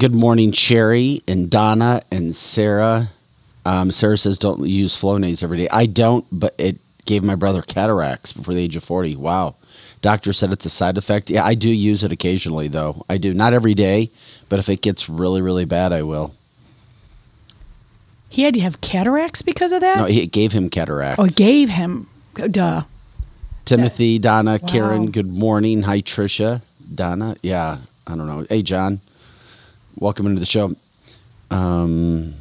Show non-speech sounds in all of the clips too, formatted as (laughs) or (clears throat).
Good morning, Cherry and Donna and Sarah. Um, Sarah says, don't use Flonase every day. I don't, but it gave my brother cataracts before the age of 40. Wow. Doctor said it's a side effect. Yeah, I do use it occasionally, though. I do. Not every day, but if it gets really, really bad, I will. He had to have cataracts because of that? No, it gave him cataracts. oh, it gave him. Duh. Timothy, Donna, Wow. Karen, good morning. Hi, Trisha. Donna, yeah, I don't know. Hey, John, welcome into the show. Um,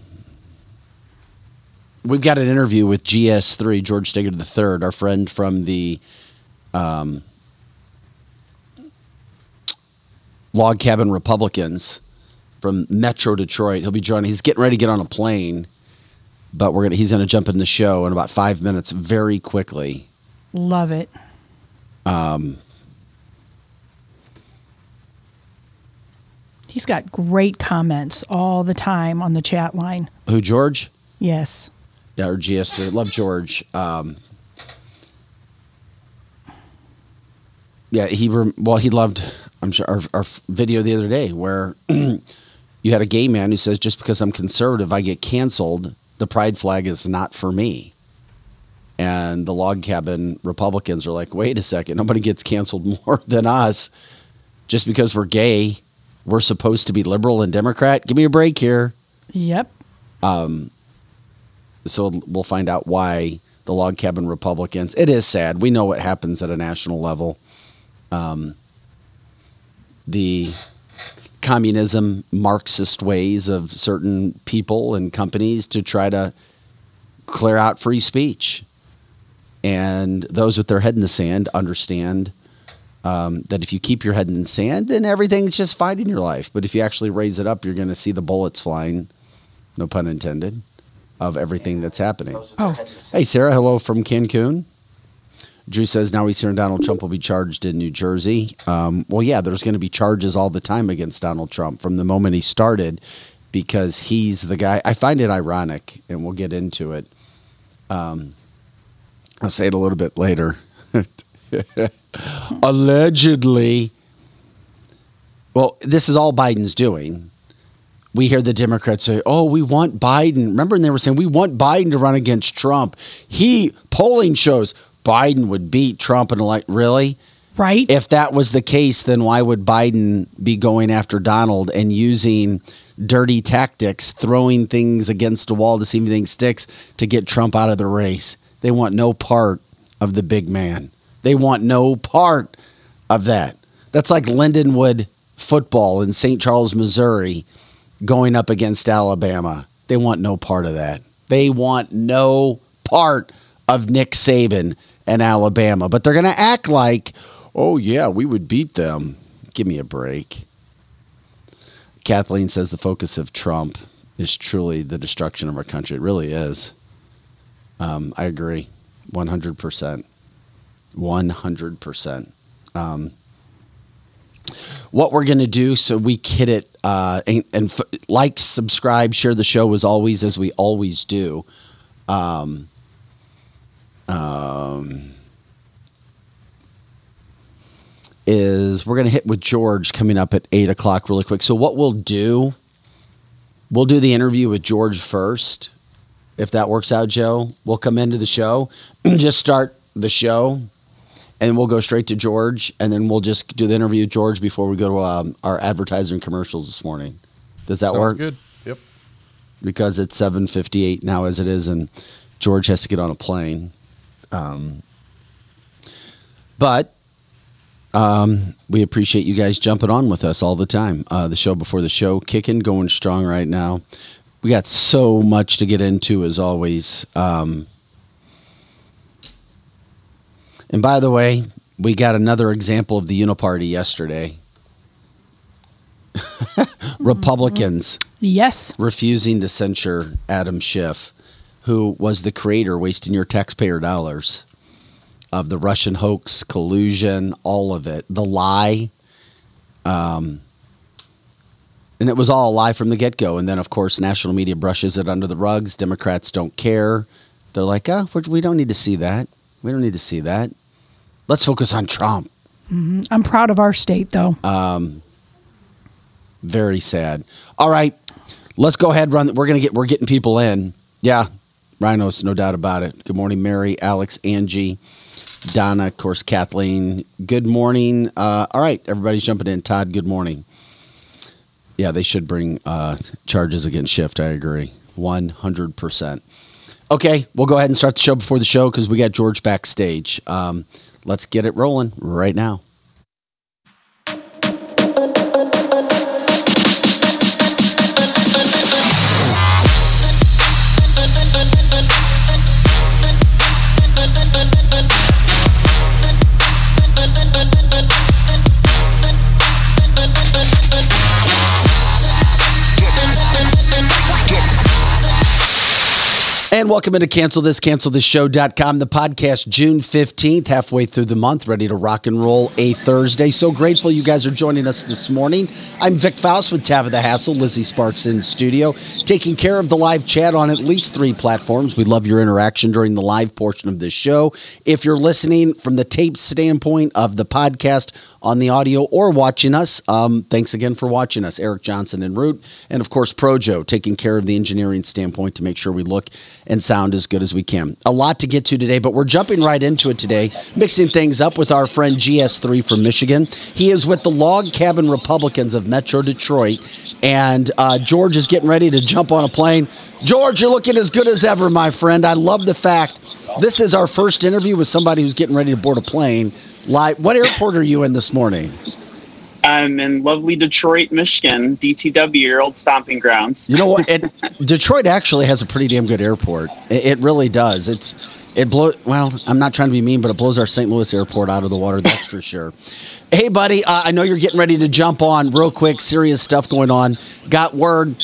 we've got an interview with GS3, George Steger III, our friend from the um, Log Cabin Republicans from Metro Detroit. He'll be joining. He's getting ready to get on a plane, but we're gonna. He's gonna jump in the show in about five minutes, very quickly. Love it. He's got great comments all the time on the chat line. Who George? Yes. Yeah, or GS3. Love George. Um, yeah, he well, he loved. I'm sure our, our video the other day where (clears throat) you had a gay man who says, "Just because I'm conservative, I get canceled. The pride flag is not for me." And the log cabin Republicans are like, "Wait a second, nobody gets canceled (laughs) more than us. Just because we're gay, we're supposed to be liberal and Democrat. Give me a break here." Yep. so we'll find out why the log cabin republicans it is sad we know what happens at a national level um, the communism marxist ways of certain people and companies to try to clear out free speech and those with their head in the sand understand um, that if you keep your head in the sand then everything's just fine in your life but if you actually raise it up you're going to see the bullets flying no pun intended of everything that's happening. Oh, Hey, Sarah, hello from Cancun. Drew says now he's hearing Donald Trump will be charged in New Jersey. Um, well, yeah, there's going to be charges all the time against Donald Trump from the moment he started because he's the guy. I find it ironic, and we'll get into it. Um, I'll say it a little bit later. (laughs) (laughs) Allegedly, well, this is all Biden's doing we hear the Democrats say, "Oh, we want Biden." Remember, when they were saying we want Biden to run against Trump. He polling shows Biden would beat Trump, and like, really? right? If that was the case, then why would Biden be going after Donald and using dirty tactics, throwing things against a wall to see if anything sticks to get Trump out of the race? They want no part of the big man. They want no part of that. That's like Lindenwood football in St. Charles, Missouri, going up against Alabama. They want no part of that. They want no part of Nick Saban and Alabama. But they're going to act like, oh, yeah, we would beat them. Give me a break. Kathleen says the focus of Trump is truly the destruction of our country. It really is. Um, I agree. 100%. 100%. Um, what we're going to do so we hit it uh, and, and f- like subscribe share the show as always as we always do. Um, um, is we're going to hit with george coming up at 8 o'clock really quick. So what we'll do we'll do the interview with george first if that works out joe. We'll come into the show and (clears throat) just start the show and we'll go straight to George, and then we'll just do the interview with George before we go to um, our advertising commercials this morning. Does that Sounds work? good. Yep. Because it's seven fifty eight now, as it is, and George has to get on a plane. Um, but um, we appreciate you guys jumping on with us all the time. Uh, the show before the show, kicking, going strong right now. We got so much to get into, as always. Um, and by the way, we got another example of the uniparty yesterday. (laughs) Republicans yes. refusing to censure Adam Schiff, who was the creator, wasting your taxpayer dollars, of the Russian hoax, collusion, all of it, the lie. Um, and it was all a lie from the get go. And then, of course, national media brushes it under the rugs. Democrats don't care. They're like, oh, we- we don't need to see that. We don't need to see that. Let's focus on Trump. I'm proud of our state, though. Um, Very sad. All right, let's go ahead. Run. We're gonna get. We're getting people in. Yeah, rhinos, no doubt about it. Good morning, Mary, Alex, Angie, Donna, of course, Kathleen. Good morning. Uh, all right, everybody's jumping in. Todd, good morning. Yeah, they should bring uh, charges against Schiff. I agree, one hundred percent. Okay, we'll go ahead and start the show before the show because we got George backstage. Um, let's get it rolling right now. And welcome into Cancel This, CancelThisShow.com, the podcast, June 15th, halfway through the month, ready to rock and roll a Thursday. So grateful you guys are joining us this morning. I'm Vic Faust with Tabitha Hassel, Lizzie Sparks in studio, taking care of the live chat on at least three platforms. We love your interaction during the live portion of this show. If you're listening from the tape standpoint of the podcast on the audio or watching us, um, thanks again for watching us. Eric Johnson and Root, and of course, Projo, taking care of the engineering standpoint to make sure we look and sound as good as we can. A lot to get to today, but we're jumping right into it today, mixing things up with our friend GS3 from Michigan. He is with the Log Cabin Republicans of Metro Detroit, and uh, George is getting ready to jump on a plane. George, you're looking as good as ever, my friend. I love the fact this is our first interview with somebody who's getting ready to board a plane. Live. What airport are you in this morning? I'm in lovely Detroit, Michigan, DTW, your old stomping grounds. You know what? It, Detroit actually has a pretty damn good airport. It, it really does. It's it blows. Well, I'm not trying to be mean, but it blows our St. Louis airport out of the water. That's for sure. Hey, buddy, uh, I know you're getting ready to jump on real quick. Serious stuff going on. Got word.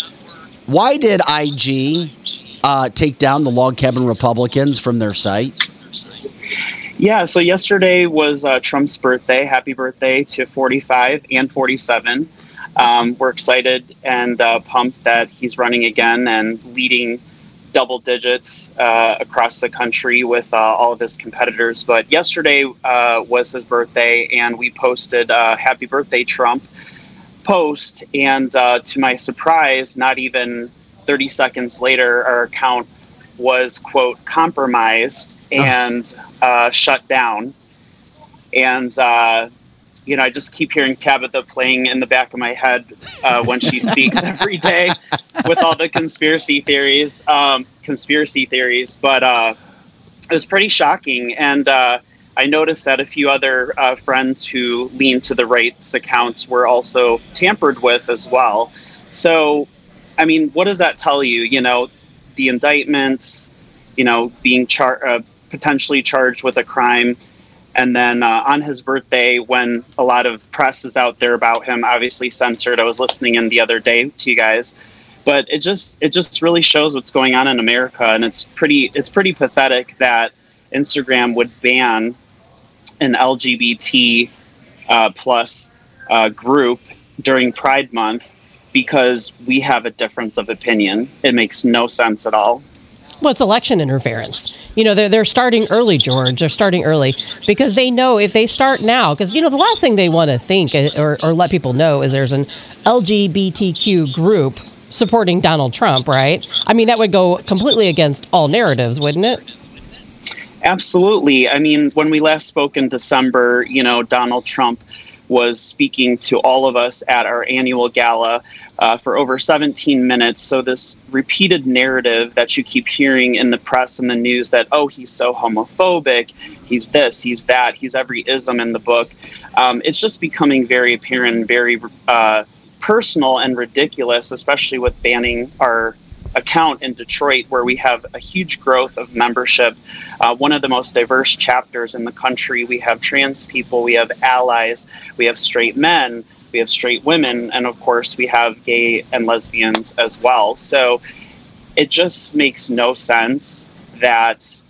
Why did IG uh, take down the Log Cabin Republicans from their site? Yeah, so yesterday was uh, Trump's birthday. Happy birthday to 45 and 47. Um, we're excited and uh, pumped that he's running again and leading double digits uh, across the country with uh, all of his competitors. But yesterday uh, was his birthday, and we posted uh, Happy Birthday Trump post. And to my surprise, not even 30 seconds later, our account was quote compromised and uh, shut down. And uh, you know i just keep hearing tabitha playing in the back of my head uh, when she (laughs) speaks every day with all the conspiracy theories um, conspiracy theories. But uh, it was pretty shocking. And uh, i noticed that a few other uh, friends who lean to the right's accounts were also tampered with as well. So i mean what does that tell you you know the indictments, you know, being char- uh, potentially charged with a crime. And then uh, on his birthday, when a lot of press is out there about him, obviously censored. I was listening in the other day to you guys, but it just it just really shows what's going on in America, and it's pretty it's pretty pathetic that Instagram would ban an LGBT uh, plus uh, group during Pride Month because we have a difference of opinion. It makes no sense at all. Well, it's election interference. You know, they're, they're starting early, George. They're starting early because they know if they start now, because, you know, the last thing they want to think uh, or, or let people know is there's an LGBTQ group supporting Donald Trump, right? I mean, that would go completely against all narratives, wouldn't it? Absolutely. I mean, when we last spoke in December, you know, Donald Trump was speaking to all of us at our annual gala uh, for over 17 minutes. So, this repeated narrative that you keep hearing in the press and the news that, oh, he's so homophobic, he's this, he's that, he's every ism in the book, um, it's just becoming very apparent, very uh, personal and ridiculous, especially with banning our account in Detroit, where we have a huge growth of membership. Uh, one of the most diverse chapters in the country. We have trans people, we have allies, we have straight men, we have straight women, and of course, we have gay and lesbians as well. So it just makes no sense that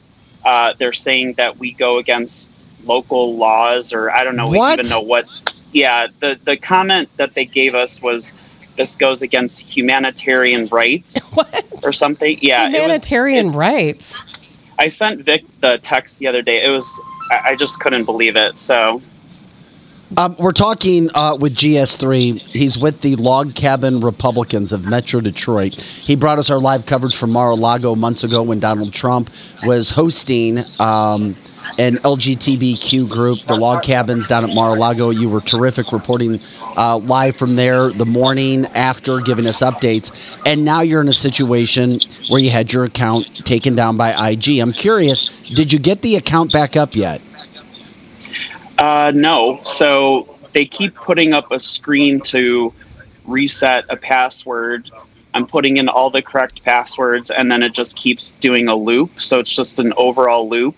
uh, they're saying that we go against local laws, or I don't know what? even know what. Yeah, the the comment that they gave us was this goes against humanitarian rights (laughs) what? or something. Yeah, humanitarian it was, it, rights. I sent Vic the text the other day. It was I, I just couldn't believe it. So Um, we're talking uh, with GS3. He's with the Log Cabin Republicans of Metro Detroit. He brought us our live coverage from Mar-a-Lago months ago when Donald Trump was hosting um, an LGBTQ group, the Log Cabins down at Mar-a-Lago. You were terrific reporting uh, live from there the morning after, giving us updates. And now you're in a situation where you had your account taken down by IG. I'm curious, did you get the account back up yet? Uh, no. So they keep putting up a screen to reset a password. I'm putting in all the correct passwords, and then it just keeps doing a loop. So it's just an overall loop.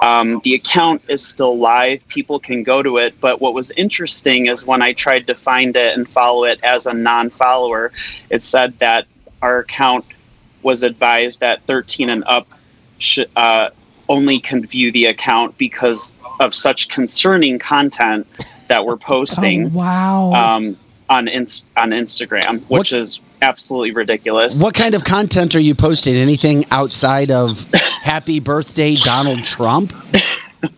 Um, the account is still live. People can go to it. But what was interesting is when I tried to find it and follow it as a non follower, it said that our account was advised that 13 and up should, uh, only can view the account because of such concerning content that we're (laughs) posting. Oh, wow. Um, on inst- on Instagram, which what, is absolutely ridiculous. What kind of content are you posting? Anything outside of (laughs) "Happy Birthday, Donald Trump"?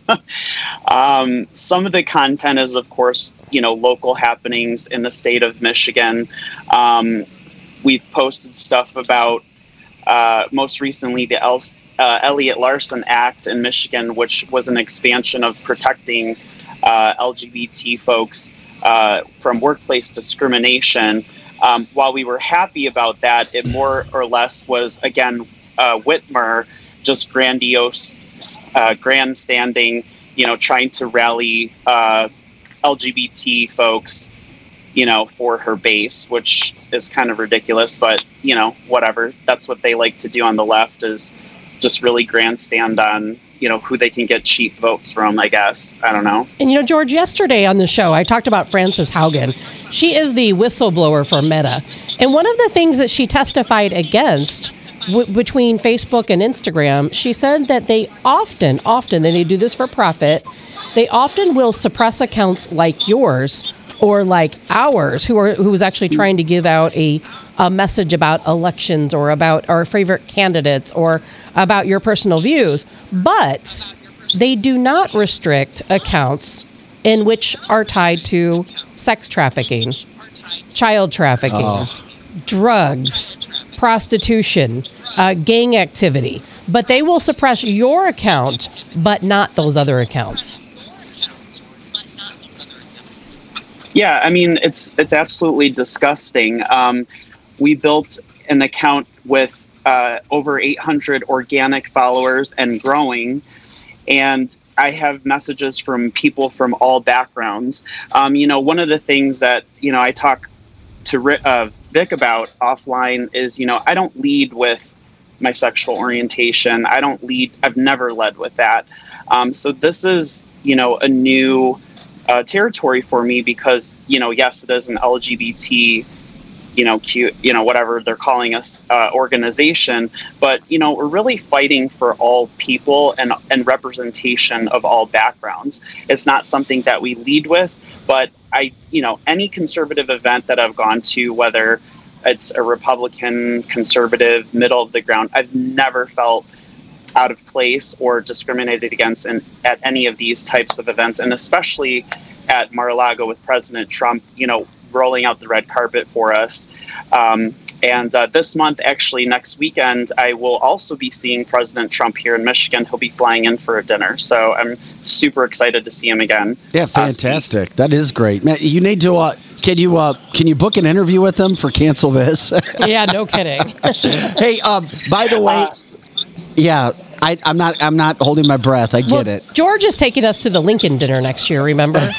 (laughs) um, some of the content is, of course, you know, local happenings in the state of Michigan. Um, we've posted stuff about uh, most recently the El- uh, Elliott Larsen Act in Michigan, which was an expansion of protecting uh, LGBT folks uh, from workplace discrimination. Um, while we were happy about that, it more or less was, again, uh, Whitmer just grandiose, uh, grandstanding, you know, trying to rally uh, LGBT folks you know, for her base, which is kind of ridiculous, but you know, whatever. That's what they like to do on the left is just really grandstand on you know who they can get cheap votes from i guess. I don't know. And you know george yesterday on the show i talked about frances haugen. She is the whistleblower for meta. And one of the things that she testified against w- between facebook and instagram she said that they often often and they do this for profit they often will suppress accounts like yours or like ours who are who was actually trying to give out a a message about elections or about our favorite candidates or about your personal views, but they do not restrict accounts in which are tied to sex trafficking, child trafficking, oh. drugs, prostitution, uh, gang activity. But they will suppress your account, but not those other accounts. Yeah, I mean it's it's absolutely disgusting. Um, we built an account with uh, over 800 organic followers and growing. And I have messages from people from all backgrounds. Um, you know, one of the things that, you know, I talk to uh, Vic about offline is, you know, I don't lead with my sexual orientation. I don't lead, I've never led with that. Um, so this is, you know, a new uh, territory for me because, you know, yes, it is an LGBT you know, cute, you know, whatever they're calling us, uh, organization. But you know, we're really fighting for all people and and representation of all backgrounds. It's not something that we lead with, but I, you know, any conservative event that I've gone to, whether it's a Republican, conservative, middle of the ground, I've never felt out of place or discriminated against in, at any of these types of events, and especially at Mar-a-Lago with President Trump. You know, rolling out the red carpet for us. Um, and uh, this month, actually, next weekend, I will also be seeing President Trump here in Michigan. He'll be flying in for a dinner. So I'm super excited to see him again. Yeah, uh, fantastic. Uh, that is great. Man, you need to. Uh, can you uh, can you book an interview with him for cancel this? (laughs) yeah, no kidding. hey, um, by the way, uh, yeah, I, am not. I'm not holding my breath. I get well, it. George is taking us to the Lincoln dinner next year. Remember, (laughs)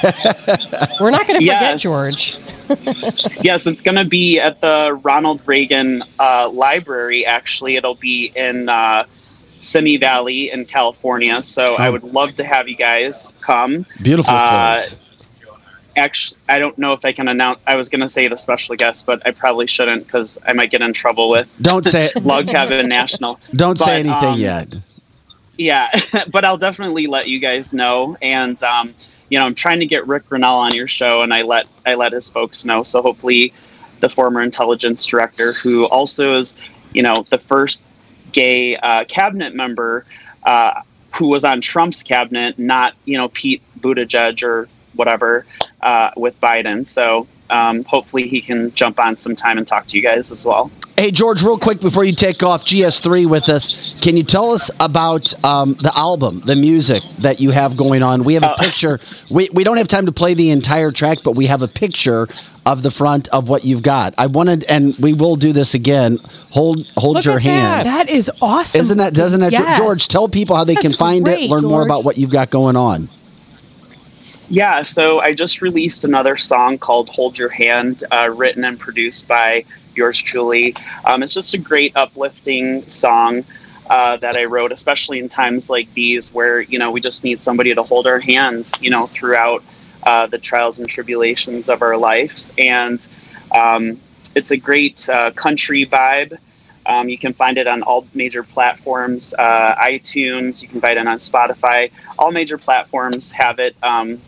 we're not going to forget yes. George. (laughs) yes, it's going to be at the Ronald Reagan uh, Library. Actually, it'll be in uh, Simi Valley in California. So I would love to have you guys come. Beautiful uh, place. Actually, I don't know if I can announce. I was going to say the special guest, but I probably shouldn't because I might get in trouble with. Don't say it. (laughs) Log Cabin National. (laughs) Don't but, say anything um, yet. Yeah, (laughs) but I'll definitely let you guys know. And um, you know, I'm trying to get Ric Grenell on your show, and I let I let his folks know. So hopefully, the former intelligence director, who also is, you know, the first gay uh, cabinet member uh, who was on Trump's cabinet, not you know Pete Buttigieg or whatever uh, with Biden. So um, hopefully he can jump on some time and talk to you guys as well. Hey, George, real quick before you take off GS3 with us, can you tell us about um, the album, the music that you have going on? We have a Uh, picture. We, we don't have time to play the entire track, but we have a picture of the front of what you've got. I wanted, and we will do this again. Hold hold Look your at hand. That is awesome. Isn't that, doesn't that, Yes. George, tell people how they can That's find it, great, learn more about what you've got going on. Yeah, so I just released another song called Hold Your Hand, uh, written and produced by yours truly. Um, it's just a great uplifting song uh, that I wrote, especially in times like these where, you know, we just need somebody to hold our hands, you know, throughout uh, the trials and tribulations of our lives. And um, it's a great uh, country vibe. Um, you can find it on all major platforms, uh, iTunes. You can find it on Spotify. All major platforms have it. Um,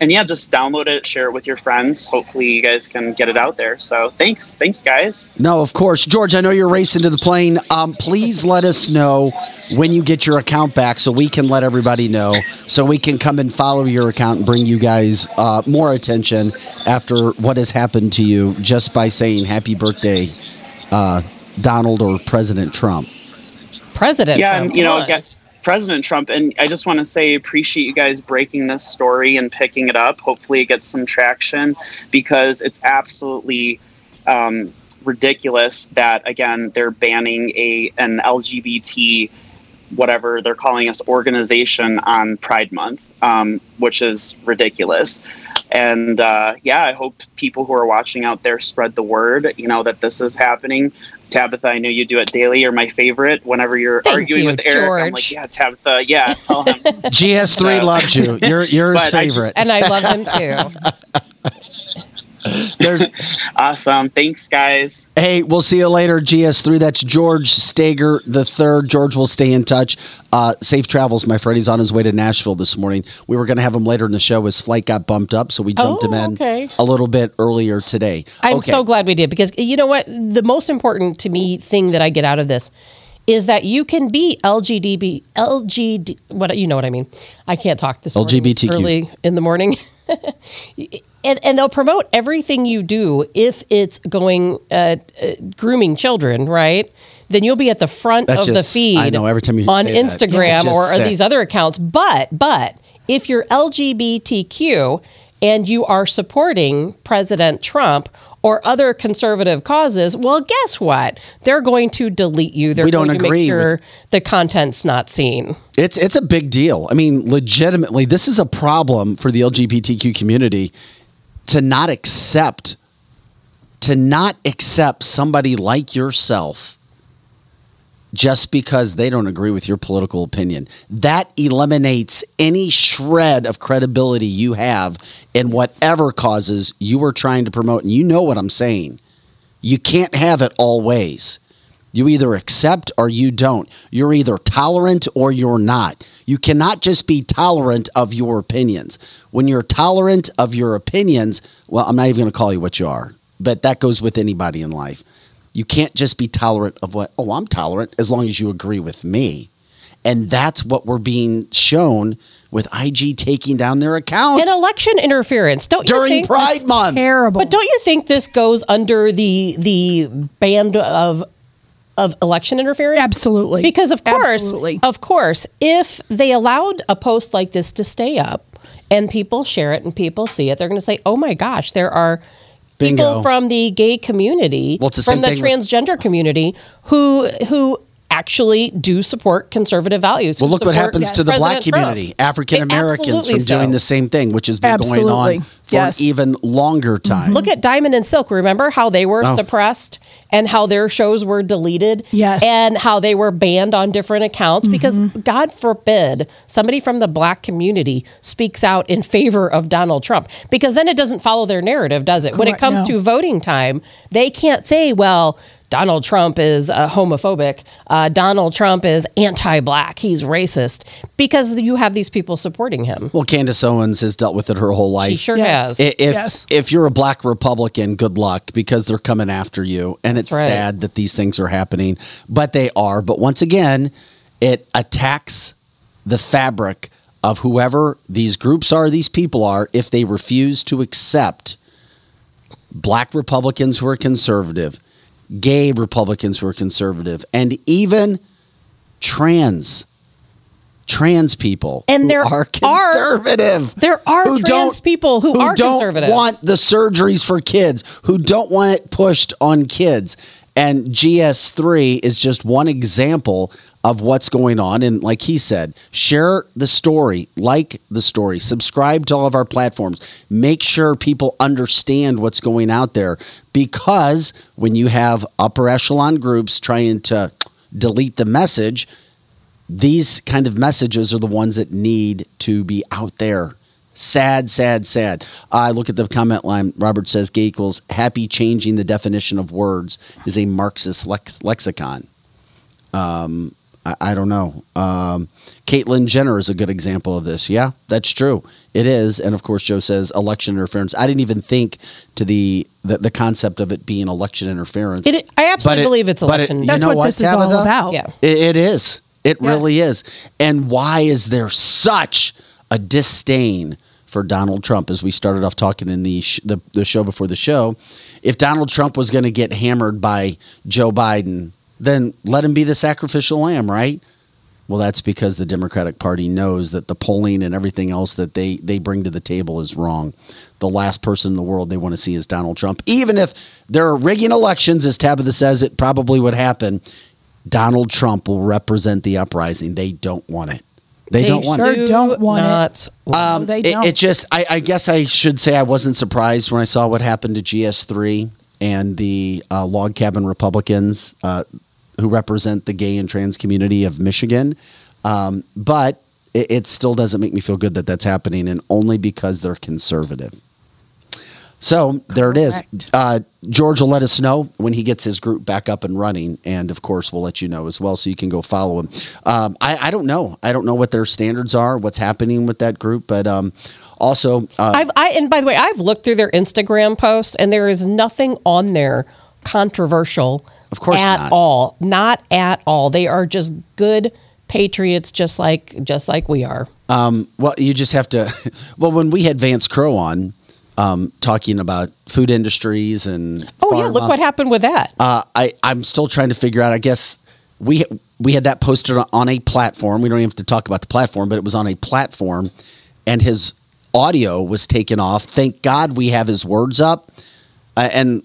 and yeah, just download it, share it with your friends. Hopefully, you guys can get it out there. So thanks, thanks, guys. No, of course. George, I know you're racing to the plane. Um, please let us know when you get your account back so we can let everybody know so we can come and follow your account and bring you guys uh, more attention after what has happened to you just by saying happy birthday, uh, Donald or President Trump. President. yeah, Trump, and you know, on. get President Trump. And I just want to say, appreciate you guys breaking this story and picking it up. Hopefully, it gets some traction because it's absolutely. Um, ridiculous that again they're banning a an LGBT whatever they're calling us organization on Pride Month, um, which is ridiculous. And uh, yeah, I hope people who are watching out there spread the word. You know that this is happening. Tabitha, I know you do it daily. You're my favorite. Whenever you're Thank arguing you, with Eric, I'm like, yeah, Tabitha, yeah, tell him. (laughs) GS3 Uh, loves you. You're, you're his (laughs) but I- favorite. and I love him too. (laughs) There's, (laughs) awesome. Thanks, guys. Hey, we'll see you later, GS3. That's George Stager the third. George will stay in touch. Uh, safe travels, my friend. He's on his way to Nashville this morning. We were going to have him later in the show. His flight got bumped up, so we jumped Oh, him in okay. a little bit earlier today. I'm okay. so glad we did because you know what? The most important to me thing that I get out of this is that you can be LGDB, LGD, what you know what I mean. I can't talk this morning. LGBTQ. early in the morning. (laughs) and, and they'll promote everything you do if it's going uh, uh, grooming children, right? Then you'll be at the front That of just- the feed I know, every time you on that, Instagram it's or, or these other accounts. But but if you're LGBTQ and you are supporting President Trump or other conservative causes, well, guess what? They're going to delete you. They're We don't going to agree make sure with- the content's not seen. It's it's a big deal. I mean, legitimately, this is a problem for the LGBTQ community to not accept to not accept somebody like yourself just because they don't agree with your political opinion. That eliminates any shred of credibility you have in whatever causes you are trying to promote. And you know what I'm saying. You can't have it all ways. You either accept or you don't. You're either tolerant or you're not. You cannot just be tolerant of your opinions. When you're tolerant of your opinions, well, I'm not even going to call you what you are, but that goes with anybody in life. You can't just be tolerant of what, oh, I'm tolerant as long as you agree with me. And that's what we're being shown with IG taking down their account And election interference, don't you during think? Pride Month. Terrible. But don't you think this goes under the the band of of election interference? Absolutely. Because of course, Absolutely. of course, if they allowed a post like this to stay up and people share it and people see it, they're going to say, "Oh my gosh, there are Bingo. people from the gay community, Well, the from the thing with- transgender community who who actually do support conservative values. Well, look what support happens to the black President Trump." community, African Americans from Absolutely doing the same thing, which has been going on for Yes. an even longer time. Look at Diamond and Silk. Remember how they were Oh. suppressed and how their shows were deleted? Yes. And how they were banned on different accounts because, mm-hmm. God forbid, somebody from the black community speaks out in favor of Donald Trump because then it doesn't follow their narrative, does it? when it comes No. to voting time, they can't say, well, Donald Trump is uh, homophobic. Uh, Donald Trump is anti black. He's racist because you have these people supporting him. well, Candace Owens has dealt with it her whole life. He sure Yes. has. If Yes. if you're a black Republican, good luck because they're coming after you, and it's right. sad that these things are happening, but they are. But once again, it attacks the fabric of whoever these groups are, these people are, if they refuse to accept black Republicans who are conservative, gay Republicans who are conservative, and even trans trans people And who there are are- conservative. there are trans people who are don't conservative. want the surgeries for kids, who don't want it pushed on kids. And GS3 is just one example of what's going on. And like he said, share the story, like the story, subscribe to all of our platforms. Make sure people understand what's going out there because when you have upper echelon groups trying to delete the message, these kind of messages are the ones that need to be out there. Sad, sad, sad. I look at the comment line. Robert says gay equals happy changing the definition of words is a Marxist lex- lexicon. Um, I, I don't know. Um, Caitlyn Jenner is a good example of this. Yeah, that's true. It is. And of course, Joe says election interference. I didn't even think to the the, the concept of it being election interference. It, I absolutely it- believe it's but it- election. you That's know what, what, this is all about. Yeah. It, it is. It Yes. really is. And why is there such a disdain for Donald Trump? As we started off talking in the sh- the, the show before the show, if Donald Trump was going to get hammered by Joe Biden, then let him be the sacrificial lamb, right? Well, that's because the Democratic Party knows that the polling and everything else that they, they bring to the table is wrong. The last person in the world they want to see is Donald Trump. Even if they're rigging elections, as Tabitha says, it probably would happen. Donald Trump will represent the uprising. They don't want it. They, don't want sure it. do don't want it. want Um, they it, don't. it just, I, I guess I should say I wasn't surprised when I saw what happened to GS3 and the uh, log cabin Republicans uh, who represent the gay and trans community of Michigan. Um, but it, it still doesn't make me feel good that that's happening, and only because they're conservative. So there it is. Uh, George will let us know when he gets his group back up and running, and of course we'll let you know as well, so you can go follow him. Um, I, I don't know. I don't know what their standards are, what's happening with that group, but um, also uh, I've, I and by the way, I've looked through their Instagram posts, and there is nothing on there controversial. Of course at not. all, not at all. They are just good patriots, just like just like we are. Um, well, you just have to. (laughs) Well, when we had Vance Crowe on um, talking about food industries and Oh yeah, look what happened with that. Uh, I I'm still trying to figure out. I guess we we had that posted on a platform. We don't even have to talk about the platform, but it was on a platform, and his audio was taken off. Thank God we have his words up, uh, and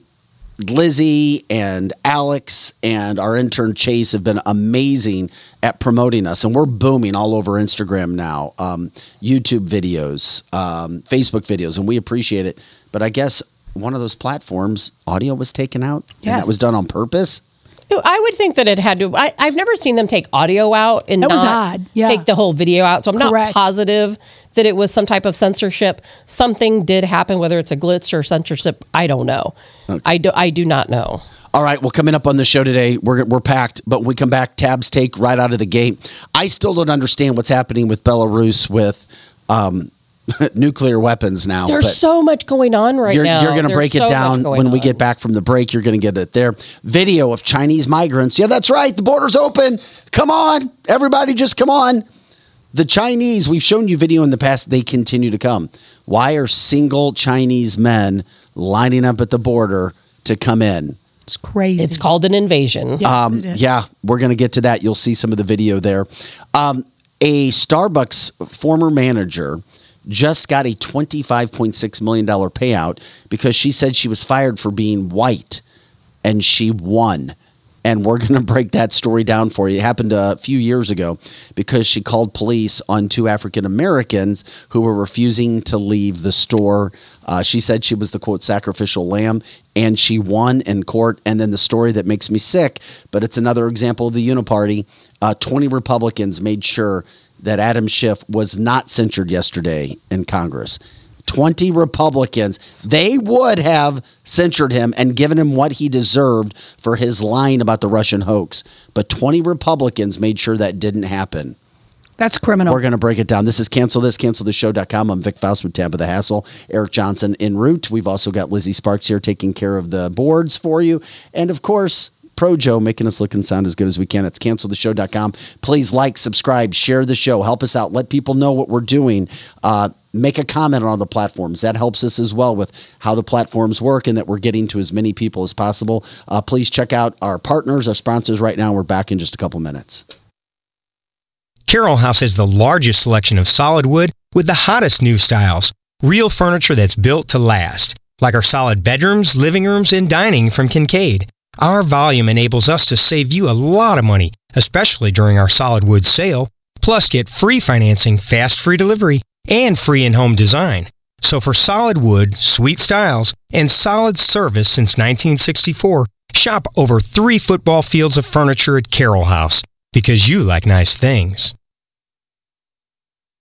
Lizzie and Alex and our intern Chase have been amazing at promoting us, and we're booming all over Instagram now, um, YouTube videos, um, Facebook videos, and we appreciate it. But I guess one of those platforms, audio was taken out, and that was done on purpose. I would think that it had to. I, I've never seen them take audio out and That was not odd, yeah. take the whole video out. So I'm not positive that it was some type of censorship. Something did happen, whether it's a glitch or censorship. I don't know. I do. I do not know. All right, well, coming up on the show today, we're, we're packed, but when we come back, Tabs take right out of the gate. I still don't understand what's happening with Belarus with um, (laughs) nuclear weapons now. There's but so much going on right you're, now. you're going to break so it down going when we get back from the break. You're going to get it there. Video of Chinese migrants. Yeah, that's right. The border's open. Come on. Everybody, just come on. The Chinese, we've shown you video in the past, they continue to come. Why are single Chinese men lining up at the border to come in? It's crazy. It's called an invasion. Yes, Um, yeah, we're going to get to that. You'll see some of the video there. Um, a Starbucks former manager just got a $25.6 million payout because she said she was fired for being white and she won. And we're going (laughs) to break that story down for you. It happened a few years ago because she called police on two African Americans who were refusing to leave the store. Uh, she said she was the quote sacrificial lamb and she won in court. And then the story that makes me sick, but it's another example of the uniparty. Uh, 20 Republicans made sure that Adam Schiff was not censured yesterday in Congress. 20 Republicans, they would have censured him and given him what he deserved for his lying about the Russian hoax. But 20 Republicans made sure that didn't happen. That's criminal. We're going to break it down. This is Cancel This, CancelThisShow.com. I'm Vic Faust with Tabitha Hassel. Eric Johnson en route. We've also got Lizzie Sparks here taking care of the boards for you. And of course, Projo, making us look and sound as good as we can. It's cancelthisshow.com. Please like, subscribe, share the show, help us out, let people know what we're doing. Uh, make a comment on all the platforms. That helps us as well with how the platforms work and that we're getting to as many people as possible. Uh, please check out our partners, our sponsors right now. We're back in just a couple minutes. Carol House has the largest selection of solid wood with the hottest new styles. Real furniture that's built to last, like our solid bedrooms, living rooms, and dining from Kincaid. Our volume enables us to save you a lot of money, especially during our solid wood sale. Plus, get free financing, fast free delivery, and free in home design. So, for solid wood, sweet styles, and solid service since 1964, shop over three football fields of furniture at Carol House because you like nice things.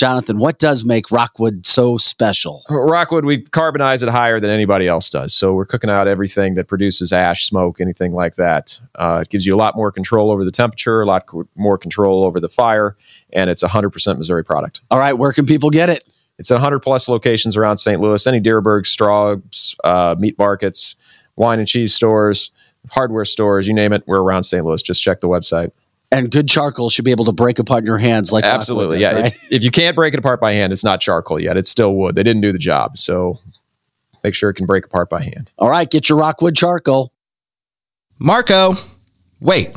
Jonathan, what does make Rockwood so special? Rockwood, we carbonize it higher than anybody else does. So we're cooking out everything that produces ash, smoke, anything like that. Uh, it gives you a lot more control over the temperature, a lot co- more control over the fire, and it's a 100% Missouri product. All right, where can people get it? It's at 100 plus locations around St. Louis, any Dierberg, Straub's, uh, meat markets, wine and cheese stores, hardware stores, you name it, we're around St. Louis. Just check the website. And good charcoal should be able to break apart in your hands like Absolutely, Rockwood yeah. does, right? If, if you can't break it apart by hand, it's not charcoal yet. It's still wood. They didn't do the job, so make sure it can break apart by hand. All right, get your Rockwood charcoal. Marco, wait.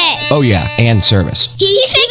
Oh, yeah, and service. He.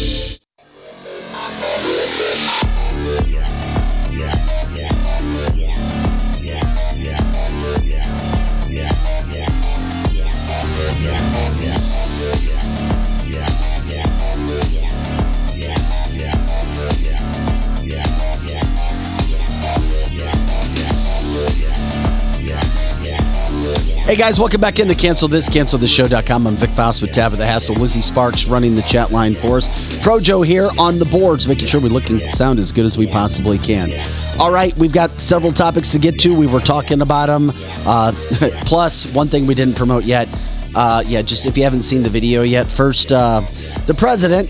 Hey guys, welcome back into Cancel This, CancelThisShow.com. I'm Vic Faust with Tabitha Hassel. Lizzie Sparks running the chat line for us. Projo here on the boards, making sure we look and sound as good as we possibly can. All right, we've got several topics to get to. We were talking about them. Uh, (laughs) plus, one thing we didn't promote yet. Uh, yeah, just if you haven't seen the video yet, first, uh, the president,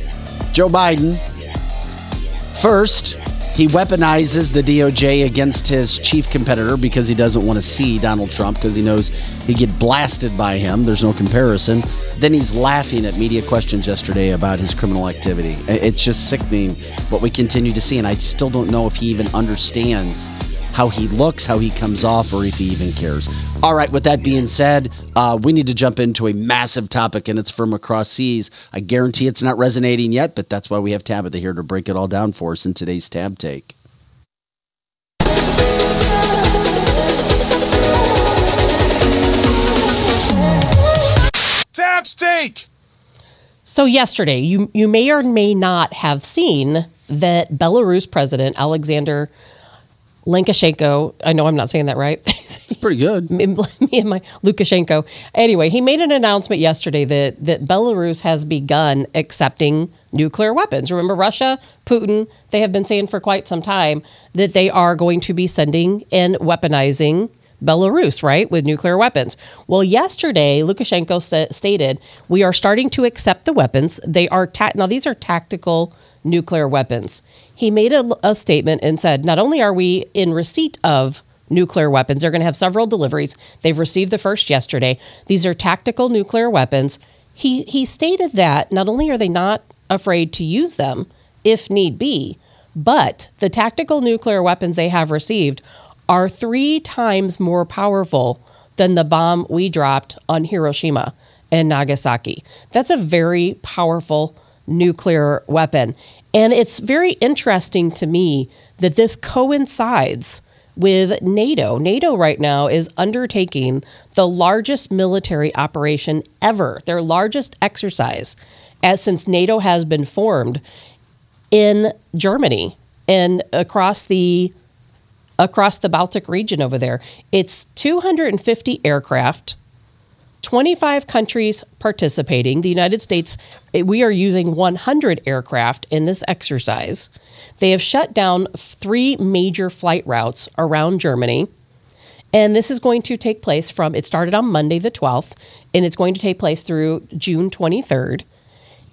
Joe Biden, first, he weaponizes the DOJ against his chief competitor because he doesn't want to see Donald Trump because he knows he'd get blasted by him. There's no comparison. Then he's laughing at media questions yesterday about his criminal activity. It's just sickening what we continue to see, and I still don't know if he even understands how he looks, how he comes off, or if he even cares. All right, with that being said, uh, we need to jump into a massive topic, and it's from across seas. I guarantee it's not resonating yet, but that's why we have Tabitha here to break it all down for us in today's Tab Take. Tab's Take! So yesterday, you you may or may not have seen that Belarus president Alexander Lukashenko. I know I'm not saying that right. It's pretty good. (laughs) me me and my Lukashenko. Anyway, he made an announcement yesterday that that Belarus has begun accepting nuclear weapons. Remember, Russia, Putin, they have been saying for quite some time that they are going to be sending and weaponizing Belarus, right, with nuclear weapons. Well, yesterday, Lukashenko st- stated, We are starting to accept the weapons. They are, ta- now these are tactical nuclear weapons. He made a, a statement and said, Not only are we in receipt of nuclear weapons, they're going to have several deliveries. They've received the first yesterday. These are tactical nuclear weapons. He, he stated that not only are they not afraid to use them if need be, but the tactical nuclear weapons they have received are three times more powerful than the bomb we dropped on Hiroshima and Nagasaki. That's a very powerful nuclear weapon. And it's very interesting to me that this coincides with NATO. NATO right now is undertaking the largest military operation ever, their largest exercise as since NATO has been formed in Germany and across the across the Baltic region over there. It's 250 aircraft, 25 countries participating. The United States, eh, we are using 100 aircraft in this exercise. They have shut down three major flight routes around Germany. And this is going to take place from, it started on Monday the 12th, and it's going to take place through June 23rd.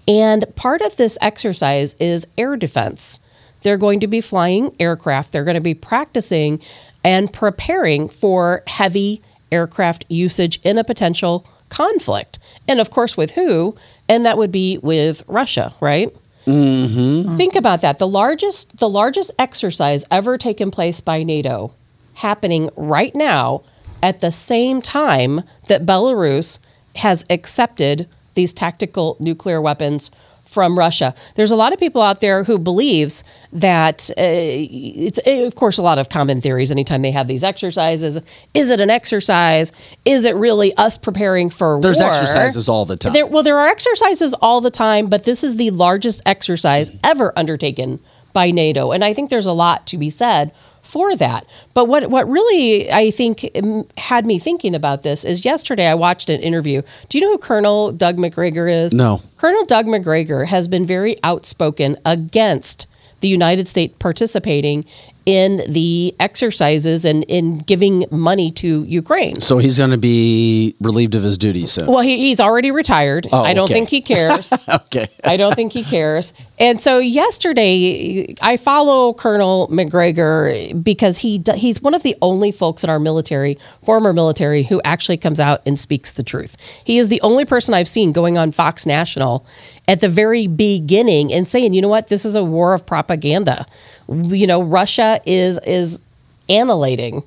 And part of this exercise is air defense. They're going to be flying aircraft, they're going to be practicing and preparing for heavy aircraft usage in a potential conflict. And of course, with who? And that would be with Russia, right? Mm-hmm. Think about that. The largest, the largest exercise ever taken place by NATO, happening right now at the same time that Belarus has accepted these tactical nuclear weapons from Russia. There's a lot of people out there who believes that uh, it's uh, of course a lot of common theories anytime they have these exercises. Is it an exercise? Is it really us preparing for war? There's war? exercises all the time. There, well, there are exercises all the time, but this is the largest exercise ever undertaken by NATO, and I think there's a lot to be said for that. But what what really I think had me thinking about this is yesterday I watched an interview. Do you know who Colonel Doug Macgregor is? No. Colonel Doug Macgregor has been very outspoken against the United States participating in the exercises and in giving money to Ukraine. so he's going to be relieved of his duties soon. Well, he, he's already retired. Oh, I don't okay. think he cares. (laughs) okay. I don't think he cares. And so yesterday, I follow Colonel Macgregor because he he's one of the only folks in our military, former military, who actually comes out and speaks the truth. He is the only person I've seen going on Fox National at the very beginning and saying, you know what, this is a war of propaganda. You know, Russia is is annihilating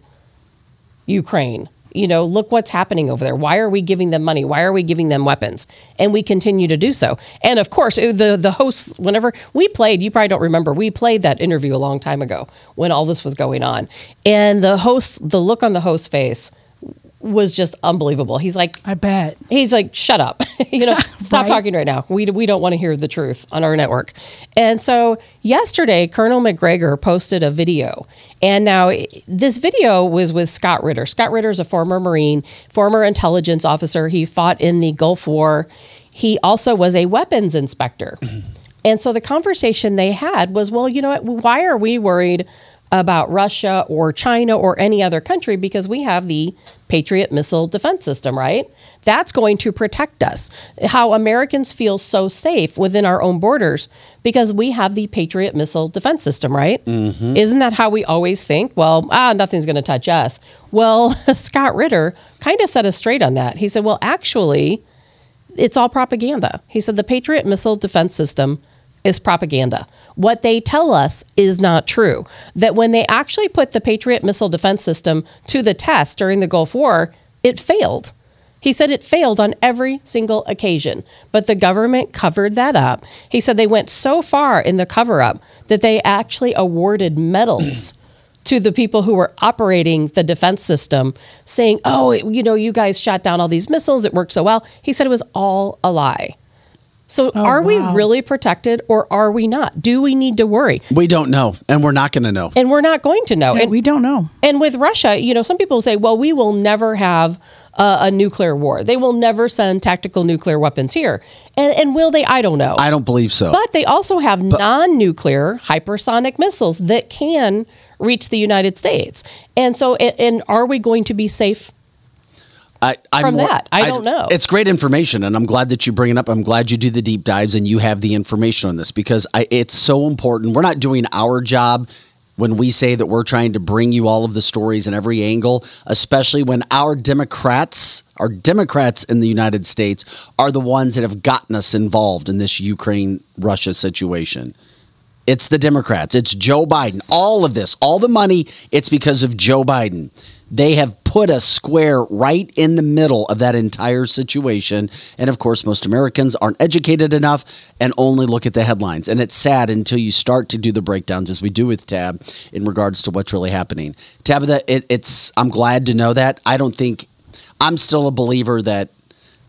Ukraine. You know, look what's happening over there. Why are we giving them money? Why are we giving them weapons? And we continue to do so. And of course, uh, the the hosts, whenever we played, you probably don't remember, we played that interview a long time ago when all this was going on. And the host, the look on the host's face was just unbelievable. He's like, I bet. he's like, shut up. (laughs) you know, (laughs) stop Right. talking right now. We, we don't want to hear the truth on our network. And so yesterday, Colonel Macgregor posted a video. And now this video was with Scott Ritter. Scott Ritter is a former Marine, former intelligence officer. He fought in the Gulf War. He also was a weapons inspector. (clears throat) And so the conversation they had was, well, you know what? Why are we worried about Russia or China or any other country? Because we have the Patriot missile defense system, right? That's going to protect us. How Americans feel so safe within our own borders because we have the Patriot missile defense system, right? Isn't that how we always think? Well, ah, nothing's going to touch us. Well, (laughs) Scott Ritter kind of set us straight on that. He said, well, actually, it's all propaganda. He said the Patriot missile defense system is propaganda. What they tell us is not true. That when they actually put the Patriot missile defense system to the test during the Gulf War, it failed. He said it failed on every single occasion, but the government covered that up. He said they went so far in the cover up that they actually awarded medals (clears throat) to the people who were operating the defense system, saying, Oh, it- you know, you guys shot down all these missiles, it worked so well. He said it was all a lie. So Oh, are we really protected or are we not? Do we need to worry? We don't know, and we're not going to know. And we're not going to know. Yeah, and we don't know. And with Russia, you know, some people say, well, we will never have uh, a nuclear war. They will never send tactical nuclear weapons here. And, and will they? I don't know. I don't believe so. but they also have non nuclear hypersonic missiles that can reach the United States. And so, and, and are we going to be safe? I, I'm from more- that. I don't know. It's great information, and I'm glad that you bring it up. I'm glad you do the deep dives and you have the information on this because I, it's so important. We're not doing our job when we say that we're trying to bring you all of the stories in every angle, especially when our Democrats, our Democrats in the United States, are the ones that have gotten us involved in this Ukraine Russia situation. It's the Democrats. It's Joe Biden. All of this, all the money, it's because of Joe Biden. They have put a square right in the middle of that entire situation. And of course, most Americans aren't educated enough and only look at the headlines. And it's sad until you start to do the breakdowns, as we do with Tab, in regards to what's really happening. Tabitha, it, it's I'm glad to know that. I don't think I'm still a believer that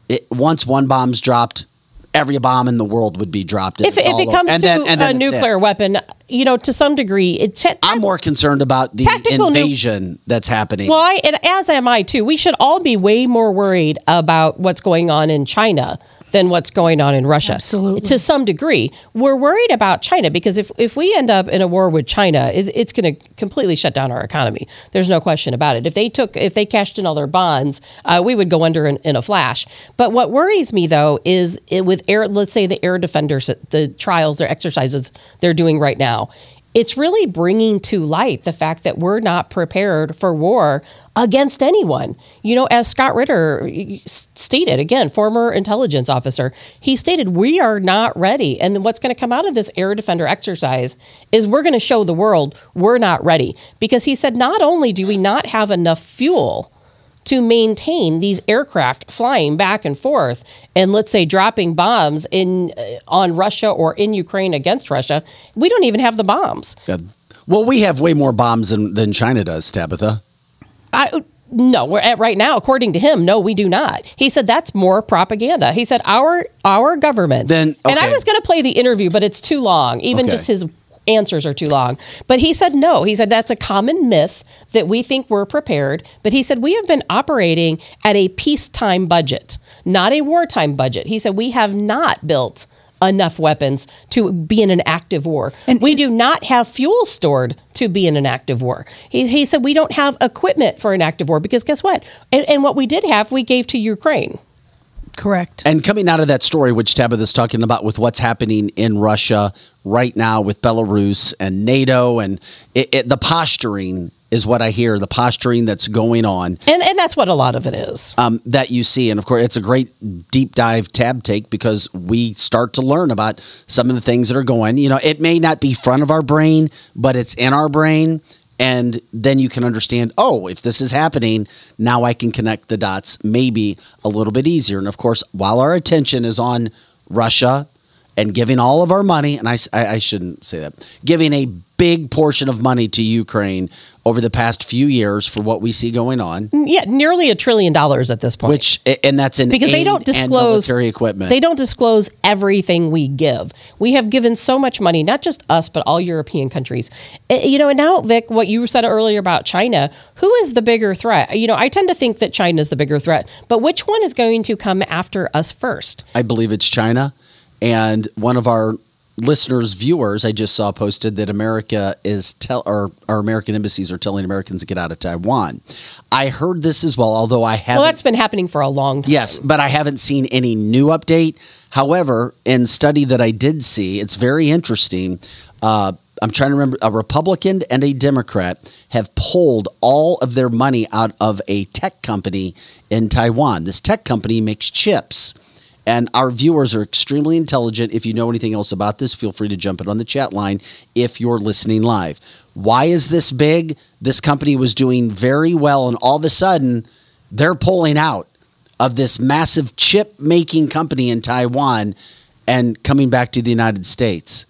it, once one bomb's dropped, every bomb in the world would be dropped. If, if it comes and to then- and then a it's it. nuclear weapon, you know, to some degree, it's I'm more concerned about the Tactical nu- invasion that's happening. Well, I, and as am I too. We should all be way more worried about what's going on in China than what's going on in Russia. Absolutely. To some degree, we're worried about China because if, if we end up in a war with China, it, it's going to completely shut down our economy. There's no question about it. If they took, if they cashed in all their bonds, uh, we would go under in, in a flash. But what worries me though is it, with air, let's say the air defenders, the trials, their exercises they're doing right now it's really bringing to light the fact that we're not prepared for war against anyone. You know, as Scott Ritter stated, again, former intelligence officer, he stated, we are not ready. And what's going to come out of this air defender exercise is we're going to show the world we're not ready. Because he said, not only do we not have enough fuel, to maintain these aircraft flying back and forth and let's say dropping bombs in uh, on Russia or in Ukraine against Russia we don't even have the bombs Yeah. Well, we have way more bombs than, than China does, Tabitha. I no we're at right now according to him no we do not he said that's more propaganda he said our our government Then- and I was going to play the interview but it's too long even Okay. just his answers are too long but he said no he said that's a common myth that we think we're prepared but he said we have been operating at a peacetime budget not a wartime budget he said we have not built enough weapons to be in an active war. And we do not have fuel stored to be in an active war. He, he said we don't have equipment for an active war because guess what? And, and what we did have, we gave to Ukraine. Correct. And coming out of that story, which Tabitha's talking about with what's happening in Russia right now with Belarus and NATO and it, it, the posturing is what I hear, the posturing that's going on And, and that's what a lot of it is. um, that you see. And of course, it's a great deep dive tab take because we start to learn about some of the things that are going. You know, it may not be front of our brain, but it's in our brain. And then you can understand, oh, if this is happening, now I can connect the dots maybe a little bit easier. And of course, while our attention is on Russia and giving all of our money, and I I shouldn't say that, giving a big portion of money to Ukraine over the past few years for what we see going on, Yeah, nearly a trillion dollars at this point. which and that's in because they don't disclose military equipment. They don't disclose everything we give. We have given so much money, not just us, but all European countries. Eh, You know, and now, Vic, what you said earlier about China, who is the bigger threat? You know, I tend to think that China is the bigger threat, but which one is going to come after us first? I believe it's China, and one of our listeners, viewers, I just saw posted that America is tell or our American embassies are telling Americans to get out of Taiwan. I heard this as well, although I haven't. Well, that's been happening for a long time. Yes, but I haven't seen any new update. However, in study that I did see, it's very interesting. Uh, I'm trying to remember. A Republican and a Democrat have pulled all of their money out of a tech company in Taiwan. This tech company makes chips. And our viewers are extremely intelligent. If you know anything else about this, feel free to jump in on the chat line if you're listening live. Why is this big? This company was doing very well, and all of a sudden, they're pulling out of this massive chip making company in Taiwan and coming back to the United States.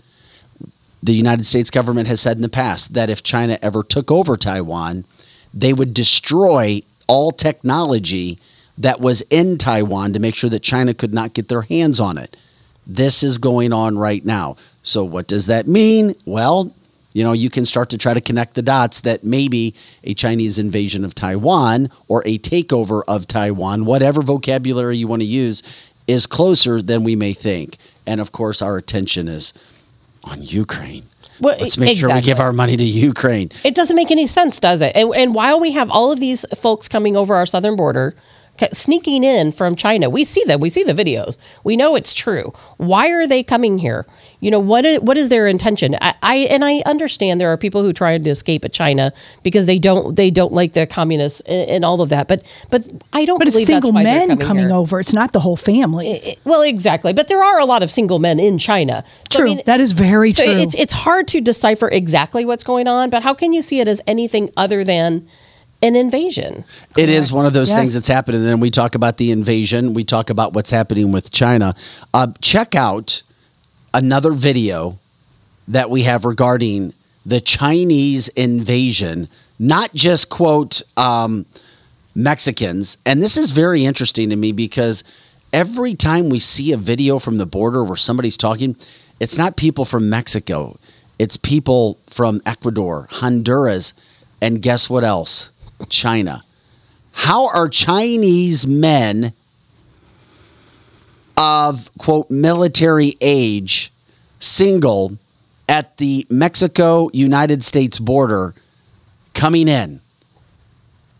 The United States government has said in the past that if China ever took over Taiwan, they would destroy all technology that was in Taiwan to make sure that China could not get their hands on it. This is going on right now. So, what does that mean? Well, you know, you can start to try to connect the dots that maybe a Chinese invasion of Taiwan or a takeover of Taiwan, whatever vocabulary you want to use, is closer than we may think. And of course, our attention is on Ukraine. Well, Let's make sure we give our money to Ukraine. It doesn't make any sense, does it? And, and while we have all of these folks coming over our southern border, sneaking in from China, we see them. We see the videos. We know it's true. Why are they coming here? You know what? What is their intention? I, I and I understand there are people who try to escape at China because they don't they don't like the communists and, and all of that. But but I don't But it's believe single men coming here. over. It's not the whole families. I- Well, exactly. But there are a lot of single men in China. So, True. that is very so true. It's it's hard to decipher exactly what's going on, but how can you see it as anything other than an invasion? It is one of those Yes. things that's happening. And then we talk about the invasion. We talk about what's happening with China. Uh, check out another video that we have regarding the Chinese invasion, not just quote um, Mexicans. And this is very interesting to me because every time we see a video from the border where somebody's talking, it's not people from Mexico, it's people from Ecuador, Honduras, and guess what else? China. How are Chinese men of quote military age single at the Mexico United States border coming in?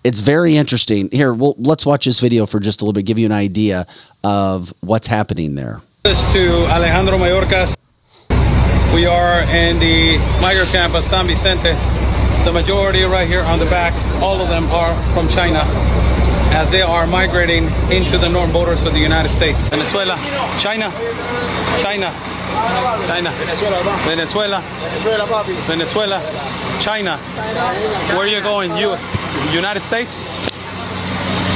It's very interesting. Here, well, let's watch this video for just a little bit, give you an idea of what's happening there. to Alejandro Mayorkas. We are in the migrant camp at San Vicente. The majority right here on the back, all of them are from China as they are migrating into the northern borders of the United States. Venezuela, China, China, China, Venezuela, Venezuela, Venezuela, China. Where are you going? You, United States?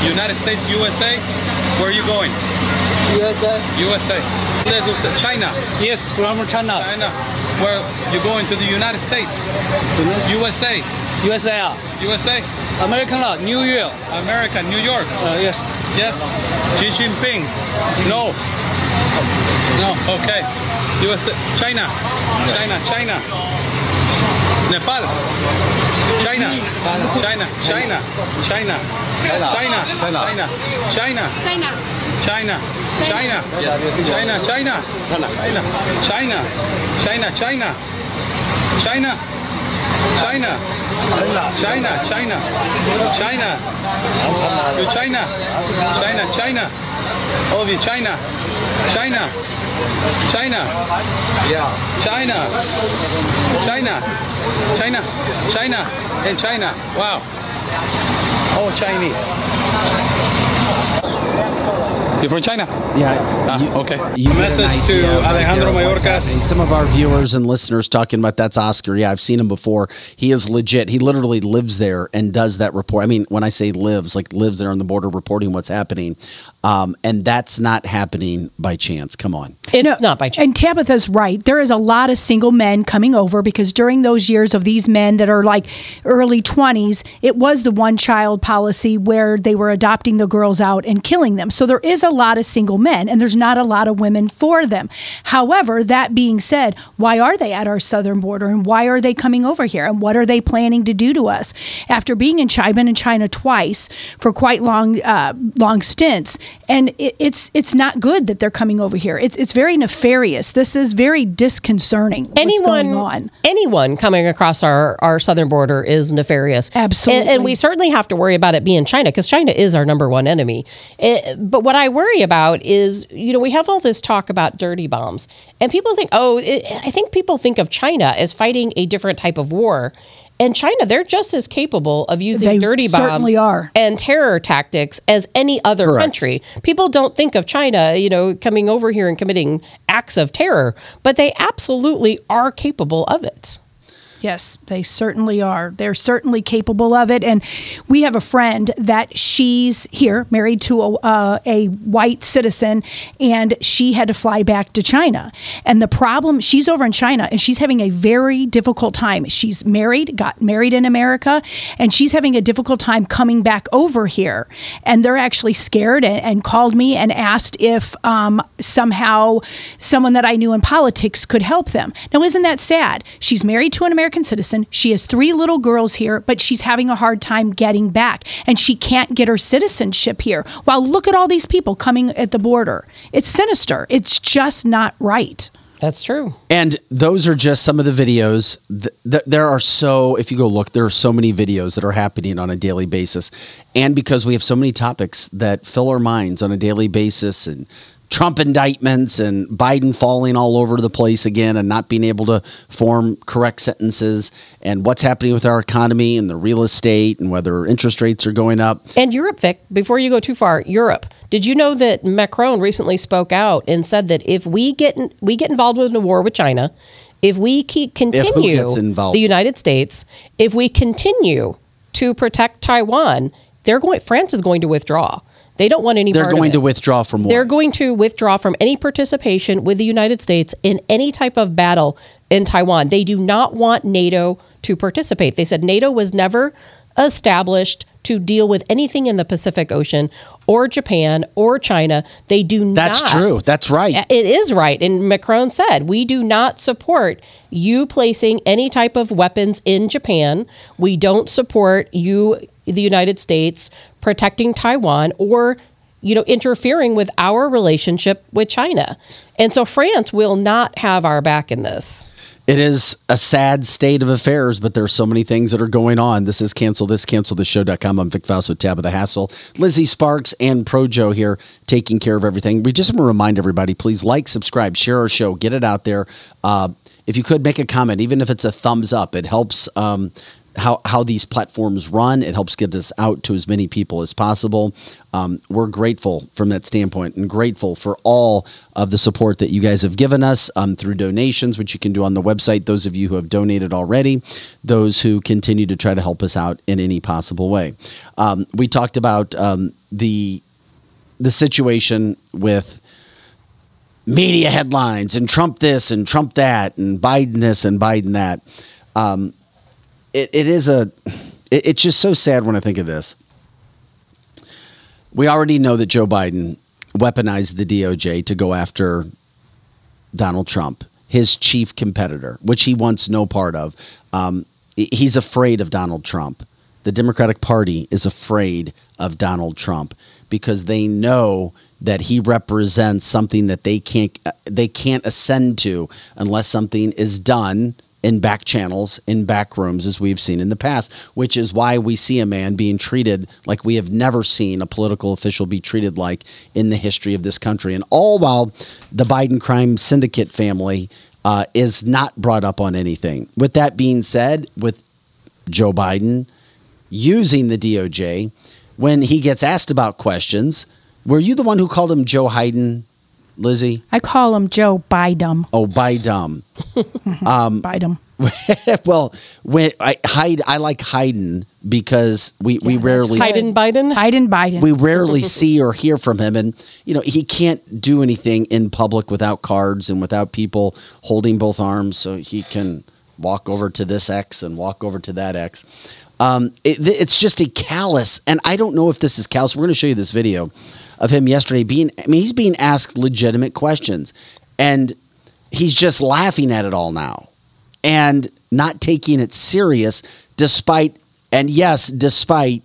United States, USA? Where are you going? USA. USA. This is China. Yes, from China. China. Where you going to the United States? USA. USA. USA. American law, New York. America, New York. Uh, yes. Yes. Xi Jinping. No. No. Okay. USA. China. China. China. Nepal. China. China. China. China. China. China. China. China. China. China. China. China. China. China. China. China. China. China. China. China. China. China. China. You China. China. China. All of you China. China. China. China. China. China. China. And China. Wow. All Chinese. You from China? Yeah. Ah, okay. You A message to idea right Alejandro here of what's Mayorkas. Some of our viewers and listeners talking about that's Oscar. Yeah, I've seen him before. He is legit. He literally lives there and does that report. I mean, when I say lives, like lives there on the border reporting what's happening. Um, and that's not happening by chance. Come on. It's not by chance. And Tabitha's right. There is a lot of single men coming over because during those years of these men that are like early 20s, it was the one child policy where they were adopting the girls out and killing them. So there is a lot of single men and there's not a lot of women for them. However, that being said, why are they at our southern border and why are they coming over here and what are they planning to do to us? After being in China, I've been in China twice for quite long uh, long stints and it, it's it's not good that they're coming over here. It's it's very nefarious. This is very disconcerting. what's anyone going on. anyone coming across our, our southern border is nefarious. Absolutely. And, and we certainly have to worry about it being China because China is our number one enemy. Eh, but what I worry about is, you know, we have all this talk about dirty bombs, and people think, oh, it, I think people think of China as fighting a different type of war. And China, they're just as capable of using They dirty bombs are. and terror tactics as any other Correct. country. People don't think of China, you know, coming over here and committing acts of terror, but they absolutely are capable of it. Yes, they certainly are. They're certainly capable of it. And we have a friend that she's here, married to a, uh, a white citizen, and she had to fly back to China. And the problem, she's over in China and she's having a very difficult time. She's married, got married in America, and she's having a difficult time coming back over here. And they're actually scared and, and called me and asked if um, somehow someone that I knew in politics could help them. Now, isn't that sad? She's married to an American citizen. She has three little girls here, but she's having a hard time getting back and she can't get her citizenship here. Well, look at all these people coming at the border. It's sinister. It's just not right. That's true. And those are just some of the videos. Th- th- there are so, if you go look, there are so many videos that are happening on a daily basis. And because we have so many topics that fill our minds on a daily basis and Trump indictments and Biden falling all over the place again and not being able to form correct sentences and what's happening with our economy and the real estate and whether interest rates are going up. And Europe, Vic, before you go too far, Europe. Did you know that Macron recently spoke out and said that if we get in, we get involved with a war with China, if we keep continue the United States, if we continue to protect Taiwan, they're going France is going to withdraw. They don't want any They're going to withdraw from war. They're going to withdraw from any participation with the United States in any type of battle in Taiwan. They do not want NATO to participate. They said NATO was never established to deal with anything in the Pacific Ocean or Japan or China. They do That's not. That's true. That's right. It is right. And Macron said, we do not support you placing any type of weapons in Japan. We don't support you, the United States, protecting Taiwan or you know interfering with our relationship with China. And so France will not have our back in this. It is a sad state of affairs, but there are so many things that are going on. This is cancel this, CancelThisShow.com. I'm Vic Faust with Tabitha Hassel, Lizzie Sparks, and Projo here taking care of everything. We just want to remind everybody, please like, subscribe, share our show, get it out there. Uh, if you could make a comment, even if it's a thumbs up, it helps um, how, how these platforms run. It helps get us out to as many people as possible. Um, we're grateful from that standpoint and grateful for all of the support that you guys have given us um, through donations, which you can do on the website. Those of you who have donated already, those who continue to try to help us out in any possible way. Um, we talked about um, the the situation with media headlines and Trump this and Trump that and Biden this and Biden that. Um, it, it is a it, it's just so sad when I think of this. We already know that Joe Biden weaponized the DOJ to go after Donald Trump, his chief competitor, which he wants no part of. Um, he's afraid of Donald Trump. The Democratic Party is afraid of Donald Trump because they know that he represents something that they can't they can't ascend to unless something is done in back channels, in back rooms, as we've seen in the past, which is why we see a man being treated like we have never seen a political official be treated like in the history of this country. And all while the Biden crime syndicate family uh, is not brought up on anything. With that being said, with Joe Biden using the DOJ, when he gets asked about questions, were you the one who called him Joe Hayden, Lizzie? I call him Joe Biden. Oh, Biden. (laughs) um, Biden. (laughs) well, when I hide, I like Hayden because we, we rarely Biden, Biden, Biden, Biden. we rarely see or hear from him, and you know he can't do anything in public without cards and without people holding both arms, so he can walk over to this X and walk over to that X. Um, it, it's just a callous, and I don't know if this is callous. We're going to show you this video of him yesterday being. I mean, he's being asked legitimate questions, and he's just laughing at it all now and not taking it serious despite and yes despite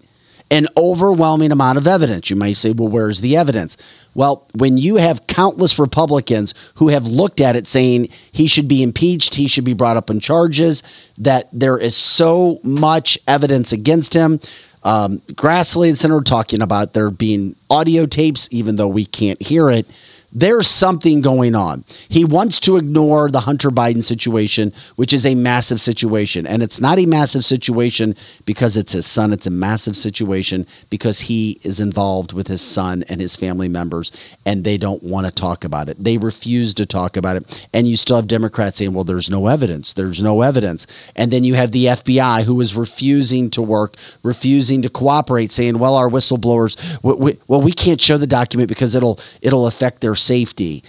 an overwhelming amount of evidence. You might say well where's the evidence? Well when you have countless republicans who have looked at it saying he should be impeached he should be brought up on charges that there is so much evidence against him. Um, grassley and senator talking about there being audio tapes even though we can't hear it There's something going on. He wants to ignore the Hunter Biden situation, which is a massive situation. And it's not a massive situation because it's his son. It's a massive situation because he is involved with his son and his family members, and they don't want to talk about it. They refuse to talk about it. And you still have Democrats saying, well, there's no evidence. There's no evidence. And then you have the FBI who is refusing to work, refusing to cooperate, saying, well, our whistleblowers, we, we, well, we can't show the document because it'll it'll affect their safety.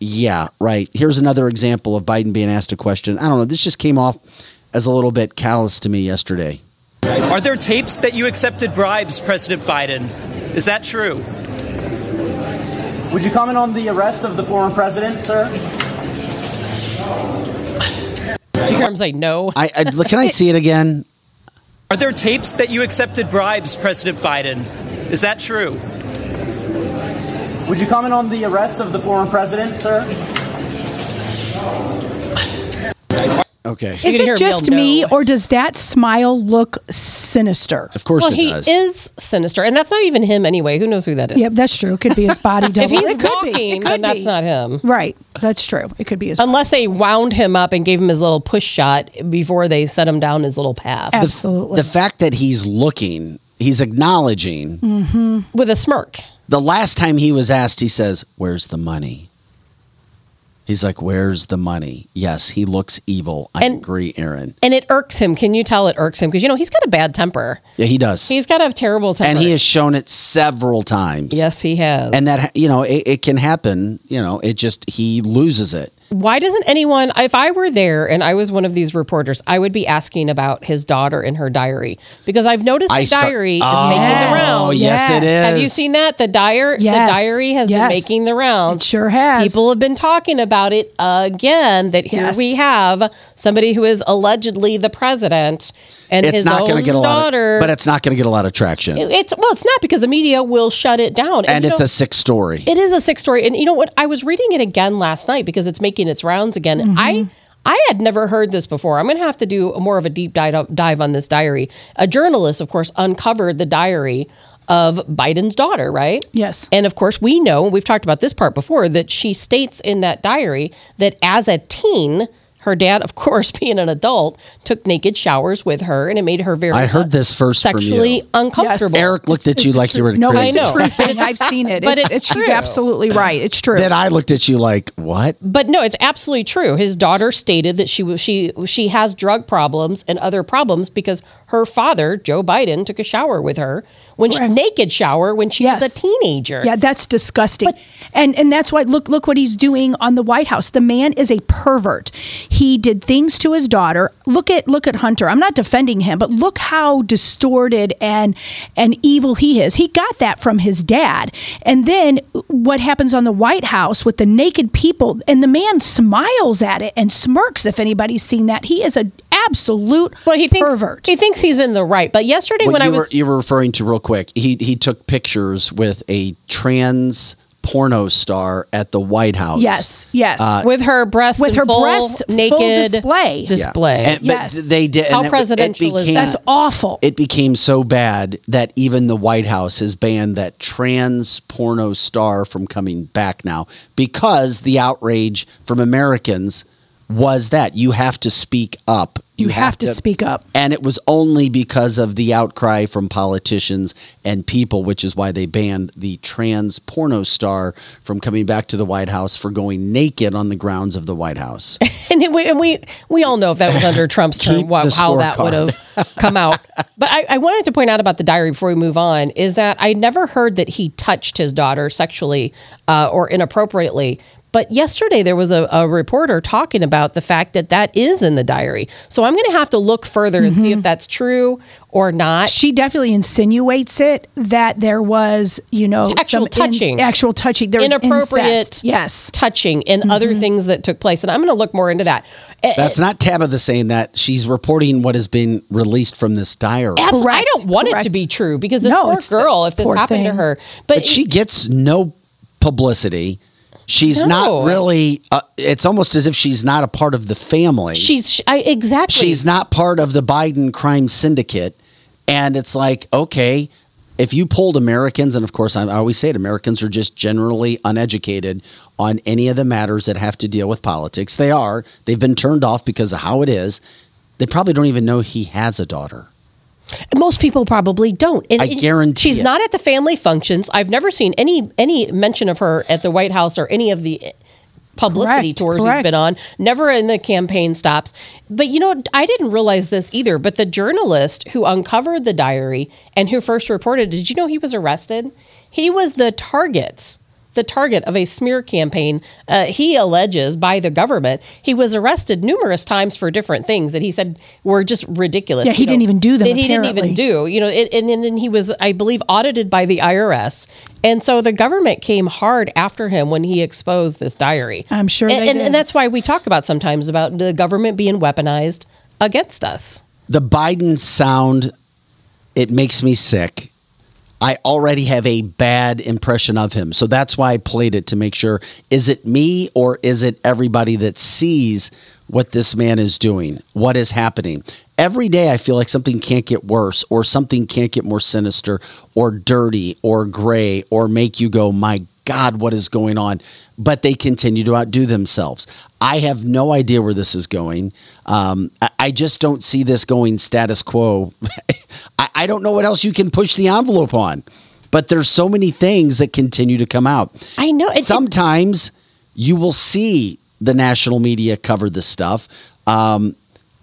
Yeah, right. Here's another example of Biden being asked a question. I don't know. This just came off as a little bit callous to me yesterday. Are there tapes that you accepted bribes, President Biden? Is that true? Would you comment on the arrest of the former president, sir? Did you hear him say no? I, I can I see it again? (laughs) Are there tapes that you accepted bribes, President Biden? Is that true? Would you comment on the arrest of the former president, sir? Okay. Is it just me, or does that smile look sinister? Of course well, it he does. is sinister, and that's not even him anyway. Who knows who that is? Yeah, that's true. It could be his body (laughs) double. if he's it could be. It could then that's be. not him. Right. That's true. It could be his. Unless they wound him up and gave him his little push shot before they set him down his little path. The- Absolutely. The, fact that he's looking, he's acknowledging. mm-hmm. With a smirk. The last time he was asked, he says, Where's the money? He's like, Where's the money? Yes, he looks evil. I And- agree, Aaron. And it irks him. Can you tell it irks him? Because, you know, he's got a bad temper. Yeah, he does. He's got a terrible temper. and he has shown it several times. Yes, he has. And that, you know, it, it can happen. You know, it just, he loses it. Why doesn't anyone, if I were there and I was one of these reporters, I would be asking about his daughter and her diary because I've noticed the start- diary Oh, is making the rounds. yes, it is. Have you seen that? The diary, Yes. the diary has Yes. been making the rounds. It sure has. People have been talking about it again. That here Yes. we have somebody who is allegedly the president and it's his not own get a lot daughter. of, but it's not going to get a lot of traction. it's well, it's not because the media will shut it down. and you it's know- a sick story. it is a sick story. And you know what? I was reading it again last night because it's making its rounds again. Mm-hmm. I I had never heard this before. I'm going to have to do more of a deep dive, dive on this diary. A journalist, of course, uncovered the diary of Biden's daughter, right? Yes. And of course, we know, we've talked about this part before, that she states in that diary that as a teen, her dad, of course, (laughs) being an adult, took naked showers with her, and it made her very I heard this first from sexually you. uncomfortable. Eric looked at you like you were No, crazy. it's a true (laughs) thing. I've seen it. But it's, it's she's true. absolutely right. It's true. Then I looked at you like, what? But no, it's absolutely true. His daughter stated that she was she she has drug problems and other problems because her father, Joe Biden, took a shower with her when she, naked shower when she was a teenager. Yeah, that's disgusting. and and that's why look look what he's doing on the White House. The man is a pervert. He did things to his daughter. Look at look at Hunter. I'm not defending him, but look how distorted and and evil he is. He got that from his dad. And then what happens on the White House with the naked people and the man smiles at it and smirks if anybody's seen that. He is an absolute well, he thinks, pervert. He thinks he's in the right. But yesterday What when I you was were you were referring to real quick. He he took pictures with a trans porno star at the White House. Yes, yes. Uh, with her breast, with her full, breasts full naked display. Yeah. display. And- but Yes. they did. How and it- it presidential is became- that? That's awful. It became so bad that even the White House has banned that trans porno star from coming back now because the outrage from Americans was that you have to speak up. You have to speak up. And it was only because of the outcry from politicians and people, which is why they banned the trans porno star from coming back to the White House for going naked on the grounds of the White House. (laughs) and we, and we we all know if that was under Trump's term, the how that would have come out. (laughs) But I, I wanted to point out about the diary before we move on is that I never heard that he touched his daughter sexually uh, or inappropriately. But yesterday there was a, a reporter talking about the fact that that is in the diary. So I'm going to have to look further and see if mm-hmm. that's true or not. She definitely insinuates it that there was, you know, Actual some in- touching. actual touching. There Inappropriate incest. Yes. touching and mm-hmm. other things that took place. And I'm going to look more into that. That's not Tabitha saying that. She's reporting what has been released from this diary. Absolutely. I don't want it to be true because this No, poor it's the girl, if this poor happened to her, but, But she gets no publicity. She's No. not really. Uh, it's almost as if she's not a part of the family. she's I, exactly. she's not part of the Biden crime syndicate, and it's like, okay, if you polled Americans, and of course, I always say it, Americans are just generally uneducated on any of the matters that have to deal with politics. They are. They've been turned off because of how it is. They probably don't even know he has a daughter. Most people probably don't. And I and guarantee she's it. not at the family functions. I've never seen any any mention of her at the White House or any of the publicity Correct, tours correct. he's been on. Never in the campaign stops. But you know, I didn't realize this either. But the journalist who uncovered the diary and who first reported, did you know he was arrested? He was the target. The target of a smear campaign, uh, he alleges by the government. He was arrested numerous times for different things that he said were just ridiculous. Yeah, he you didn't even do them, That he didn't even do. You know, it, and, and, and he was, I believe, audited by the IRS. And so the government came hard after him when he exposed this diary. I'm sure And, they and, did. and that's why we talk about sometimes about the government being weaponized against us. The Biden sound, it makes me sick. I already have a bad impression of him. So that's why I played it to make sure is it me or is it everybody that sees what this man is doing? What is happening? Every day I feel like something can't get worse or something can't get more sinister or dirty or gray or make you go, my God, what is going on? But they continue to outdo themselves. I have no idea where this is going. Um, I, I just don't see this going status quo. (laughs) I, I don't know what else you can push the envelope on. But there's so many things that continue to come out. I know. It, Sometimes you will see the national media cover this stuff. Um,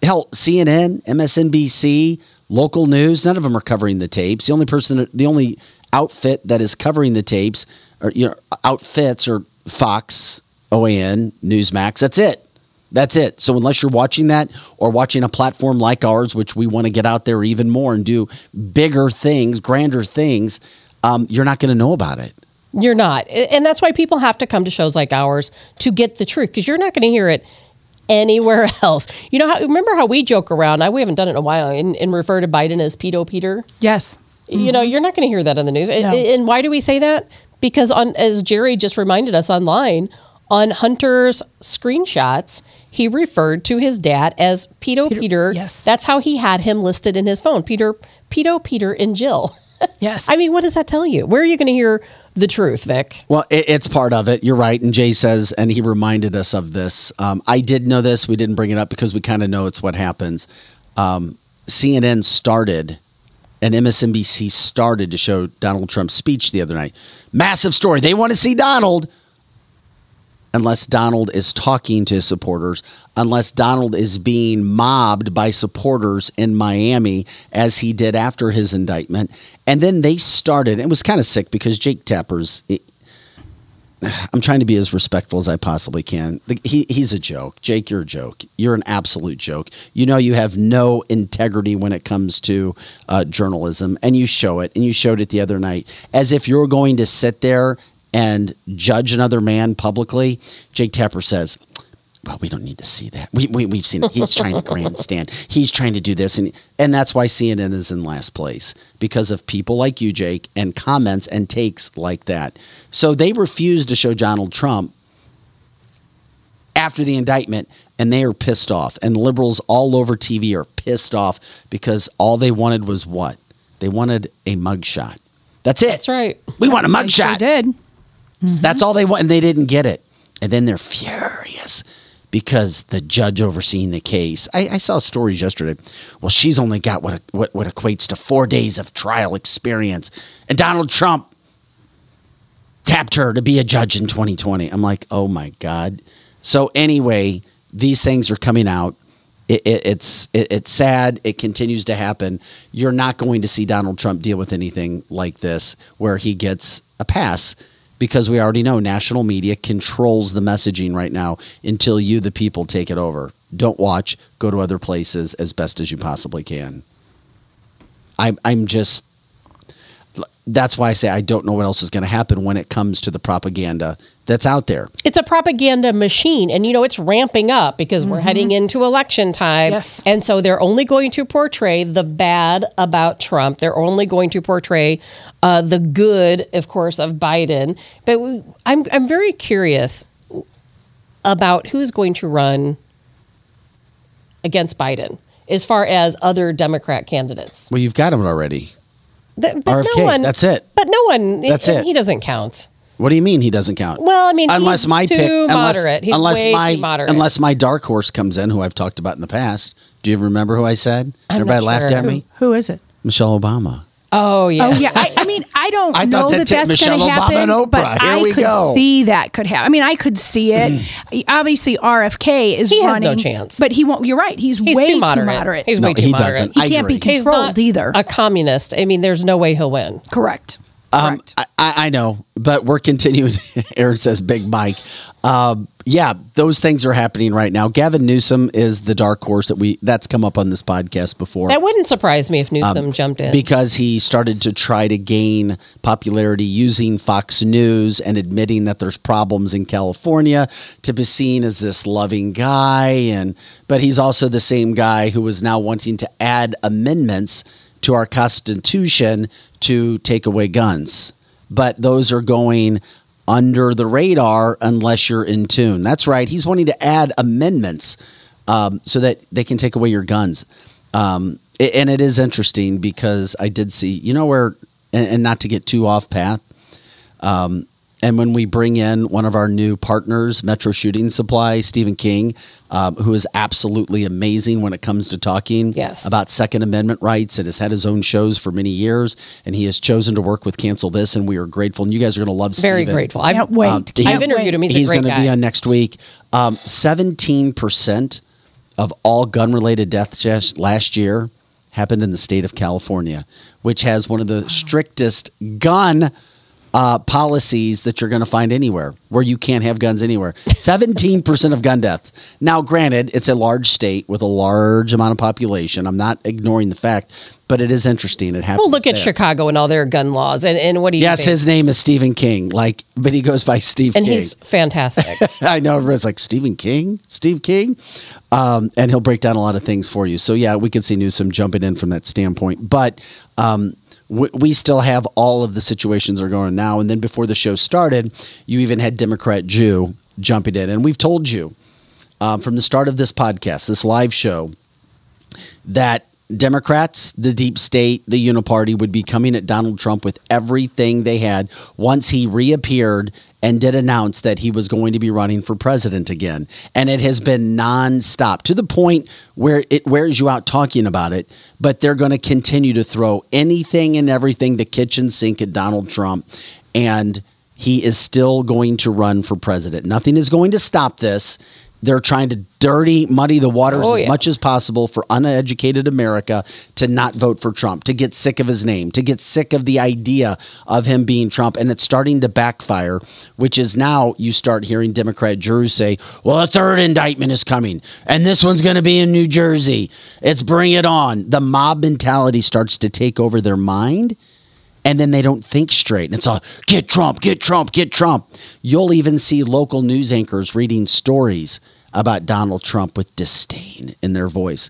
hell, CNN, MSNBC, local news, none of them are covering the tapes. The only person, the only outfit that is covering the tapes, or you know, outfits or Fox, OAN, Newsmax. That's it. That's it. So unless you're watching that or watching a platform like ours, which we want to get out there even more and do bigger things, grander things, um, you're not going to know about it. You're not. And that's why people have to come to shows like ours to get the truth because you're not going to hear it anywhere (laughs) else. You know, how, remember how we joke around? I, we haven't done it in a while and, and refer to Biden as pedo Peter? Yes. You know, you're not going to hear that on the news. No. And why do we say that? Because on as Jerry just reminded us online, on Hunter's screenshots, he referred to his dad as pedo Peter. yes. That's how he had him listed in his phone. Peter pedo Peter and Jill. (laughs) Yes. I mean, what does that tell you? Where are you going to hear the truth, Vic? Well, it, it's part of it. You're right. And Jay says, and he reminded us of this. Um, I did know this. We didn't bring it up because we kind of know it's what happens. Um, CNN started and MSNBC started to show Donald Trump's speech the other night. Massive story. They want to see Donald unless Donald is talking to his supporters, unless Donald is being mobbed by supporters in Miami as he did after his indictment. And then they started, it was kind of sick because Jake Tapper's. (sighs) I'm trying to be as respectful as I possibly can. He, he's a joke. Jake, you're a joke. You're an absolute joke. You know, you have no integrity when it comes to uh, journalism, and you show it, and you showed it the other night. As if you're going to sit there and judge another man publicly. Jake Tapper says, well, we don't need to see that. We, we, we've seen it. He's trying to grandstand. (laughs) He's trying to do this. And, and that's why CNN is in last place because of people like you, Jake, and comments and takes like that. So they refused to show Donald Trump after the indictment, and they are pissed off. And liberals all over TV are pissed off because all they wanted was what? They wanted a mugshot. That's it. That's right. We want a They mugshot. sure did. That's all they want, and they didn't get it. And then they're furious because the judge overseeing the case. I, I saw stories yesterday. Well, she's only got what, what what equates to four days of trial experience, and Donald Trump tapped her to be a judge in 2020. I'm like, oh my god. So anyway, these things are coming out. It, it, it's it, it's sad. It continues to happen. You're not going to see Donald Trump deal with anything like this where he gets a pass because we already know national media controls the messaging right now until you, the people, take it over. Don't watch. Go to other places as best as you possibly can. I'm I'm just that's why I say I don't know what else is going to happen when it comes to the propaganda that's out there. It's a propaganda machine, and you know it's ramping up because we're heading into election time. Yes. and so they're only going to portray the bad about Trump. They're only going to portray uh, the good, of course, of Biden. But we, I'm I'm very curious about who's going to run against Biden as far as other Democrat candidates. Well, you've got him already. Th- but RFK. no one. That's it. But no one. That's it. He doesn't count. What do you mean he doesn't count? Well, I mean, unless he's my too pick, unless, moderate. He's unless way my too moderate. unless my dark horse comes in, who I've talked about in the past. Do you remember who I said? I'm Everybody not laughed sure. at me. Who is it? Michelle Obama. Oh yeah. Oh yeah. I, I mean, I don't (laughs) I know that that that's Michelle going to Obama happen, and but Oprah. Here I we could go. see that could happen. I mean, I could see it. Mm. Obviously, RFK is He has running, no chance. but he won't. You're right. He's, He's way too moderate. moderate. He's No, way too he moderate. doesn't. he I can't be agree. He's controlled not either. a communist. I mean, there's no way he'll win. Correct. Um, I, I know, but we're continuing. (laughs) Aaron says, "Big Mike." Um, yeah, those things are happening right now. Gavin Newsom is the dark horse that we that's come up on this podcast before. That wouldn't surprise me if Newsom Um, jumped in. because he started to try to gain popularity using Fox News and admitting that there's problems in California to be seen as this loving guy and but he's also the same guy who is now wanting to add amendments to our constitution to take away guns. But those are going under the radar unless you're in tune. That's right. He's wanting to add amendments um, so that they can take away your guns. Um, and it is interesting because I did see, you know, where, and, not to get too off path. Um, and when we bring in one of our new partners, Metro Shooting Supply, Stephen King, um, who is absolutely amazing when it comes to talking Yes. about Second Amendment rights and has had his own shows for many years. And he has chosen to work with Cancel This, and we are grateful. And you guys are going to love Very Stephen. grateful. I've, Can't wait. Um, Can't I've interviewed him. He's, He's going to be on next week. Um, Seventeen percent of all gun-related deaths last year happened in the state of California, which has one of the strictest gun uh, policies that you're going to find anywhere, where you can't have guns anywhere. Seventeen percent of gun deaths. Now, granted, it's a large state with a large amount of population. I'm not ignoring the fact, but it is interesting. It happens. well, look at there. Chicago and all their gun laws. And, and what do you Yes, think? his name is Stephen King. Like, but he goes by Steve King. and King. he's fantastic. (laughs) I know everybody's like Stephen King, Steve King, um, and he'll break down a lot of things for you. So yeah, we could see Newsom jumping in from that standpoint, but um, we, still have all of the situations are going on now. And then before the show started, you even had Democrat Drew jumping in, and we've told you um, from the start of this podcast, this live show, that Democrats, the deep state, the uniparty would be coming at Donald Trump with everything they had once he reappeared and did announce that he was going to be running for president again. And it has been nonstop to the point where it wears you out talking about it, but they're going to continue to throw anything and everything the kitchen sink at Donald Trump. And he is still going to run for president. Nothing is going to stop this. They're trying to dirty, muddy the waters Oh, as yeah. much as possible for uneducated America to not vote for Trump, to get sick of his name, to get sick of the idea of him being Trump. And it's starting to backfire, which is now you start hearing Democrat Drew say, well, a third indictment is coming, and this one's going to be in New Jersey. It's bring it on. The mob mentality starts to take over their mind and then they don't think straight. And it's all get Trump, get Trump, get Trump. You'll even see local news anchors reading stories about Donald Trump with disdain in their voice.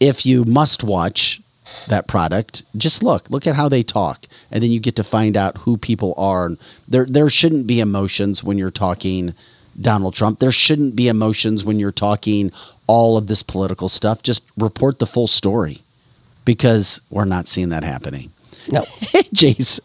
If you must watch that product, just look. Look at how they talk. And then you get to find out who people are. There there shouldn't be emotions when you're talking Donald Trump. There shouldn't be emotions when you're talking all of this political stuff. Just report the full story because we're not seeing that happening. No. (laughs) Jay's,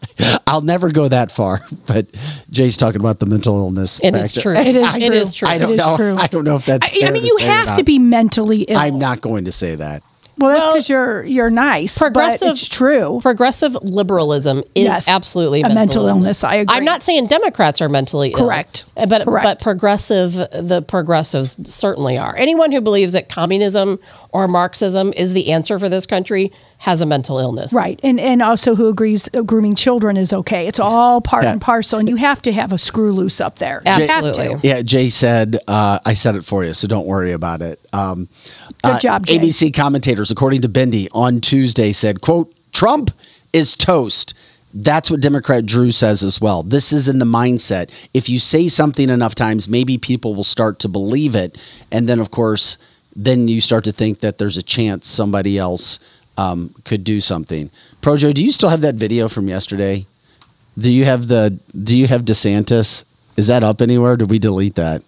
I'll never go that far, but Jay's talking about the mental illness. And it's factor. true. (laughs) It is I, true. It is true. I don't It is know. true. I don't know if that's. I, I fair mean, to you say have to be mentally ill. I'm not going to say that. Well, that's because you're you're nice. Progressive- but it's true. Progressive liberalism is Yes. absolutely A mental illness. I agree. I'm not saying Democrats are mentally ill. Correct. Uh, but Correct. but progressive the progressives certainly are. Anyone who believes that communism or Marxism is the answer for this country has a mental illness. Right, and and also who agrees uh, grooming children is okay. It's all part Yeah. and parcel, and you have to have a screw loose up there. Jay- You have Absolutely. to. Yeah, Jay said, uh, I said it for you, so don't worry about it. Um, Good job, Jay. ABC commentators, according to Bendy, on Tuesday said, quote, Trump is toast. That's what Democrat Drew says as well. This is in the mindset. If you say something enough times, maybe people will start to believe it. And then, of course, then you start to think that there's a chance somebody else um, could do something. Projo, do you still have that video from yesterday? Do you have the? Do you have DeSantis? Is that up anywhere? Did we delete that?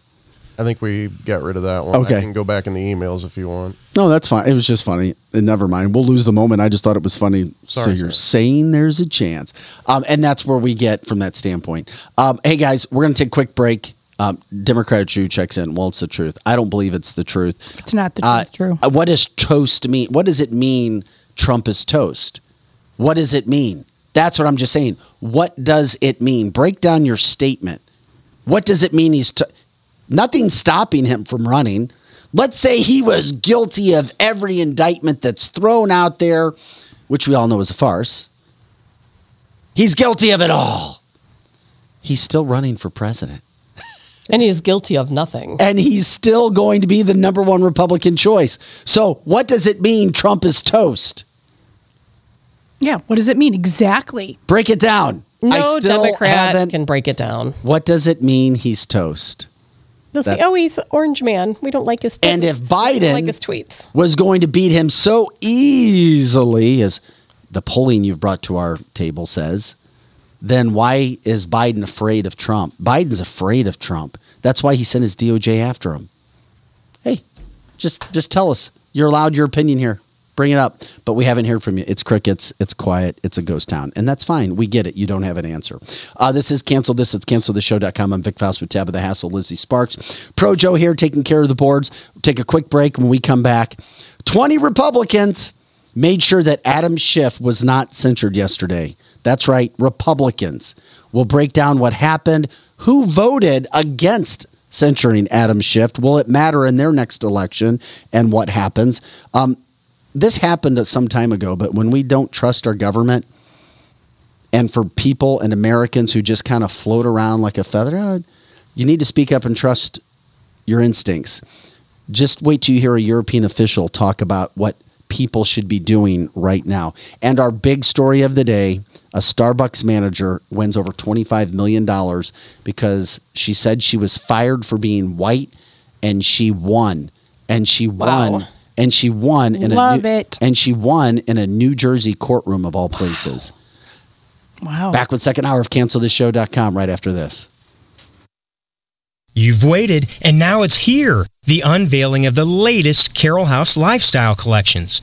I think we got rid of that one. Okay. I can go back in the emails if you want. No, that's fine. It was just funny. And never mind. We'll lose the moment. I just thought it was funny. so Sorry, you're saying there's a chance. Um, and that's where we get from that standpoint. Um, hey, guys, we're going to take a quick break. Um, Democrat Drew checks in. Well, it's the truth. I don't believe it's the truth. It's not the truth, Uh, Drew. uh, What does toast mean? What does it mean Trump is toast? What does it mean? That's what I'm just saying. What does it mean? Break down your statement. What does it mean he's to- nothing stopping him from running? Let's say he was guilty of every indictment that's thrown out there, which we all know is a farce. He's guilty of it all. He's still running for president. And he is guilty of nothing. And he's still going to be the number one Republican choice. So, what does it mean Trump is toast? Yeah, what does it mean exactly? Break it down. I No still Democrat haven't- can break it down. What does it mean he's toast? They'll say, "Oh, he's orange man. We don't like his." Tweets. And if Biden like his tweets, was going to beat him so easily, as the polling you've brought to our table says, then why is Biden afraid of Trump? Biden's afraid of Trump. That's why he sent his DOJ after him. Hey, just just tell us. You're allowed your opinion here. Bring it up. But we haven't heard from you. It's crickets. It's quiet. It's a ghost town. And that's fine. We get it. You don't have an answer. Uh, this is Cancel This. It's cancelthisshow.com. I'm Vic Faust with Tabitha Hassel, Lizzie Sparks. Pro Joe here taking care of the boards. take a quick break. When we come back, 20 Republicans made sure that Adam Schiff was not censured yesterday. That's right, Republicans. We'll break down what happened, who voted against censuring Adam Schiff. Will it matter in their next election and what happens? Um, this happened some time ago, but when we don't trust our government, and for people and Americans who just kind of float around like a feather, uh, you need to speak up and trust your instincts. Just wait till you hear a European official talk about what people should be doing right now. And our big story of the day a Starbucks manager wins over $25 million because she said she was fired for being white and she won. And she Wow. won. And she won in Love a new, it. and she won in a New Jersey courtroom of all places. Wow. Back with second hour of cancelthisshow.com right after this. You've waited, and now it's here the unveiling of the latest Carol House lifestyle collections.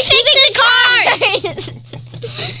fixed the car. (laughs)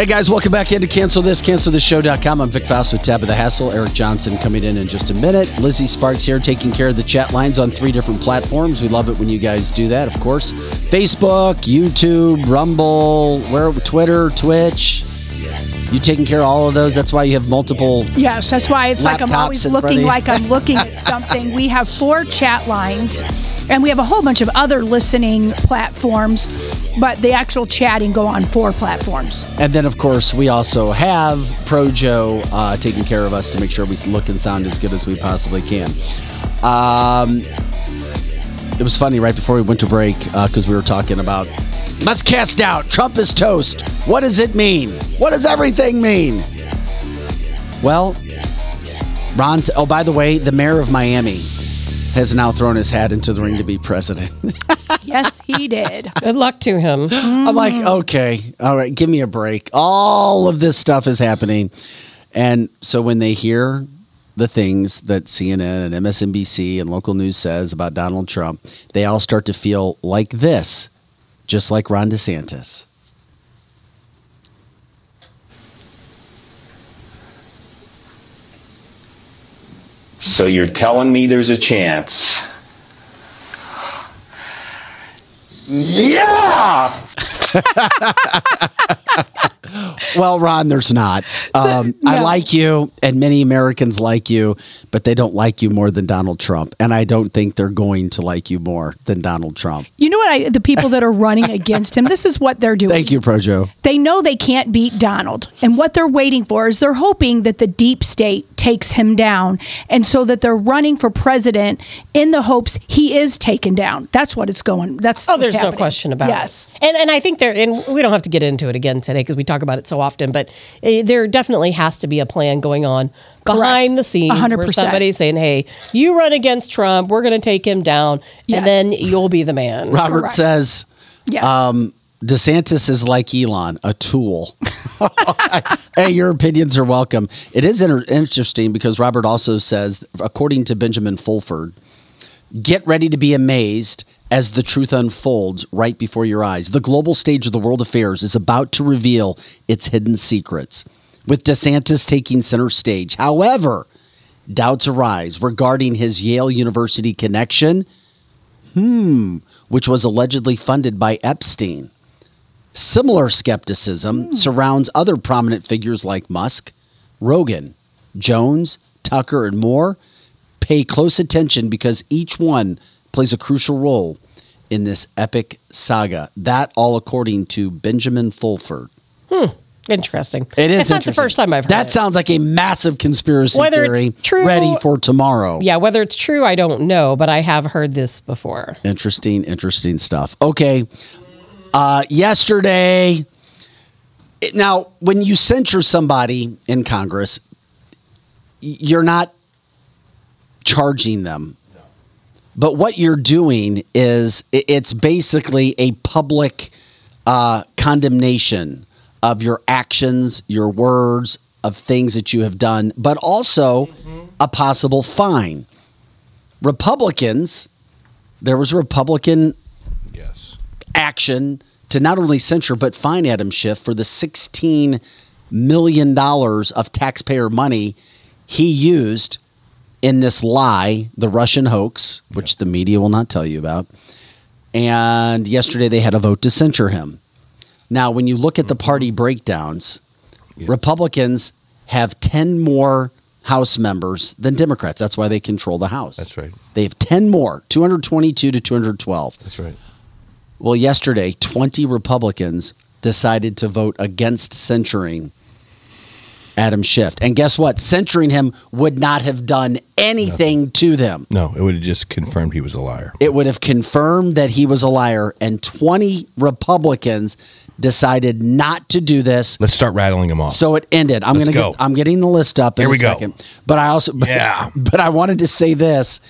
Hey guys, welcome back into Cancel This, CancelThisShow.com. I'm Vic Faust with Tabitha Hassel. Eric Johnson coming in in just a minute. Lizzie Sparks here taking care of the chat lines on three different platforms. We love it when you guys do that, of course. Facebook, YouTube, Rumble, where Twitter, Twitch. You taking care of all of those? That's why you have multiple. Yes, that's why it's like I'm always in front of looking like I'm looking at (laughs) something. We have four chat lines, and we have a whole bunch of other listening platforms, but the actual chatting go on four platforms. And then, of course, we also have Projo uh, taking care of us to make sure we look and sound as good as we possibly can. Um, it was funny right before we went to break because we were talking about let's cast out Trump is toast. What does it mean? What does everything mean? Well, Ron. Oh, by the way, the mayor of Miami has now thrown his hat into the ring to be president. (laughs) Yes, he did. Good luck to him. I'm like, mm. okay, all right, give me a break. All of this stuff is happening. And so when they hear the things that CNN and MSNBC and local news says about Donald Trump, they all start to feel like this, just like Ron DeSantis. So you're telling me there's a chance? Yeah! (laughs) Well, Ron, there's not. Um, (laughs) I like you, and many Americans like you, but they don't like you more than Donald Trump. And I don't think they're going to like you more than Donald Trump. You know what? I, the people that are running (laughs) against him, this is what they're doing. Thank you, Projo. They know they can't beat Donald. And what they're waiting for is they're hoping that the deep state takes him down. And so that they're running for president in the hopes he is taken down. That's what it's going. That's Oh, there's no question about yes. it. And and I think there, and we don't have to get into it again today because we talk about it so often. But eh, there definitely has to be a plan going on behind the scenes, where 100%. somebody's saying, "Hey, you run against Trump, we're going to take him down, Yes. and then you'll be the man." Robert Correct. says, Yeah. um, DeSantis is like Elon, a tool. (laughs) hey, your opinions are welcome. It is inter- interesting because Robert also says, according to Benjamin Fulford, get ready to be amazed as the truth unfolds right before your eyes. The global stage of the world affairs is about to reveal its hidden secrets, with DeSantis taking center stage. However, doubts arise regarding his Yale University connection hmm, which was allegedly funded by Epstein. Similar skepticism surrounds other prominent figures like Musk, Rogan, Jones, Tucker, and more. Pay close attention because each one plays a crucial role in this epic saga. That all according to Benjamin Fulford. Hmm. Interesting. It is It's not the first time I've heard That it. sounds like a massive conspiracy Whether theory it's true- ready for tomorrow. Yeah, whether it's true, I don't know, but I have heard this before. Interesting, interesting stuff. Okay. Uh, yesterday, it- now, when you censure somebody in Congress, you're not charging them. But what you're doing is it's basically a public uh, condemnation of your actions, your words, of things that you have done, but also a possible fine. Republicans, there was a Republican action to not only censure but fine Adam Schiff for the $16 million of taxpayer money he used in this lie, the Russian hoax, which the media will not tell you about, and yesterday they had a vote to censure him. Now, when you look at the party breakdowns, Republicans have 10 more House members than Democrats. That's why they control the House. That's right. They have 10 more, 222 to 212. That's right. Well, yesterday, 20 Republicans decided to vote against censuring Adam Schiff. And guess what? Censuring him would not have done anything to them. No, it would have just confirmed he was a liar. It would have confirmed that he was a liar, and 20 Republicans decided not to do this. Let's start rattling them off. So it ended. I'm Let's to go. get. I'm getting the list up in Here a we go. But I also. Yeah. (laughs) But I wanted to say this: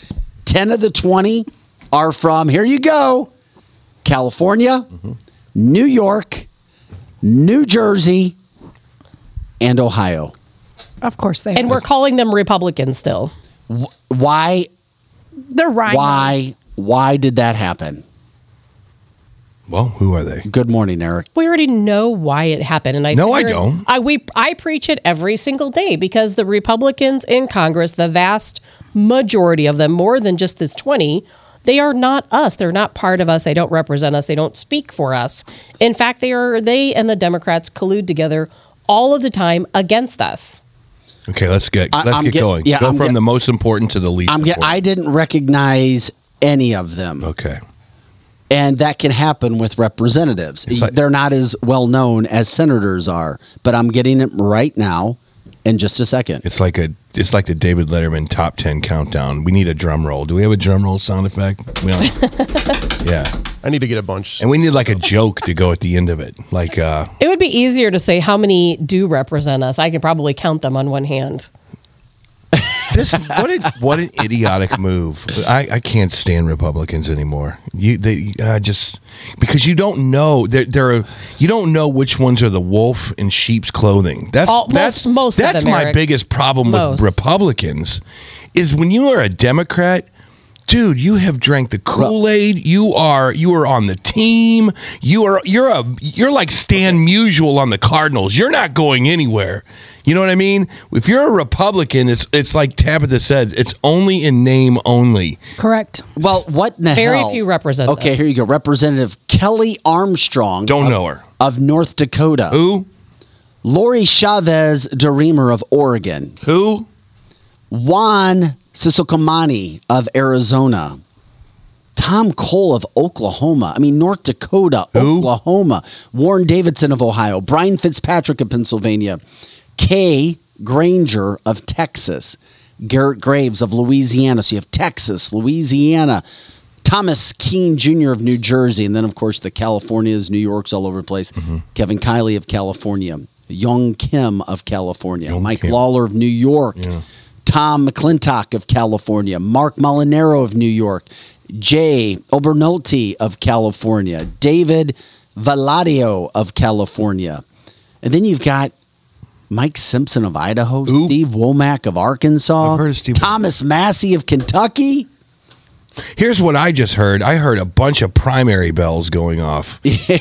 ten of the twenty are from. Here you go: California, Mm-hmm. New York, New Jersey, and Ohio. Of course they And are. we're calling them Republicans still. Why? They're right. Why? Why did that happen? Well, who are they? Good morning, Eric. We already know why it happened, and I No, I don't. I we I preach it every single day because the Republicans in Congress, the vast majority of them, more than just this twenty, they are not us. They're not part of us. They don't represent us. They don't speak for us. In fact, they are they and the Democrats collude together all of the time against us. Okay, let's get I- let's I'm get get- going. yeah, Go I'm from get- the most important to the least. I'm get, important. I didn't recognize any of them. Okay. And that can happen with representatives. like- They're not as well known as senators are, but I'm getting it right now in just a second. It's like a it's like the David Letterman top ten countdown. We need a drum roll. Do we have a drum roll sound effect? We don't. (laughs) yeah. I need to get a bunch. And we need like a joke to go at the end of it. Like uh It would be easier to say how many do represent us. I can probably count them on one hand. This what a, what an idiotic move. I, I can't stand Republicans anymore. You they uh, just because you don't know there there are you don't know which ones are the wolf in sheep's clothing. That's All- that's most of that's them, my Eric. biggest problem Most. with Republicans is when you are a Democrat. Dude, you have drank the Kool Aid. You are you are on the team. You are you're a you're like Stan Musial on the Cardinals. You're not going anywhere. You know what I mean? If you're a Republican, it's it's like Tabitha said. It's only in name only. Correct. Well, what in the Very hell? few representatives. Okay, here you go. Representative Kelly Armstrong. Don't of- know her. Of North Dakota. Who? Lori Chavez DeRemer of Oregon. Who? Juan Ciscomani of Arizona. Tom Cole of Oklahoma. I mean, North Dakota, Oklahoma. Warren Davidson of Ohio. Brian Fitzpatrick of Pennsylvania. Kay Granger of Texas. Garrett Graves of Louisiana. So you have Texas, Louisiana. Thomas Kean Jr. of New Jersey. And then, of course, the Californias, New York's all over the place. Mm-hmm. Kevin Kiley of California. Young Kim of California. Mike Kim. Lawler of New York. Tom McClintock of California, Marc Molinaro of New York, Jay Obernolte of California, David Valadao of California. And then you've got Mike Simpson of Idaho, Steve Womack of Arkansas, Thomas Massie of Kentucky. Here's what I just heard. I heard a bunch of primary bells going off.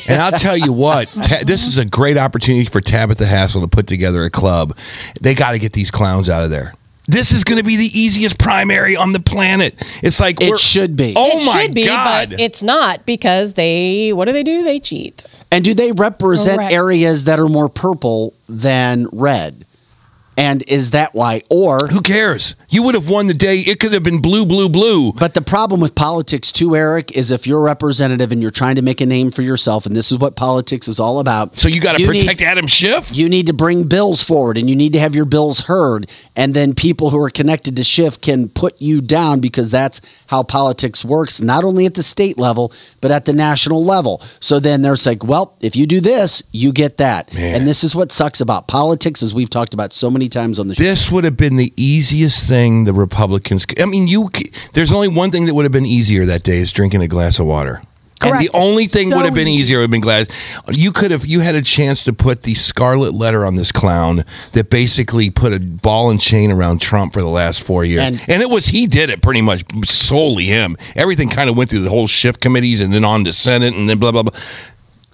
And I'll tell you what, (laughs) ta- this is a great opportunity for Tabitha Hassel to put together a club. They got to get these clowns out of there. This is going to be the easiest primary on the planet. It's like It should be. Oh it my should be, god! but it's not because they. What do they do? They cheat. And do they represent Correct. areas that are more purple than red? And is that why? Or who cares? You would have won the day. It could have been blue, blue, blue. But the problem with politics, too, Eric, is if you're a representative and you're trying to make a name for yourself, and this is what politics is all about. So you got to need- protect Adam Schiff. You need to bring bills forward and you need to have your bills heard. And then people who are connected to Schiff can put you down because that's how politics works, not only at the state level, but at the national level. So then there's like, well, if you do this, you get that. And this is what sucks about politics, as we've talked about so many times on the show. This would have been the easiest thing the Republicans. I mean, you. There's only one thing that would have been easier that day is drinking a glass of water. And Correct. the only thing So would have been easier would have been glass. You could have. You had a chance to put the scarlet letter on this clown that basically put a ball and chain around Trump for the last four years. And- And, it was he did it pretty much solely him. Everything kind of went through the whole Schiff committees and then on to Senate and then blah blah blah.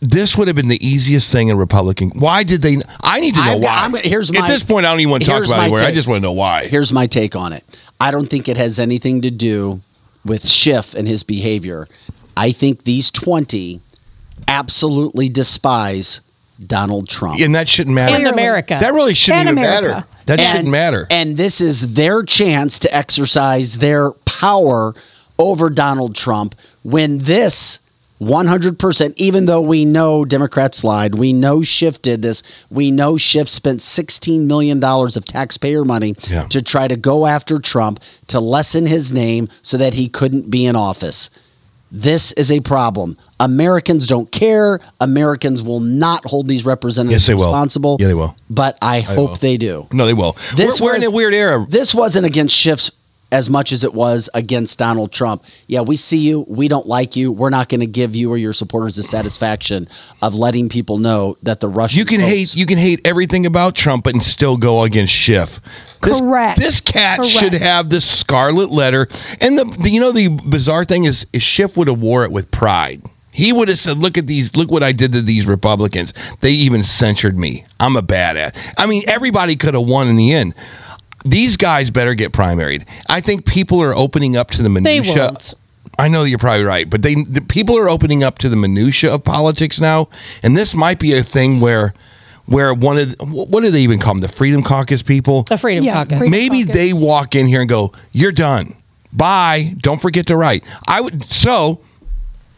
This would have been the easiest thing in Republican. Why did they? I need to know I've got- why. I'm here's my- At this point, I don't even want to talk about my it. Where I just want to know why. Here's my take on it. I don't think it has anything to do with Schiff and his behavior. I think these 20 absolutely despise Donald Trump. And that shouldn't matter. And America. That really shouldn't And even America. matter. That And- shouldn't matter. And this is their chance to exercise their power over Donald Trump when this 100%, even though we know Democrats lied, we know Schiff did this, we know Schiff spent $16 million of taxpayer money Yeah. to try to go after Trump to lessen his name so that he couldn't be in office. This is a problem. Americans don't care. Americans will not hold these representatives Yes, responsible. Yeah, they will. But I hope will. they do. No, they will. This we're, we're in was- a weird era. This wasn't against Schiff's as much as it was against Donald Trump. Yeah, we see you. We don't like you. We're not going to give you or your supporters the satisfaction of letting people know that the Russian You can hate you can hate everything about Trump and still go against Schiff. This, Correct. This cat Correct. should have the scarlet letter. And the, the you know the bizarre thing is, is Schiff would have wore it with pride. He would have said, "Look at these! Look what I did to these Republicans. They even censured me. I'm a badass." I mean, everybody could have won in the end. These guys better get primaried. I think people are opening up to the They minutia. won't. I know you're probably right, but they the people are opening up to the minutia of politics now, and this might be a thing where where one of the, what do they even call them the Freedom Caucus people? The Freedom Yeah, Caucus. Freedom Maybe Caucus. they walk in here and go, "You're done. Bye. Don't forget to write." I would so.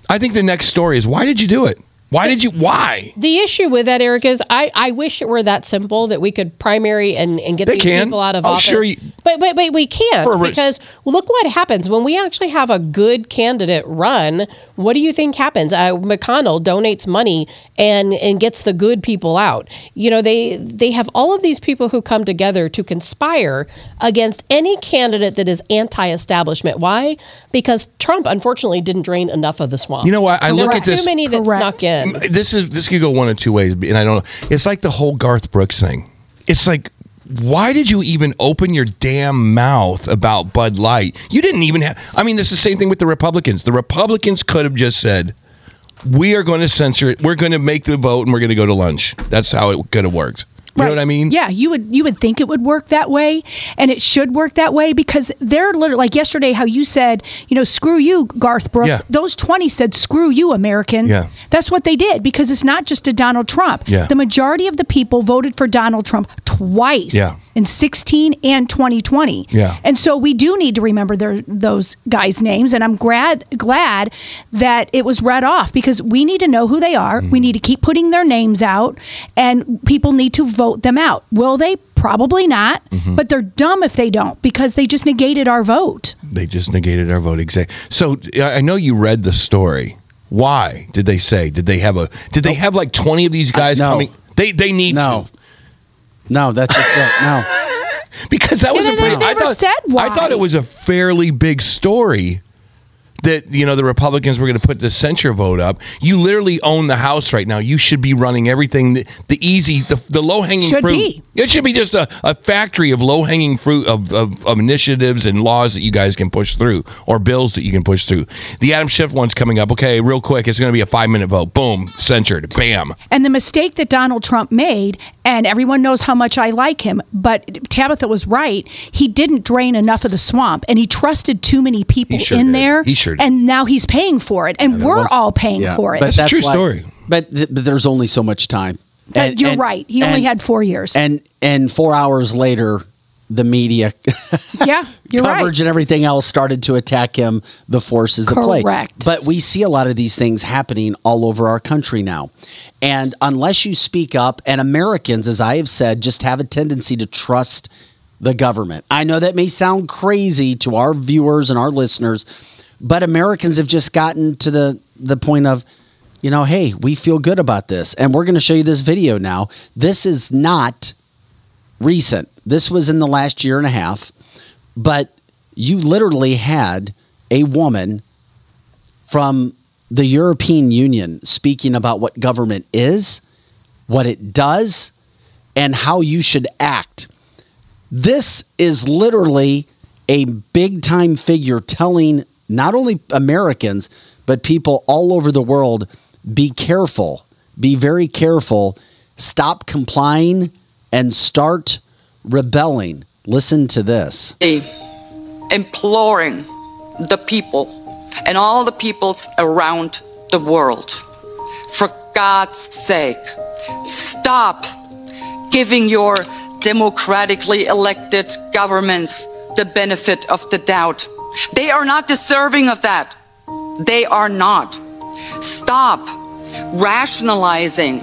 I think the next story is why did you do it? Why did you? Why? The issue with that, Eric, is I, I wish it were that simple that we could primary and, and get They these can. people out of Oh, office. sure you- but, but but we can't For a res- because look what happens when we actually have a good candidate run. What do you think happens? Uh, McConnell donates money and and gets the good people out. You know they they have all of these people who come together to conspire against any candidate that is anti-establishment. Why? Because Trump unfortunately didn't drain enough of the swamp. You know what? I There look were at this- Too many that Correct. snuck in. This is this could go one of two ways, and I don't know. It's like the whole Garth Brooks thing. It's like, why did you even open your damn mouth about Bud Light? You didn't even have. I mean, it's the same thing with the Republicans. The Republicans could have just said, "We are going to censor it. We're going to make the vote, and we're going to go to lunch." That's how it could have worked. You know what I mean? Yeah, you would you would think it would work that way, and it should work that way because they're literally like yesterday how you said, you know, screw you, Garth Brooks. Yeah. Those twenty said, screw you, Americans. Yeah. That's what they did because it's not just a Donald Trump. Yeah. The majority of the people voted for Donald Trump twice. Yeah. In 16 and 2020. Yeah. And so we do need to remember their, those guys' names. And I'm glad glad that it was read off because we need to know who they are. Mm-hmm. We need to keep putting their names out, and people need to vote them out. Will they? Probably not. Mm-hmm. But they're dumb if they don't because they just negated our vote. They just negated our vote. Exactly. So I I know you read the story. Why did they say? Did they have a? Did they have like twenty of these guys no. coming? They they need No. No, that's just it. No. (laughs) because that was Yeah, a they pretty. never I thought, said why. I thought it was a fairly big story that you know the Republicans were going to put the censure vote up. You literally own the House right now. You should be running everything. The, the easy, the, the low hanging fruit. be. It should be just a, a factory of low hanging fruit of, of, of initiatives and laws that you guys can push through or bills that you can push through. The Adam Schiff one's coming up. Okay, real quick. It's going to be a five minute vote. Boom, censured. Bam. And the mistake that Donald Trump made, and everyone knows how much I like him, but Tabitha was right. He didn't drain enough of the swamp, and he trusted too many people sure in did. there. He sure did. And now he's paying for it, and we're was- all paying Yeah, for it. but That's a true why- story. But, th- but there's only so much time. But you're right. He only had four years. And and four hours later, the media (laughs) yeah, you're coverage right. and everything else started to attack him. The forces of play. Correct. But we see a lot of these things happening all over our country now, and unless you speak up, and Americans, as I have said, just have a tendency to trust the government. I know that may sound crazy to our viewers and our listeners, but Americans have just gotten to the the point of you know, hey, we feel good about this. And we're going to show you this video now. This is not recent. This was in the last year and a half, but you literally had a woman from the European Union speaking about what government is, what it does, and how you should act. This is literally a big time figure telling not only Americans, but people all over the world be careful, be very careful, stop complying, and start rebelling. Listen to this. imploring the people and all the peoples around the world. For God's sake, stop giving your democratically elected governments the benefit of the doubt. They are not deserving of that. They are not. Stop rationalizing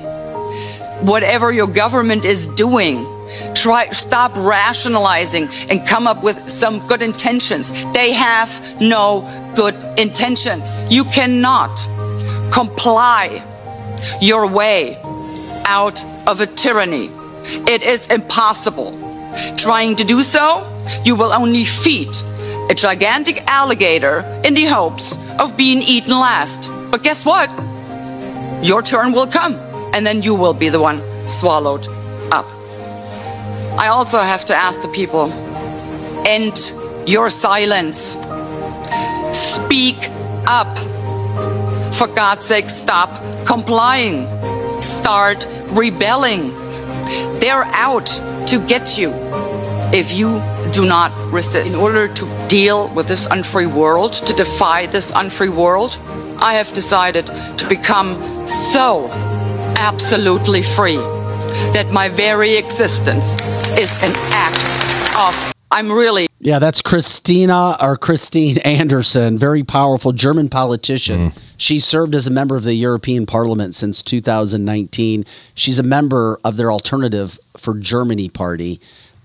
whatever your government is doing. Try stop rationalizing and come up with some good intentions. They have no good intentions. You cannot comply your way out of a tyranny. It is impossible. Trying to do so, you will only feed a gigantic alligator in the hopes of being eaten last. But guess what? Your turn will come, and then you will be the one swallowed up. I also have to ask the people end your silence. Speak up. For God's sake, stop complying. Start rebelling. They're out to get you if you do not resist. In order to deal with this unfree world, to defy this unfree world, I have decided to become so absolutely free that my very existence is an act of. I'm really Yeah, that's Christina or Christine Anderson, very powerful German politician. Mm. She served as a member of the European Parliament since 2019. She's a member of their Alternative for Germany party.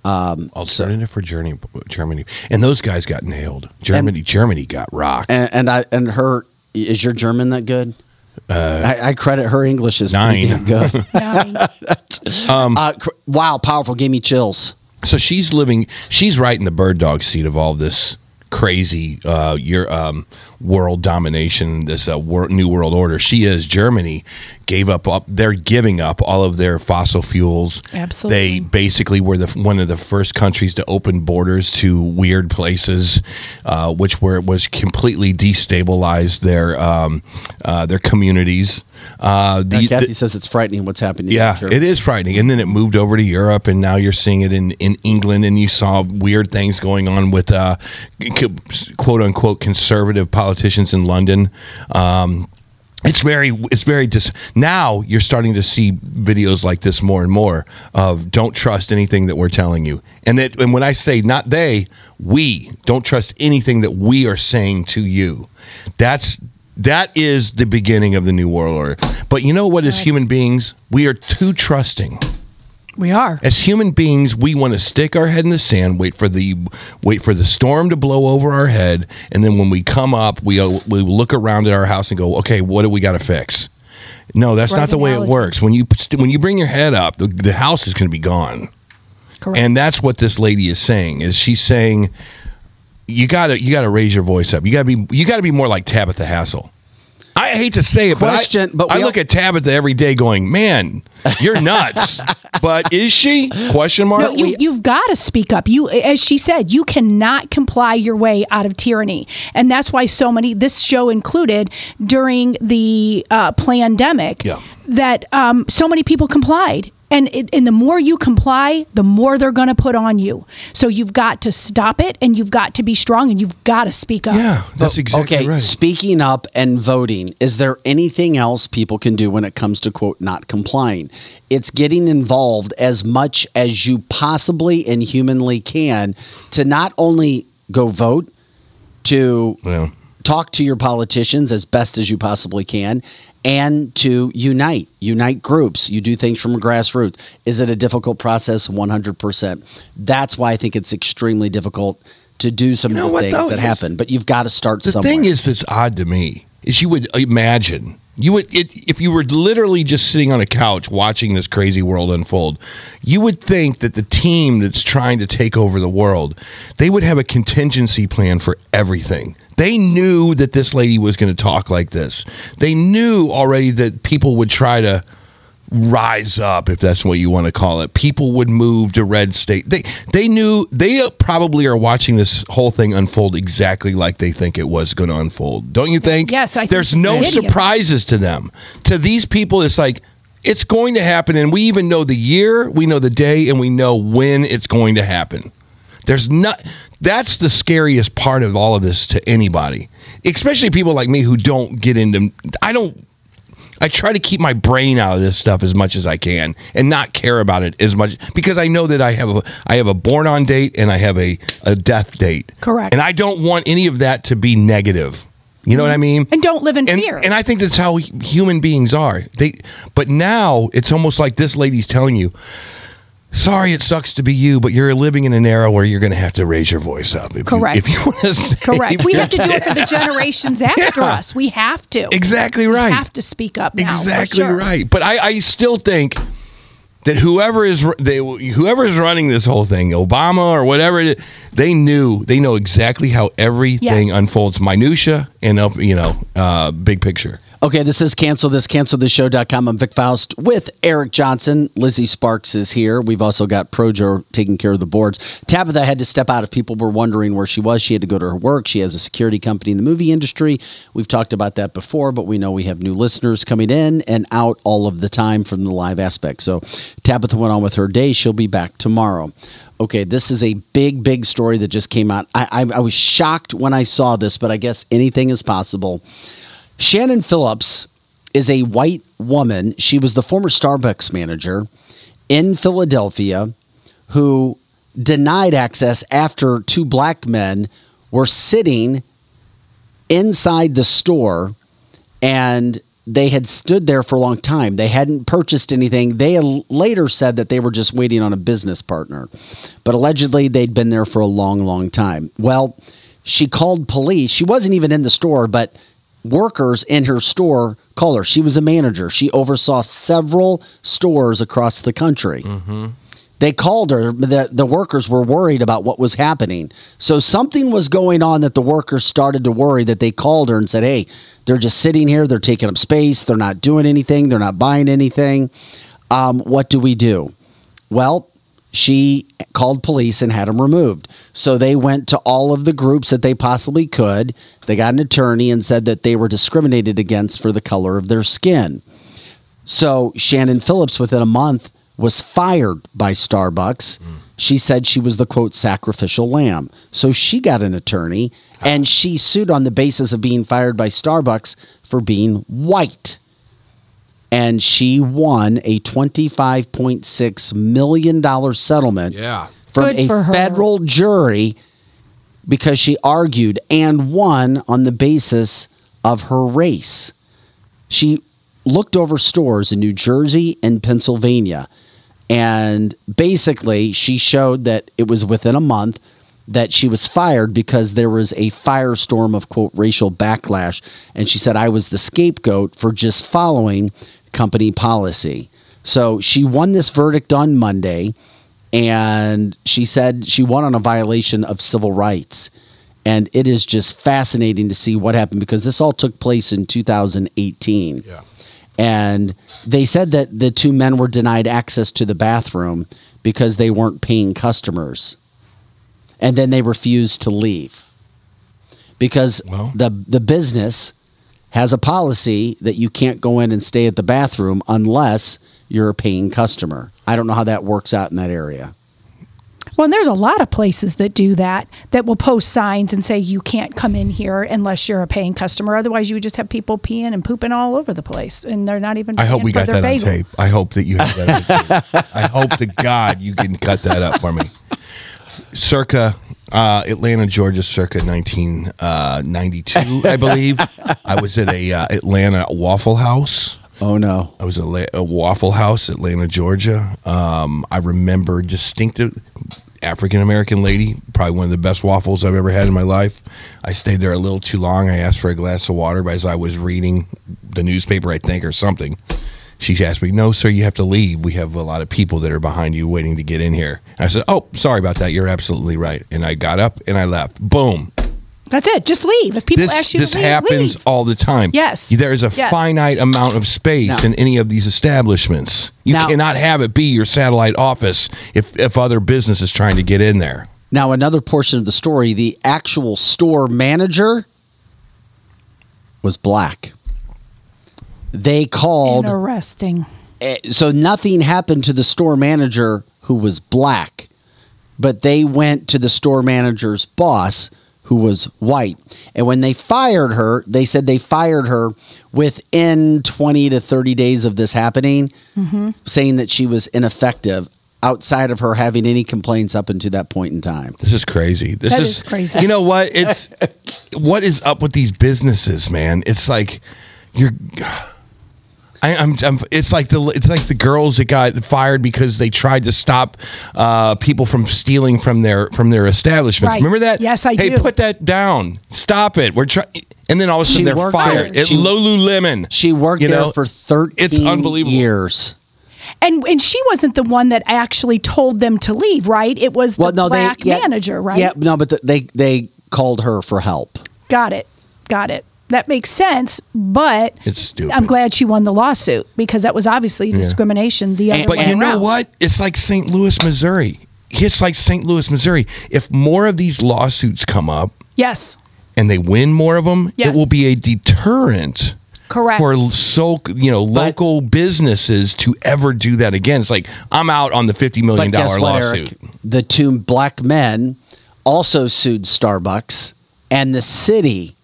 Um, Alternative for Germany, Germany, and those guys got nailed. Germany, Germany got rocked. and, and I and her is your German that good? Uh, I, I credit her English is pretty nine. damn good. (laughs) (laughs) Um, uh, cr- wow, powerful, gave me chills. So she's living. She's right in the bird dog seat of all this crazy uh, your um, world domination, this uh, wor- new world order. She is Germany gave up. up they're giving up all of their fossil fuels. Absolutely. They basically were the one of the first countries to open borders to weird places, uh, which were was completely destabilized their um, uh, their communities. Uh, Uh, Kathy says it's frightening what's happening. yeah, Sure. it is frightening. And then it moved over to Europe, and now you're seeing it in, in England, and you saw weird things going on with uh, quote unquote conservative politicians in London. Um, it's very, it's very dis. Now you're starting to see videos like this more and more of don't trust anything that we're telling you, and that, and when I say not they, we don't trust anything that we are saying to you. That's that is the beginning of the new world order. But you know what? As human beings, we are too trusting. We are. As human beings, we want to stick our head in the sand, wait for the wait for the storm to blow over our head, and then when we come up, we uh, we look around at our house and go, "Okay, what do we got to fix?" No, that's Right not the way it works. When you when you bring your head up, the, the house is going to be gone. Correct. And that's what this lady is saying. Is she's saying you gotta you gotta raise your voice up. You gotta be you gotta be more like Tabitha Hassel. I hate to say it, Question, but but I, we I look all- at Tabitha every day, going, "Man, you're nuts." (laughs) but is she? Question mark. No, you, you've got to speak up. You, as she said, you cannot comply your way out of tyranny, and that's why so many. This show included during the uh, pandemic. Yeah. That um, so many people complied, and it, and the more you comply, the more they're going to put on you. So you've got to stop it, and you've got to be strong, and you've got to speak up. yeah, that's exactly okay, right. speaking up and voting, is there anything else people can do when it comes to quote not complying? It's getting involved as much as you possibly and humanly can to not only go vote, to Yeah. talk to your politicians as best as you possibly can and to unite unite groups you do things from a grassroots is it a difficult process 100% that's why i think it's extremely difficult to do some know of the what, things though? that happen but you've got to start The somewhere The thing is that's odd to me is you would imagine you would it, if you were literally just sitting on a couch watching this crazy world unfold, you would think that the team that's trying to take over the world, they would have a contingency plan for everything. They knew that this lady was going to talk like this. They knew already that people would try to rise up if that's what you want to call it. People would move to red state. They they knew they uh, probably are watching this whole thing unfold exactly like they think it was going to unfold. Don't you think? Yes, I think there's no surprises to them. To these people it's like it's going to happen and we even know the year we know the day and we know when it's going to happen There's not. That's the scariest part of all of this to anybody, especially people like me who don't get into. I don't. I try to keep my brain out of this stuff as much as I can and not care about it as much because I know that I have a I have a born on date and I have a, a death date. Correct. And I don't want any of that to be negative. You know what I mm-hmm. mean? And don't live in and, fear. And I think that's how human beings are. They, but now it's almost like this lady's telling you, "Sorry, it sucks to be you, but you're living in an era where you're going to have to raise your voice up." If Correct. You, if you want to (laughs) Correct. We have to do it for the generations (laughs) after Yeah. us. We have to. Exactly We right. have to speak up now. Exactly sure. right. But I, I still think that whoever is they whoever is running this whole thing, Obama or whatever, it is, they knew they know exactly how everything Yes. unfolds, minutia and up, you know, uh, big picture. Okay, this is cancel this, cancelthisshow.com. I'm Vic Faust with Eric Johnson. Lizzie Sparks is here. We've also got Projo taking care of the boards. Tabitha had to step out if people were wondering where she was. She had to go to her work. She has a security company in the movie industry. We've talked about that before, but we know we have new listeners coming in and out all of the time from the live aspect. So Tabitha went on with her day. She'll be back tomorrow. Okay, this is a big, big story that just came out. I, I, I was shocked when I saw this, but I guess anything is possible. Shannon Phillips is a white woman. She was the former Starbucks manager in Philadelphia who denied access after two black men were sitting inside the store and they had stood there for a long time. They hadn't purchased anything. They later said that they were just waiting on a business partner, but allegedly they'd been there for a long, long time. Well, she called police. She wasn't even in the store, but workers in her store called her. She was a manager. She oversaw several stores across the country. They called her. The, the workers were worried about what was happening. So something was going on that the workers started to worry that they called her and said, Hey, they're just sitting here. They're taking up space. They're not doing anything. They're not buying anything. Um, what do we do? Well, she called police and had them removed. So they went to all of the groups that they possibly could. They got an attorney and said that they were discriminated against for the color of their skin. So Shannon Phillips, within a month, was fired by Starbucks. Hmm. She said she was the quote sacrificial lamb. So she got an attorney and she sued on the basis of being fired by Starbucks for being white. And she won a $25.6 million settlement Yeah. from Good a federal jury because she argued and won on the basis of her race. She looked over stores in New Jersey and Pennsylvania. And basically, she showed that it was within a month that she was fired because there was a firestorm of quote racial backlash. And she said, I was the scapegoat for just following company policy. So she won this verdict on Monday. And she said she won on a violation of civil rights. And it is just fascinating to see what happened because this all took place in 2018. Yeah. And they said that the two men were denied access to the bathroom because they weren't paying customers. And then they refused to leave because Well. the, the business has a policy that you can't go in and stay at the bathroom unless you're a paying customer. I don't know how that works out in that area. Well, and there's a lot of places that do that that will post signs and say you can't come in here unless you're a paying customer. Otherwise, you would just have people peeing and pooping all over the place, and they're not even. I hope we for got their that on tape. I hope that you have that on tape. (laughs) I hope to God you can cut that up for me. Circa uh, Atlanta, Georgia, circa 1992, I believe. I was at a uh, Atlanta Waffle House. Oh, no. I was at a Waffle House, Atlanta, Georgia. Um, I remember distinctive African American lady, probably one of the best waffles I've ever had in my life. I stayed there a little too long. I asked for a glass of water, but as I was reading the newspaper, I think, or something, she asked me, "No, sir, you have to leave. We have a lot of people that are behind you waiting to get in here." I said, "Oh, sorry about that. You're absolutely right." And I got up and I left. Boom. That's it. Just leave. If people This ask you this to leave, this happens leave. all the time. Yes. There is a Yes. finite amount of space Now- in any of these establishments. You Now- cannot have it be your satellite office if if other business is trying to get in there. Now, another portion of the story the actual store manager was black. They called, Interesting. eh, so nothing happened to the store manager who was black. but they went to the store manager's boss, who was white. And when they fired her, they said they fired her within 20 to 30 days of this happening, Mhm. saying that she was ineffective outside of her having any complaints up until that point in time. This is crazy. This That is, is crazy. You know what? It's (laughs) what is up with these businesses, man? It's like you're. I, I'm, I'm. It's like the. It's like the girls that got fired because they tried to stop uh, people from stealing from their from their establishments. Right. Remember that? Yes, I hey, do. Hey, put that down. Stop it. We're trying. And then all of a sudden She they're fired. there. At She- Lululemon. She worked You there for 13 it's unbelievable. years. And and she wasn't the one that actually told them to leave, right? It was the Well, no, black they yeah, manager, right? Yeah, no, but the, they they called her for help. Got it. Got it. That makes sense, but It's stupid. I'm glad she won the lawsuit because that was obviously discrimination. The other But way you know around. what? It's like St. Louis, Missouri. It's like St. Louis, Missouri. If more of these lawsuits come up Yes, and they win more of them, Yes. it will be a deterrent correct. for so you know local businesses to ever do that again. It's like I'm out on the fifty million dollar guess what, lawsuit. Eric? The two black men also sued Starbucks and the city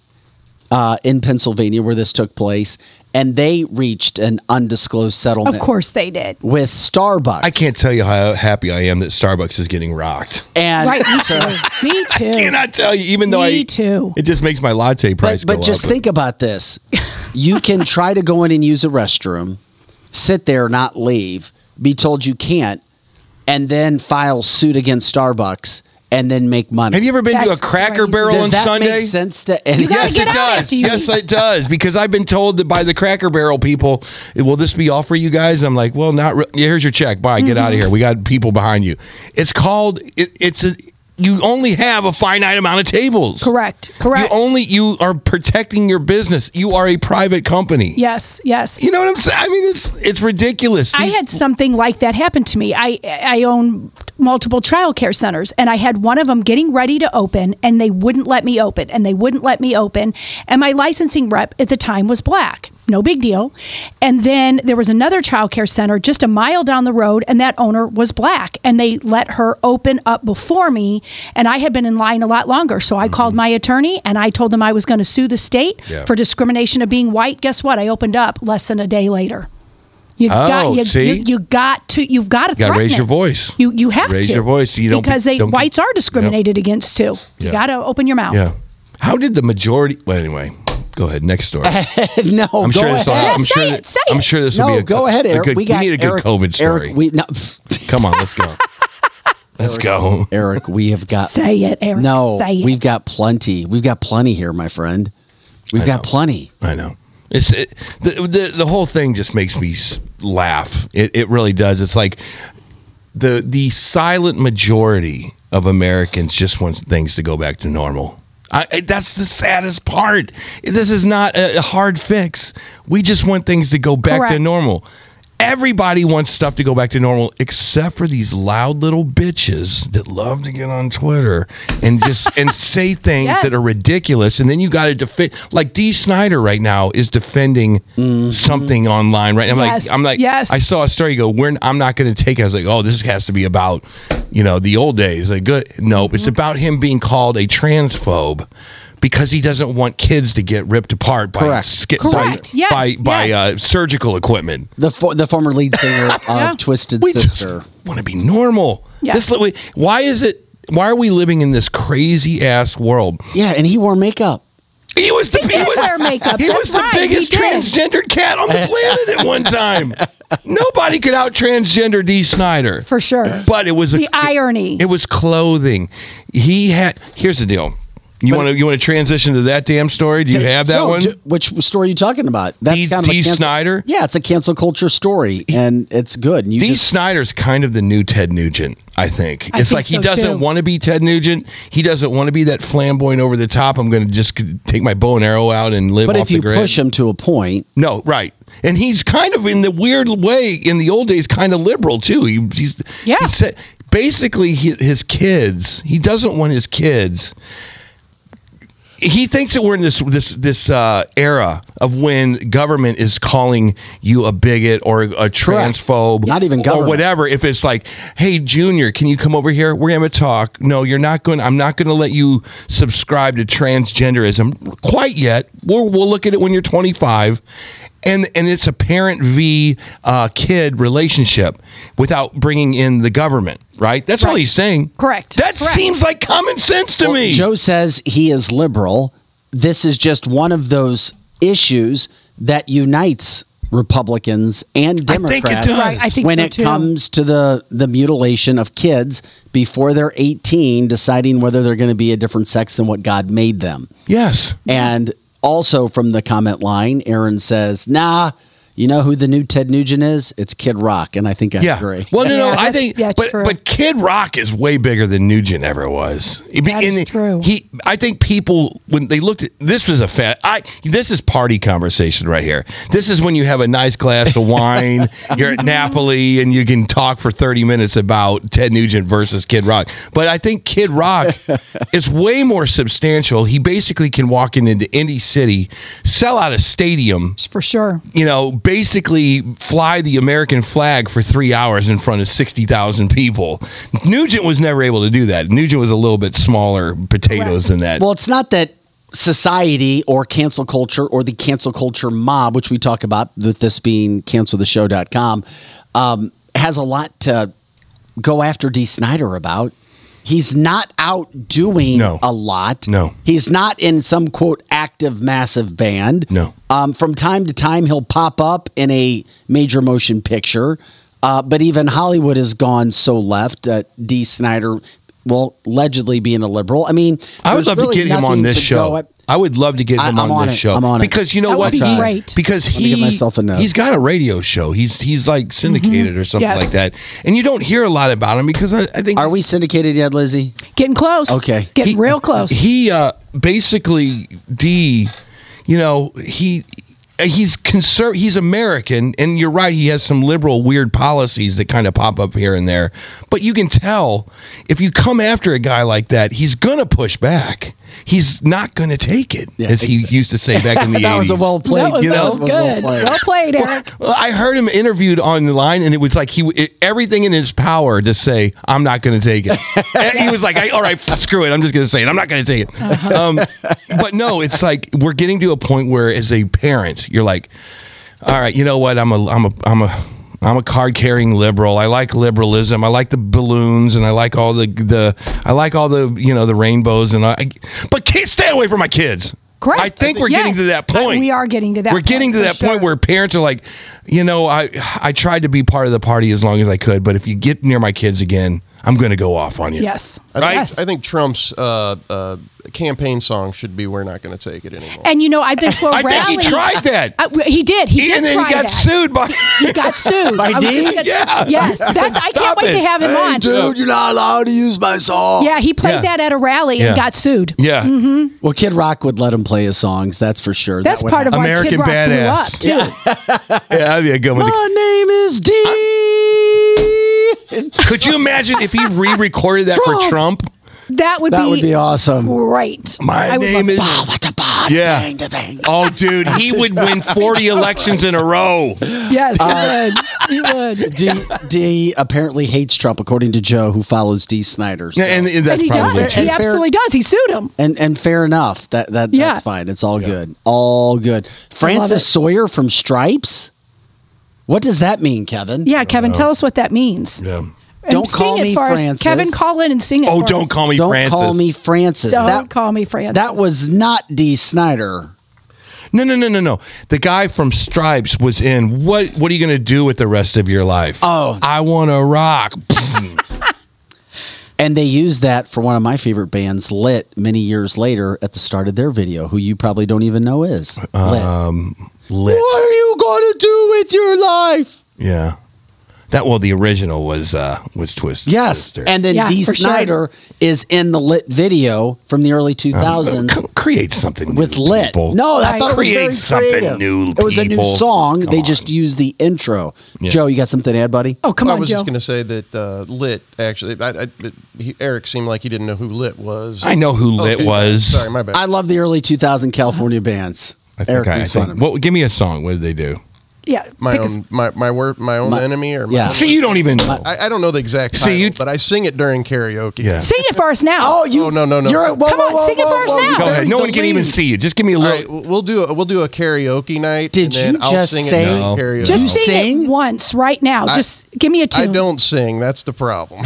uh, in Pennsylvania where this took place, and they reached an undisclosed settlement. of course they did. with Starbucks. I can't tell you how happy I am that Starbucks is getting rocked. and Right, me so- (laughs) too. Me too. Cannot tell you, even though Me I too. It just makes my latte price but, go but just up. think about this: you (laughs) can try to go in and use a restroom, sit there, not leave, be told you can't, and then file suit against Starbucks and then make money. Have you ever been to a That's Cracker crazy. Barrel Does on that Sunday? make sense to any? You gotta yes, get it out does. after you Yes, eat. it does. Because I've been told that by the Cracker Barrel people, will this be all for you guys? I'm like, well, not. Re- yeah, here's your check. Bye. Get Mm-hmm. out of here. We got people behind you. It's called. It, it's a. You only have a finite amount of tables. Correct. Correct. You only you are protecting your business. You are a private company. yes. Yes. You know what I'm saying? I mean, it's it's ridiculous. I had something like that happen to me. I I own multiple child care centers and I had one of them getting ready to open and they wouldn't let me open and they wouldn't let me open and my licensing rep at the time was black. No big deal. And then there was another child care center just a mile down the road and that owner was black and they let her open up before me and I had been in line a lot longer. So I called mm-hmm. my attorney and I told them I was going to sue the state Yeah. for discrimination of being white. Guess what? I opened up less than a day later. You Oh, got you, see? you, you got to you've got to you Gotta raise it. your voice. You you have to Raise to your voice. You don't be- because they don't whites are discriminated against too. You got to open your mouth. Yeah. How did the majority? Well, anyway, go ahead. Next story. (laughs) no, I'm go sure this. Will, ahead. I'm Yeah, sure. say that- it, say I'm sure this will no, be a go co- ahead, a Eric. good- we got need a good Eric, COVID story. Eric, we no, (laughs) Come on, let's go. let's go. Eric, we have got Say it, Eric. no. Say it. We've got plenty. We've got plenty here, my friend. We've I got know. plenty. I know. It's it, the, the the whole thing just makes me laugh. It it really does. It's like the the silent majority of Americans just want things to go back to normal. I, that's the saddest part. This is not a, a hard fix. We just want things to go back to normal. Everybody wants stuff to go back to normal, except for these loud little bitches that love to get on Twitter and just (laughs) and say things Yes. that are ridiculous. And then you got to defend. Like Dee Snider right now is defending something online. Right, I'm Yes. like, I'm like, Yes. I saw a story. Go, we're, I'm not going to take. it. I was like, oh, this has to be about, you know, the old days. Like, good. Nope, Mm-hmm. it's about him being called a transphobe. Because he doesn't want kids to get ripped apart by Correct. sk- Correct. by Yes, by, by yes. uh, surgical equipment. The for, the former lead (laughs) singer of Yeah. Twisted We just Sister. want to be normal. Yeah. This li- why is it? Why are we living in this crazy ass world? Yeah, and he wore makeup. He was the He did wear makeup. He That's was the right, biggest he did. transgendered cat on the (laughs) planet at one time. Nobody could out transgender Dee Snider For sure. But it was a, The irony. It was clothing. He had. Here's the deal. You want to you want to transition to that damn story? Do you have that No, one? j- Which story are you talking about? That's D- kind of a D. cancel- Snyder? Yeah, it's a cancel culture story, and it's good. And you D. just, Snyder's kind of the new Ted Nugent, I think. I it's think like he doesn't too. want to be Ted Nugent. He doesn't want to be that flamboyant over the top. I'm going to just take my bow and arrow out and live but off if the you grid. push him to a point, No, right. And he's kind of in the weird way in the old days, kind of liberal too. He, he's Yeah. He said basically he, his kids. He doesn't want his kids he thinks that we're in this this this uh, era of when government is calling you a bigot or a transphobe, Not even government. or whatever. If it's like, hey, Junior, can you come over here? We're gonna talk. No, you're not going. I'm not going to let you subscribe to transgenderism quite yet. We'll we'll look at it when you're 25. And, and it's a parent v uh, kid relationship without bringing in the government, right? That's all he's saying. Correct. That seems like common sense to Well, me. Joe says he is liberal. This is just one of those issues that unites Republicans and I think it Democrats does. Right, I think when so it too. comes to the the mutilation of kids before they're 18 deciding whether they're going to be a different sex than what God made them. Yes. And also from the comment line, Aaron says, "Nah, you know who the new Ted Nugent is? It's Kid Rock." And I think I yeah. agree. Well, no, no, Yeah, I think, yeah, but true. but Kid Rock is way bigger than Nugent ever was. That is And true. He, I think people when they looked at this was a fat. I this is party conversation right here. This is when you have a nice glass of wine, (laughs) you're at Napoli, and you can talk for thirty minutes about Ted Nugent versus Kid Rock. But I think Kid Rock (laughs) is way more substantial. He basically can walk in into any city, sell out a stadium For sure. you know, basically fly the American flag for three hours in front of 60,000 people. Nugent was never able to do that. Nugent was a little bit smaller potatoes than that. Well, it's not that society or cancel culture or the cancel culture mob, which we talk about with this being canceltheshow.com, um, has a lot to go after Dee Snider about. He's not out doing No. a lot. No. He's not in some quote active massive band. No. Um, from time to time, he'll pop up in a major motion picture. Uh, but even Hollywood has gone so left that Dee Snider, well, allegedly being a liberal. I mean, I would love really to get him on this show. at- I would love to get him I'm on, on this it. show I'm on it. because you know That would what? be He- great. Because Let me he get myself a note. he's got a radio show. He's he's like syndicated or something Yes. like that, and you don't hear a lot about him because I, I think Are we syndicated yet, Lizzie? Getting close. Okay. Getting real close. He uh, basically D, you know, he Uh, he's conser- he's American, and you're right. He has some liberal weird policies that kind of pop up here and there, but you can tell if you come after a guy like that, he's gonna push back. He's not gonna take it, as he used to say back in the (laughs) that was a well played. that was, you that was was well good. played. Well played, Eric. Well, I heard him interviewed online, and it was like he it, everything in his power to say, "I'm not going to take it." (laughs) And he was like, I, "All right, screw it. I'm just going to say it. I'm not going to take it." Uh-huh. Um, but no, it's like we're getting to a point where, as a parent, you're like, "All right, you know what? I'm a I'm a I'm a." I'm a card carrying liberal. I like liberalism. I like the balloons, and I like all the the. I like all the you know the rainbows, and I. But kids, stay away from my kids. Correct. I think we're Yes. getting to that point. We are getting to that We're getting to point, that for point where parents are like, you know, I I tried to be part of the party as long as I could, but if you get near my kids again, I'm going to go off on you. Yes. I think, Yes. I think Trump's uh, uh, campaign song should be "We're not going to take it anymore." And you know, I've been to a (laughs) I think rally. he tried that. Uh, he did. He, did and then try he got that. sued by. He got (laughs) sued By D? gonna- Yeah. Yes. That's, I can't Stop wait to have him on. Dude, you're not allowed to use my song. Yeah, he played Yeah. that at a rally Yeah. and got sued. Yeah. Mm-hmm. Well, Kid Rock would let him play his songs. That's for sure. That's That would part of why American Kid Rock Badass. blew up too. (laughs) Yeah, that'd be a good one. My name is D. (laughs) Could you imagine if he re-recorded that for Trump? That would That be would be awesome. great. My I would name love is. that. Yeah. Bang, da, bang. Oh, dude, he would win (laughs) 40 elections in a row. Yes, he uh, would. He would. (laughs) D, D apparently hates Trump, according to Joe, who follows Dee Snider. so- Yeah, and, and that's and he probably does. true. He And fair- absolutely does. He sued him. and and fair enough. That that Yeah. that's fine. It's all good. All good. Francis it. Sawyer from Stripes. What does that mean, Kevin? Yeah, Kevin, tell us what that means. Yeah. And Don't sing call it me for us. Francis. Kevin, call in and sing it. Oh, for don't us. call me Don't Francis. call me Francis. Don't that call me Francis. that was not Dee Snider. No, no, no, no, no. The guy from Stripes was in. What? What are you going to do with the rest of your life? Oh. I want to rock. (laughs) (laughs) And they used that for one of my favorite bands, Lit, many years later at the start of their video, who you probably don't even know is Lit. um, lit. What are you going to do with your life? Yeah. That well, the original was uh was Twisted. Yes, Sister. and then Yeah, Dee for sure. Is in the lit video from the early 2000s Um, create something with new, lit. people. No, I thought it was Create very something creative. new, It was a new song. Come they on. just used the intro. Yeah. Joe, you got something to add, buddy? Oh, come I on, I was Joe. just going to say that uh, Lit actually. I, I, he, Eric seemed like he didn't know who Lit was. I know who Lit Okay, was. Sorry, my bad. I love the early 2000 California bands. I think Eric I, I think. Well, give me a song. What did they do? yeah. my pick a- my my word my own My- enemy or my yeah. own- See, you don't even know. I, I don't know the exact See, title, you- but I sing it during karaoke. Yeah. Sing it for us now. Oh, you? Oh, no, no, no. You're, whoa, Come whoa, on, whoa, sing it whoa, for us whoa, now. Go ahead. No the one can even see you. Just give me a little. right, we'll do a, we'll do a karaoke night. Did and then you I'll just sing say- it No. karaoke? Just You sing, sing? it once right now. I- Just give me a I tune. I don't sing. That's the problem.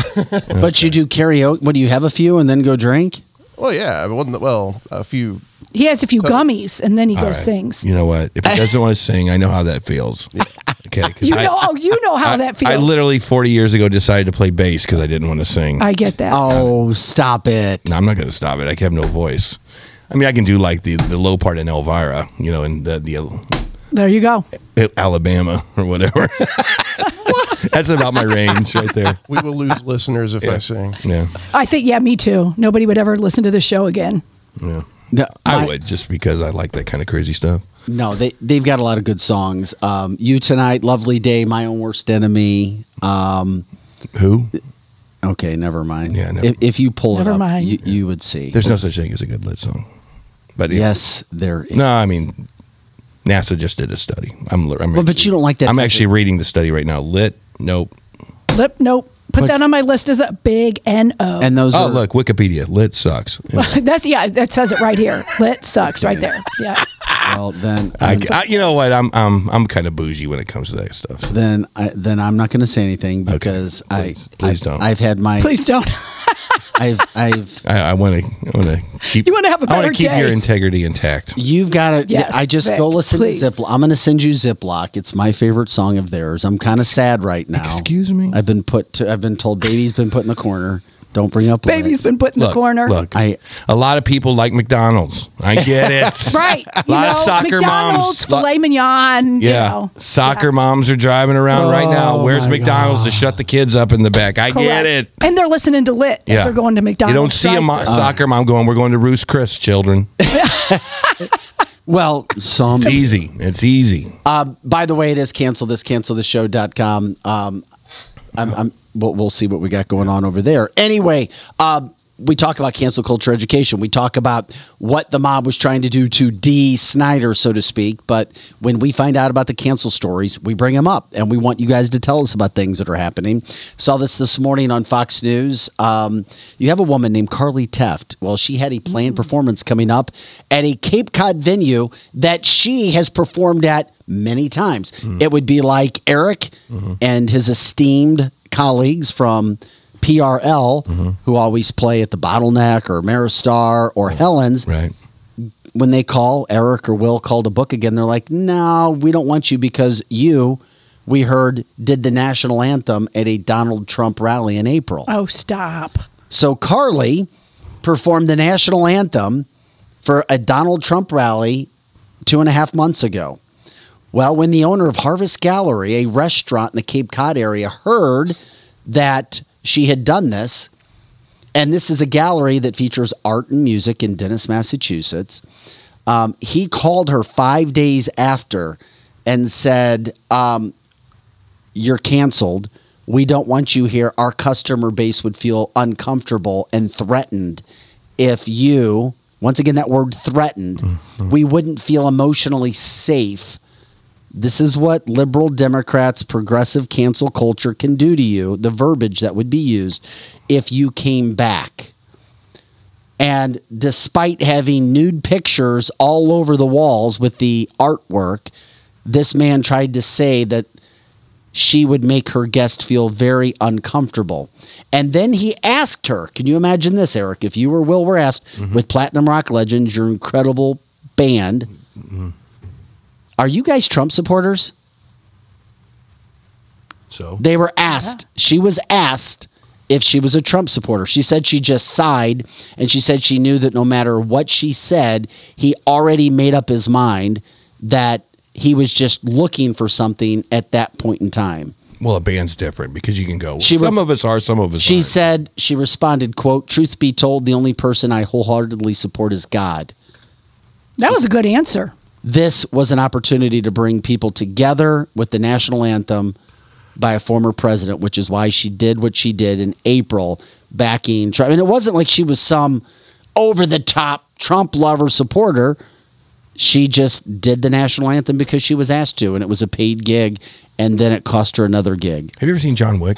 But you do karaoke. What do you have a few and then go drink? well, yeah. Well, well, a few. He has a few gummies and then he goes right. sings. You know what? If he doesn't want to sing, I know how that feels. (laughs) Okay. You I- know, oh, you know how I, that feels. I literally 40 years ago decided to play bass because I didn't want to sing. I get that. Oh, stop it. No, I'm not going to stop it. I have no voice. I mean, I can do like the, the low part in Elvira, you know, in the, the there you go. uh, Alabama or whatever. (laughs) That's about my range right there. We will lose listeners if I sing. Yeah, I think, yeah, me too. Nobody would ever listen to the show again. yeah. No, I my- would just because I like that kind of crazy stuff. No, they they've got a lot of good songs. Um, you tonight, lovely day, my own worst enemy. Um, Who? okay, never mind. Yeah, never- If, if you pull Never it up, mind. You, you would see. There's no such thing as a good lit song. But yeah. yes, there. is. No, I mean, NASA just did a study. I'm, I'm Well, but you don't like that I'm actually of- reading the study right now. Lit? Nope. Lip, nope. Put But- that on my list as a big N O. And those Oh, are look, Wikipedia. Lit sucks. (laughs) That's yeah. That says it right here. Lit sucks right there. (laughs) Yeah. well then. I, I- you know what? I'm I'm I'm kind of bougie when it comes to that stuff. then I, then I'm not going to say anything because Please- I please I've, don't. I've had my Please don't. (laughs) I've I've I want to I want to keep. You wanna have a I wanna keep day. your integrity intact. You've got to. Yes, I just Vic, go listen please. to Zip-Lock. I'm going to send you Zip-Lock. It's my favorite song of theirs. I'm kind of sad right now. Excuse me? I've been put. To, I've been told baby's been put in the corner. Don't bring up. Lit. Baby's been put in the corner. look. I a lot of people like McDonald's. I get it. (laughs) Right. A You lot know, of soccer McDonald's, moms. filet mignon. Yeah, You know. soccer moms are driving around right now. Oh, Where's my McDonald's to shut the kids up in the back? I get it. And they're listening to Lit. Yeah, If they're going to McDonald's. You don't see a mo- drive-thru. soccer mom going. We're going to Ruth's Chris, children. (laughs) well, some It's easy. It's easy. Uh, by the way, it is cancel this, cancel the show.com. Um, I'm, I'm, we'll, we'll see what we got going on over there. Anyway, uh, we talk about cancel culture education. We talk about what the mob was trying to do to Dee Snider, so to speak. But when we find out about the cancel stories, we bring them up and we want you guys to tell us about things that are happening. Saw this this morning on Fox News. Um, you have a woman named Carly Tefft. Well, she had a planned mm-hmm. performance coming up at a Cape Cod venue that she has performed at many times. Mm-hmm. It would be like Eric mm-hmm. and his esteemed colleagues from PRL, mm-hmm. who always play at the Bottleneck or Maristar or Helen's. Right. When they call, Eric or Will called a book again, they're like, no, we don't want you because you, we heard, did the national anthem at a Donald Trump rally in April. Oh, stop. So Carly performed the national anthem for a Donald Trump rally two and a half months ago. Well, when the owner of Harvest Gallery, a restaurant in the Cape Cod area, heard that she had done this, and this is a gallery that features art and music in Dennis, Massachusetts, um, he called her five days after and said, um, You're canceled. We don't want you here. Our customer base would feel uncomfortable and threatened if you, once again, that word threatened, we wouldn't feel emotionally safe. This is what liberal Democrats, progressive cancel culture can do to you, the verbiage that would be used if you came back. And despite having nude pictures all over the walls with the artwork, this man tried to say that she would make her guest feel very uncomfortable. And then he asked her, Can you imagine this, Eric? If you were Will West mm-hmm. with Platinum Rock Legends, your incredible band, mm-hmm. Are you guys Trump supporters? So They were asked, she was asked if she was a Trump supporter. She said she just sighed and she said she knew that no matter what she said, he already made up his mind that he was just looking for something at that point in time. Well, a band's different because you can go. She some would- of us are, some of us. She aren't. said she responded, "quote Truth be told, the only person I wholeheartedly support is God." That was a good answer. This was an opportunity to bring people together with the national anthem by a former president, which is why she did what she did in April, backing Trump. Mean, it wasn't like she was some over the top Trump lover supporter. She just did the national anthem because she was asked to, and it was a paid gig, and then it cost her another gig. Have you ever seen John Wick?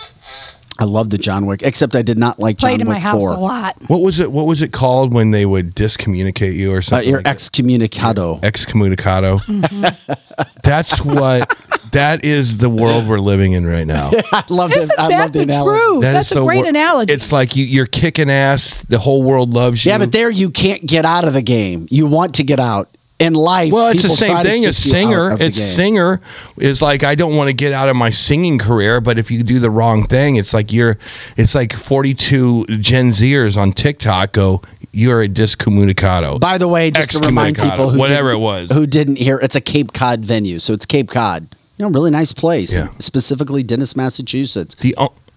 I love the John Wick, except I did not like Played John in Wick my house 4. a lot. What was it? What was it called when they would discommunicate you or Uh, something? you're like that? excommunicado. excommunicado. Mm-hmm. (laughs) That's what. That is the world we're living in right now. (laughs) I love Isn't it. I that love the the analogy. truth? That That's is a the great wor- analogy. It's like you, you're kicking ass. The whole world loves you. Yeah, but there you can't get out of the game. You want to get out. In life, Well, it's the same thing as singer. It's singer is like I don't want to get out of my singing career, but if you do the wrong thing, it's like you're. It's like 42 Gen Zers on TikTok go. You're a discommunicado. By the way, just to remind people who whatever it was. who didn't hear, it's a Cape Cod venue, so it's Cape Cod. You know, really nice place. Yeah. Specifically, Dennis, Massachusetts. the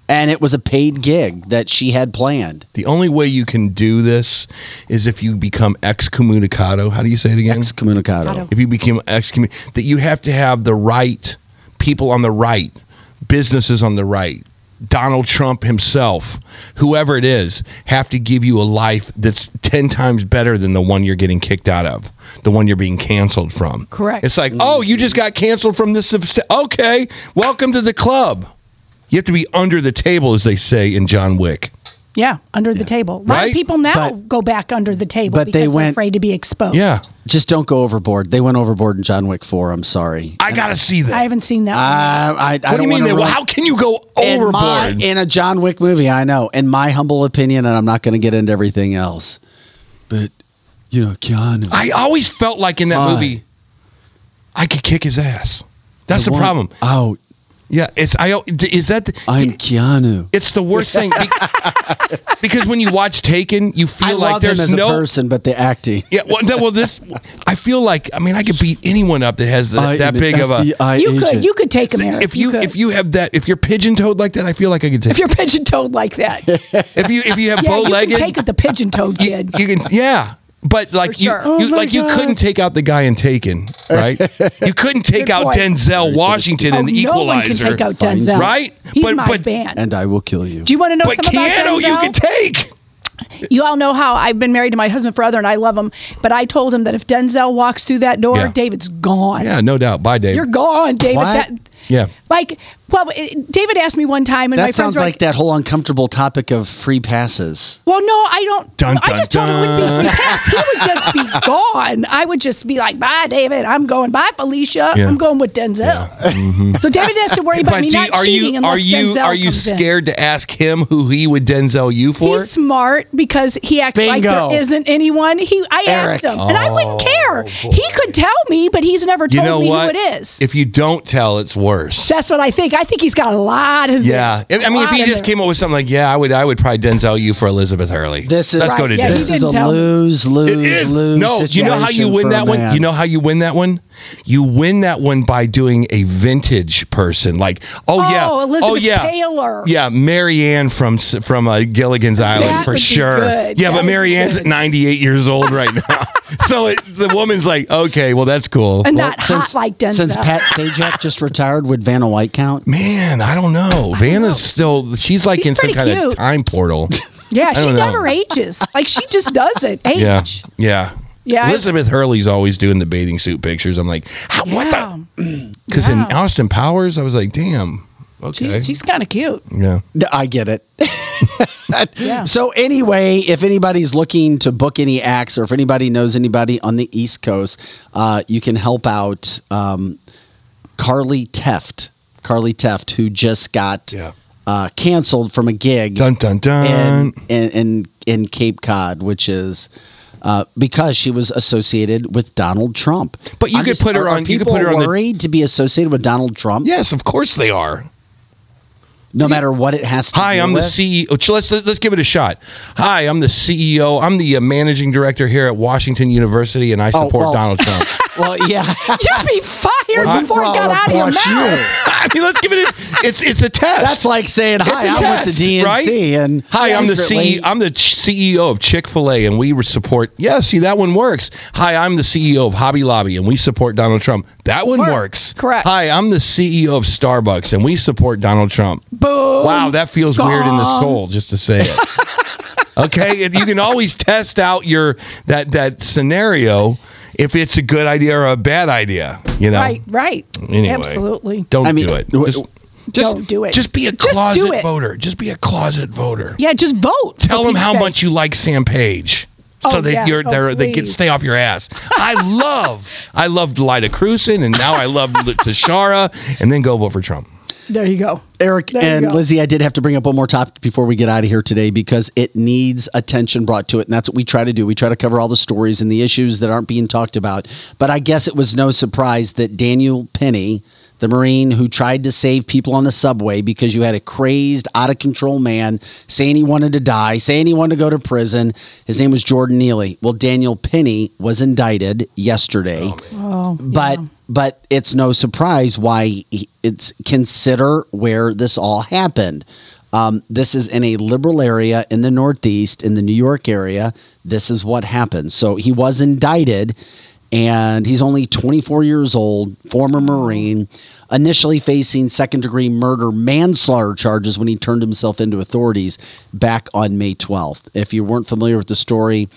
And it was a paid gig that she had planned. the only way you can do this is if you become excommunicado. How do you say it again? Excommunicado. if you become excommun that you have to have the right people on the right, businesses on the right, Donald Trump himself, whoever it is, have to give you a life that's 10 times better than the one you're getting kicked out of, the one you're being canceled from. Correct. It's like, oh, you just got canceled from this. Okay, welcome to the club. You have to be under the table, as they say in John Wick. Yeah, under the table. A lot Right? of people now But- go back under the table but because they they are went- afraid to be exposed. Yeah. Just don't go overboard. They went overboard in John Wick 4. I'm sorry. I got to see that. I haven't seen that. I, I, I what do don't you mean? wanna That, well, ruin- how can you go in, my, overboard? in a John Wick movie, I know. In my humble opinion, and I'm not going to get into everything else. But, you know, Keanu. I always felt like in that Why? movie, I could kick his ass. That's I the problem. Out. Yeah, it's I. Is that? The, I'm Keanu. it's the worst thing Be- (laughs) because when you watch Taken, you feel I like love him there's as a no. person, but the acting. Yeah, well, no, well, this I feel like I mean I could beat anyone up that has I that, that am an big of a. FBI you agent. could you could take him, Eric. If you could. if you have that if you're pigeon toed like that, I feel like I could take. if you're pigeon toed like that, (laughs) if you if you have you bow can legged, take it the pigeon toed you, you can yeah. But like For you, you Oh my like you couldn't take out the guy in Taken, right? (laughs) you couldn't take Good out point. Denzel Washington oh, in the no Equalizer. one can take out Denzel. Right? He's But- my but- band. and I will kill you. Do you want to know But something about Keanu, Denzel? you can take. You all know how I've been married to my husband forever, and I love him. But I told him that if Denzel walks through that door, Yeah. David's gone. Yeah, no doubt. Bye, David. You're gone, David. What? That yeah. like, well, David asked me one time, and my that friends sounds were like, that whole uncomfortable topic of free passes. Well, no, I don't. Dun, I dun, just told him it would be free pass. He would just be (laughs) gone. I would just be like, "Bye, David. I'm going. Bye, Felicia. Yeah. I'm going with Denzel." Mm-hmm. So David has to worry about me do not are cheating you unless are you Denzel are you comes in. scared to ask him who he would Denzel you for? He's smart because he acts like there isn't anyone. He, I asked him, and I wouldn't oh, care. He could tell me, but he's never Oh, you told know me what? who it is. If you don't tell, it's worse. That's what I think. I think he's got a lot of. yeah, there. I mean, if he just there. came up with something like, "Yeah, I would, I would probably Denzel you for Elizabeth Hurley." This is Let's go to Yeah, he this is a didn't tell me. lose, lose, It is. lose. No, you know how you win that one? You know how you win that one? You win that one by doing a vintage person. Like, oh, yeah. Oh, Elizabeth oh, yeah. Taylor. Yeah, Mary Ann from from uh, Gilligan's Island That for sure. good. Yeah, That but Mary Ann's at 98 years old right (laughs) now. (laughs) so it, the woman's like, okay, well, that's cool. and not hot like Denzel. Since Pat Sajak just retired, would Vanna White count? Man, I don't know. Vanna's still, she's like She's in some pretty kind of cute. time portal. (laughs) yeah, she don't know. never ages. Like she just doesn't (laughs) age. yeah. Yeah. Yeah, I- Elizabeth Hurley's always doing the bathing suit pictures. I'm like, how, what the? Because (clears throat) in Yeah. Austin Powers, I was like, damn. Okay. She, she's kind of cute. yeah. I get it. (laughs) Yeah. So anyway, if anybody's looking to book any acts, or if anybody knows anybody on the East Coast, uh, you can help out um, Carly Tefft. Carly Tefft, who just got Yeah. uh, canceled from a gig Dun dun dun. in, in in in Cape Cod, which is. Uh, because she was associated with Donald Trump, But you could put her are- are on- you could people put her on the- worried to be associated with Donald Trump, yes, of course they are. No matter what it has to. Be. Hi, I'm the. CEO. Let's let's give it a shot. Hi, I'm the CEO. I'm the uh, managing director here at Washington University, and I support well. Donald Trump. (laughs) well, yeah. (laughs) (laughs) You'd be fired Well, before it got out of your mouth. you. I mean, let's give it. A, it's it's a test. That's like saying, "Hi, a I'm test, with the DNC," right? and hi, I'm the CEO. I'm the CEO of Chick Fil A, and we support. Yeah, see that one works. Hi, I'm the CEO of Hobby Lobby, and we support Donald Trump. That one works. Correct. Hi, I'm the CEO of Starbucks, and we support Donald Trump. Boom. Wow, that feels weird in the soul just to say it. (laughs) okay, you can always test out your that that scenario if it's a good idea or a bad idea. You know, Right, right. Anyway. Absolutely. Don't I mean, do it. w- Just, Don't do it. just be a closet it. voter. Just be a closet voter. Yeah, just vote. Tell them how Pete's much you like Sam Page. So Oh, that yeah. you're Oh, they're, they get stay off your ass. I love I love Lyda Krewson and now I love (laughs) Tishaura and then go vote for Trump. Sake. There you go. Eric There and go. Lizzie, I did have to bring up one more topic before we get out of here today because it needs attention brought to it. And that's what we try to do. We try to cover all the stories and the issues that aren't being talked about. But I guess it was no surprise that Daniel Penny, the Marine who tried to save people on the subway because you had a crazed, out of control man saying he wanted to die, saying he wanted to go to prison. His name was Jordan Neely. Well, Daniel Penny was indicted yesterday Oh, oh but but it's no surprise why it's consider where this all happened. Um, this is in a liberal area in the Northeast, in the New York area. This is what happened. So he was indicted, and he's only 24 years old, former Marine, initially facing second degree murder manslaughter charges when he turned himself into authorities back on May 12th. If you weren't familiar with the story,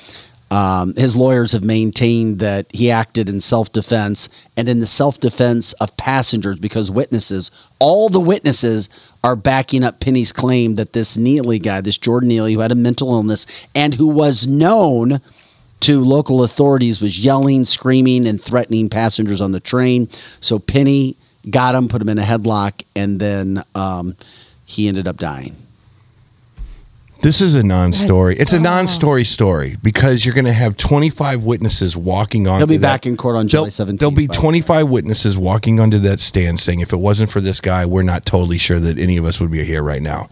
um, his lawyers have maintained that he acted in self defense and in the self defense of passengers because witnesses, all the witnesses, are backing up Penny's claim that this Neely guy, this Jordan Neely, who had a mental illness and who was known to local authorities, was yelling, screaming, and threatening passengers on the train. So Penny got him, put him in a headlock, and then um, he ended up dying. This is a non-story. It's a non-story story because you're going to have 25 witnesses walking on. He'll be back in court on July 17th. There'll be by the 25 witnesses walking onto that stand saying, "If it wasn't for this guy, we're not totally sure that any of us would be here right now.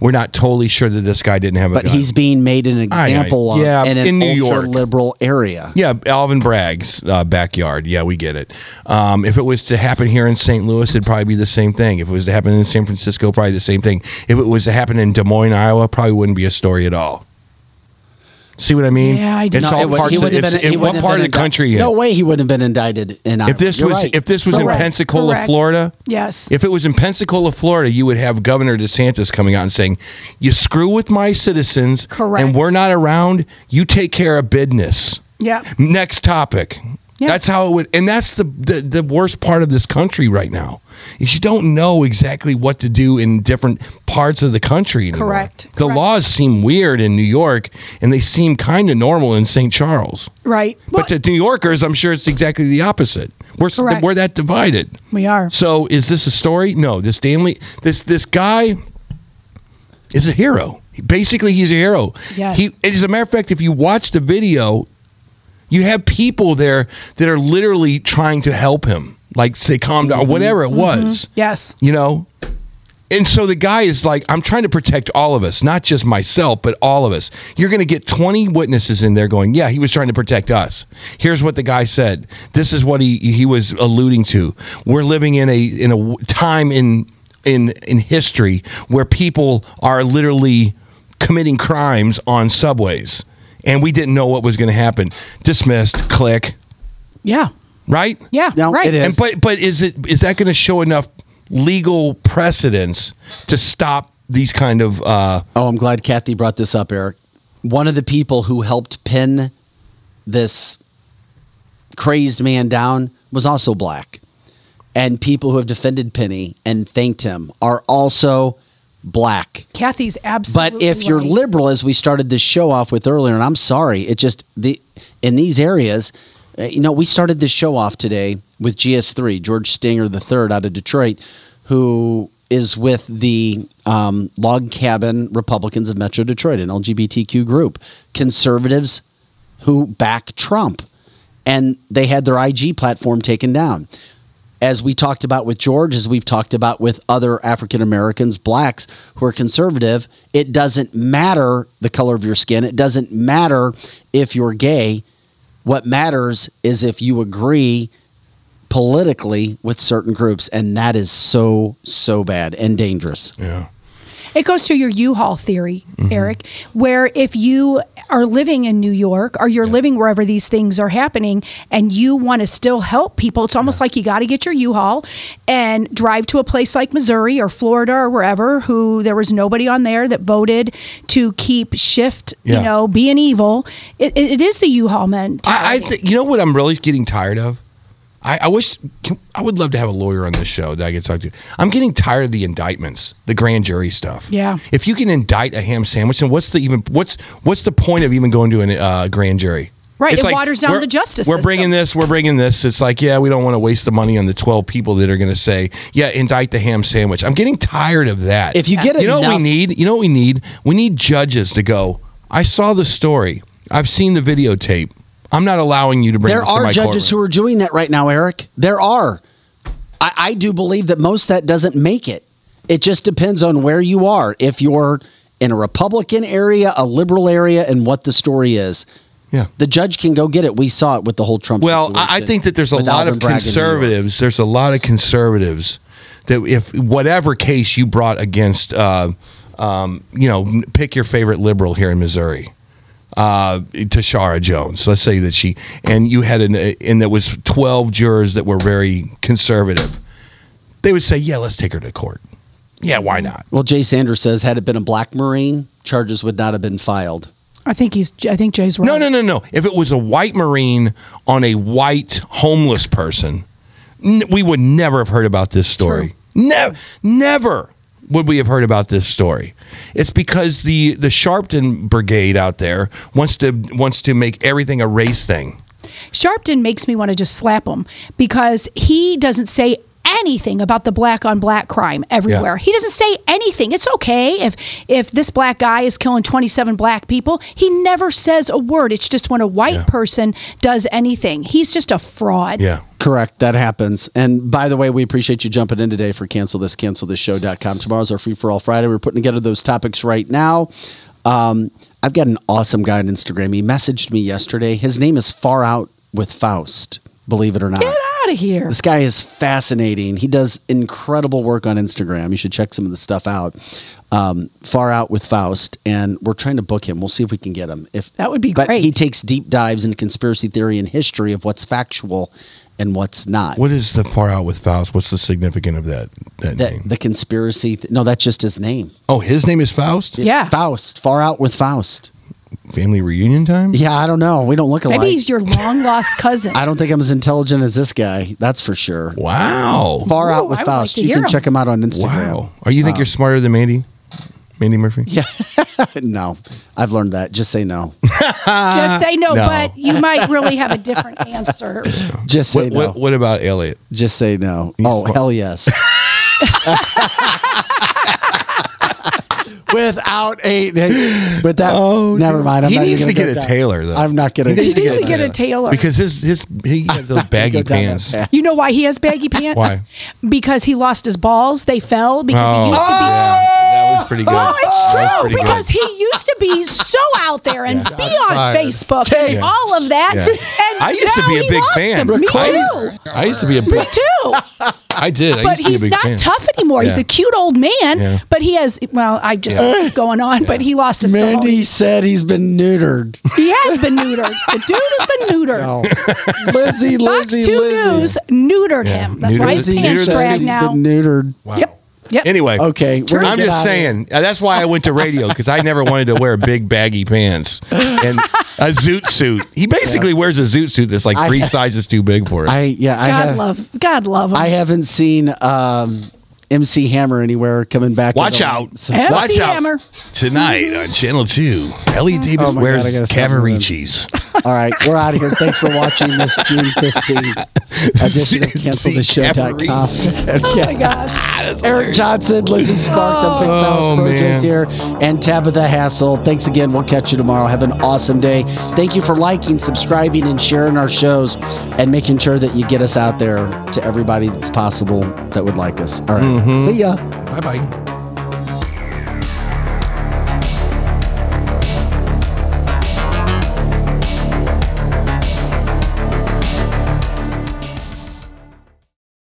We're not totally sure that this guy didn't have a But gun." he's being made an I- I- example of yeah, in an in New York. liberal area. Yeah, Alvin Bragg's uh, backyard. Yeah, we get it. Um, if it was to happen here in St. Louis, it'd probably be the same thing. If it was to happen in San Francisco, probably the same thing. If it was to happen in Des Moines, Iowa, probably wouldn't be a story at all. See what I mean? Yeah, I do. It's No, all parts he of, wouldn't have it's, been- he in what wouldn't have part of been the indicted- country? No in? way he wouldn't have been indicted in Iowa. If this You're was right. if this was in Pensacola, Correct. Florida, Yes. if it was in Pensacola, Florida, you would have Governor DeSantis coming out and saying, "You screw with my citizens, Correct. and we're not around. You take care of business." Yeah. Next topic. Yeah. That's how it would, and that's the, the the worst part of this country right now is you don't know exactly what to do in different parts of the country anymore. Correct. The Correct. laws seem weird in New York, and they seem kind of normal in St. Charles. Right. But to New Yorkers, I'm sure it's exactly the opposite. We're Correct. we're that divided. We are. So is this a story? No. This Stanley, this this guy is a hero. Basically, he's a hero. Yes. He, as a matter of fact, if you watch the video, you have people there that are literally trying to help him, like say, calm down, mm-hmm. whatever it mm-hmm. was. Yes. You know. And so the guy is like, I'm trying to protect all of us, not just myself, but all of us. You're going to get 20 witnesses in there going, yeah, he was trying to protect us. Here's what the guy said. This is what he he was alluding to. We're living in a in a time in in in history where people are literally committing crimes on subways, and we didn't know what was going to happen. Dismissed. Click. Yeah. Right. Yeah. No, right. it is. And but but is it is that going to show enough legal precedence to stop these kind of uh Oh, I'm glad Kathy brought this up, Eric. One of the people who helped pin this crazed man down was also black. And people who have defended Penny and thanked him are also black. Kathy's absolutely. But if you're right. liberal, as we started this show off with earlier, and I'm sorry, it just the in these areas, uh, you know, we started this show off today with GS3, George Stinger III out of Detroit, who is with the um, Log Cabin Republicans of Metro Detroit, an LGBTQ group, conservatives who back Trump, and they had their IG platform taken down as we talked about with George, as we've talked about with other African Americans, blacks who are conservative, it doesn't matter the color of your skin. It doesn't matter if you're gay. What matters is if you agree politically with certain groups, and that is so so bad and dangerous. Yeah. It goes to your U-Haul theory, Mm-hmm. Eric, where if you are living in New York or you're living wherever these things are happening and you want to still help people, it's almost like you got to get your U-Haul and drive to a place like Missouri or Florida or wherever who there was nobody on there that voted to keep Schiff, Yeah. you know, being evil. It, it, is the U-Haul men. I, I think you know what I'm really getting tired of. I, I wish can, I would love to have a lawyer on this show that I could talk to. I'm getting tired of the indictments, the grand jury stuff. Yeah. If you can indict a ham sandwich, then what's the even what's what's the point of even going to a uh, grand jury? Right, It's it waters down the justice We're system. bringing this. We're bringing this. It's like, yeah, we don't want to waste the money on the twelve people that are going to say, yeah, indict the ham sandwich. I'm getting tired of that. If you get you know what we need? You know what we need? We need judges to go. I saw the story. I've seen the videotape. I'm not allowing you to bring there are judges courtroom. who are doing that right now, Eric. There are. I, I do believe that most of that doesn't make it. It just depends on where you are. If you're in a Republican area, a liberal area, and what the story is. Yeah. The judge can go get it. We saw it with the whole Trump Well, I, think that there's a lot Alvin of Bragg in New York. conservatives. There's a lot of conservatives that if whatever case you brought against, uh, um, you know, pick your favorite liberal here in Missouri, uh, Tishaura Jones. Let's say that she and you had an and there was 12 jurors that were very conservative. They would say, "Yeah, let's take her to court." Yeah, why not? Well, Jay Sanders says had it been a black Marine, charges would not have been filed. I think he's. I think Jay's right. No, no, no, no. If it was a white Marine on a white homeless person, n- we would never have heard about this story. Never, never would we have heard about this story. It's because the the Sharpton Brigade out there wants to wants to make everything a race thing. Sharpton makes me want to just slap him because he doesn't say anything about the black on black crime everywhere. Yeah. He doesn't say anything. It's okay if if this black guy is killing 27 black people. He never says a word. It's just when a white person does anything. He's just a fraud. Yeah. Correct. That happens. And by the way, we appreciate you jumping in today for cancel this, cancel this show.com. Tomorrow's our free for all Friday. We're putting together those topics right now. Um, I've got an awesome guy on Instagram. He messaged me yesterday. His name is Far Out with Faust, believe it or not. Get out of here. This guy is fascinating. He does incredible work on Instagram. You should check some of the stuff out. Um, far out with Faust, and we're trying to book him. We'll see if we can get him. If That would be but great. he takes deep dives into conspiracy theory and history of what's factual and what's not. What is the far out with Faust? What's the significance of that that the, name? the conspiracy? Th- no, that's just his name. Oh, his name is Faust. Yeah. Faust. Far out with Faust. Family reunion time. Yeah, I don't know. We don't look alike. Maybe he's your long lost (laughs) cousin. I don't think I'm as intelligent as this guy. That's for sure. Wow. Far Ooh, out with I would like Faust. to you hear can him. check him out on Instagram. Wow. Are you think Um, you're smarter than Mandy? Mandy Murphy? Yeah. (laughs) no, I've learned that. Just say no. (laughs) just say no, No. but you might really have a different answer. Just say What, no. what, what about Elliot? Just say no. Oh, hell yes. Without a, with that, Oh, never mind. I'm he not needs even to gonna get go a down- tailor though. I'm not gonna. He He needs to get a tailor. because his his he has those baggy go down that pants. path. You know why he has baggy pants? Why? Because he lost his balls. They fell because Oh, he used to be. yeah, that was pretty good. Oh, it's That was true pretty good. because he used to be so out there and be on fired. Facebook and all of that. Yeah. And I used to be a big fan. them. Me I- too. I used to be a Me big. too. I did. I But used to he's not fan. tough anymore. He's a cute old man. Yeah. But he has. Well, I just keep going on. But he lost his. Mandy said he's been neutered. He has been neutered. The dude has been neutered. No. Lizzie, Lizzie, Fox 2 Lizzie. News neutered Yeah. him. That's Neutered- why his pants said drag he's now. been neutered. Wow. Yep. Yep. Anyway, Okay, I'm just out of here. saying. uh, That's why I went to radio because I never wanted to wear big baggy pants and a zoot suit. He basically wears a zoot suit that's like I three ha- sizes too big for him. I yeah. I God have. love. God love him. I haven't seen um, MC Hammer anywhere coming back. Watch in the- out. So- MC Watch out. Hammer. Tonight on Channel 2, Ellie Davis Oh my God, wears I gotta stop moving. Cavaricis. (laughs) All right, we're out of here. Thanks for watching this June 15th (laughs) edition of CancelThisShow.com. (laughs) Oh my gosh. Eric Johnson, Lizzie Sparks, I'm Vic Oh, Faust Projos here, and Tabitha Hassel. Thanks again. We'll catch you tomorrow. Have an awesome day. Thank you for liking, subscribing, and sharing our shows, and making sure that you get us out there to everybody that's possible that would like us. All right. Mm-hmm. See ya. Bye bye.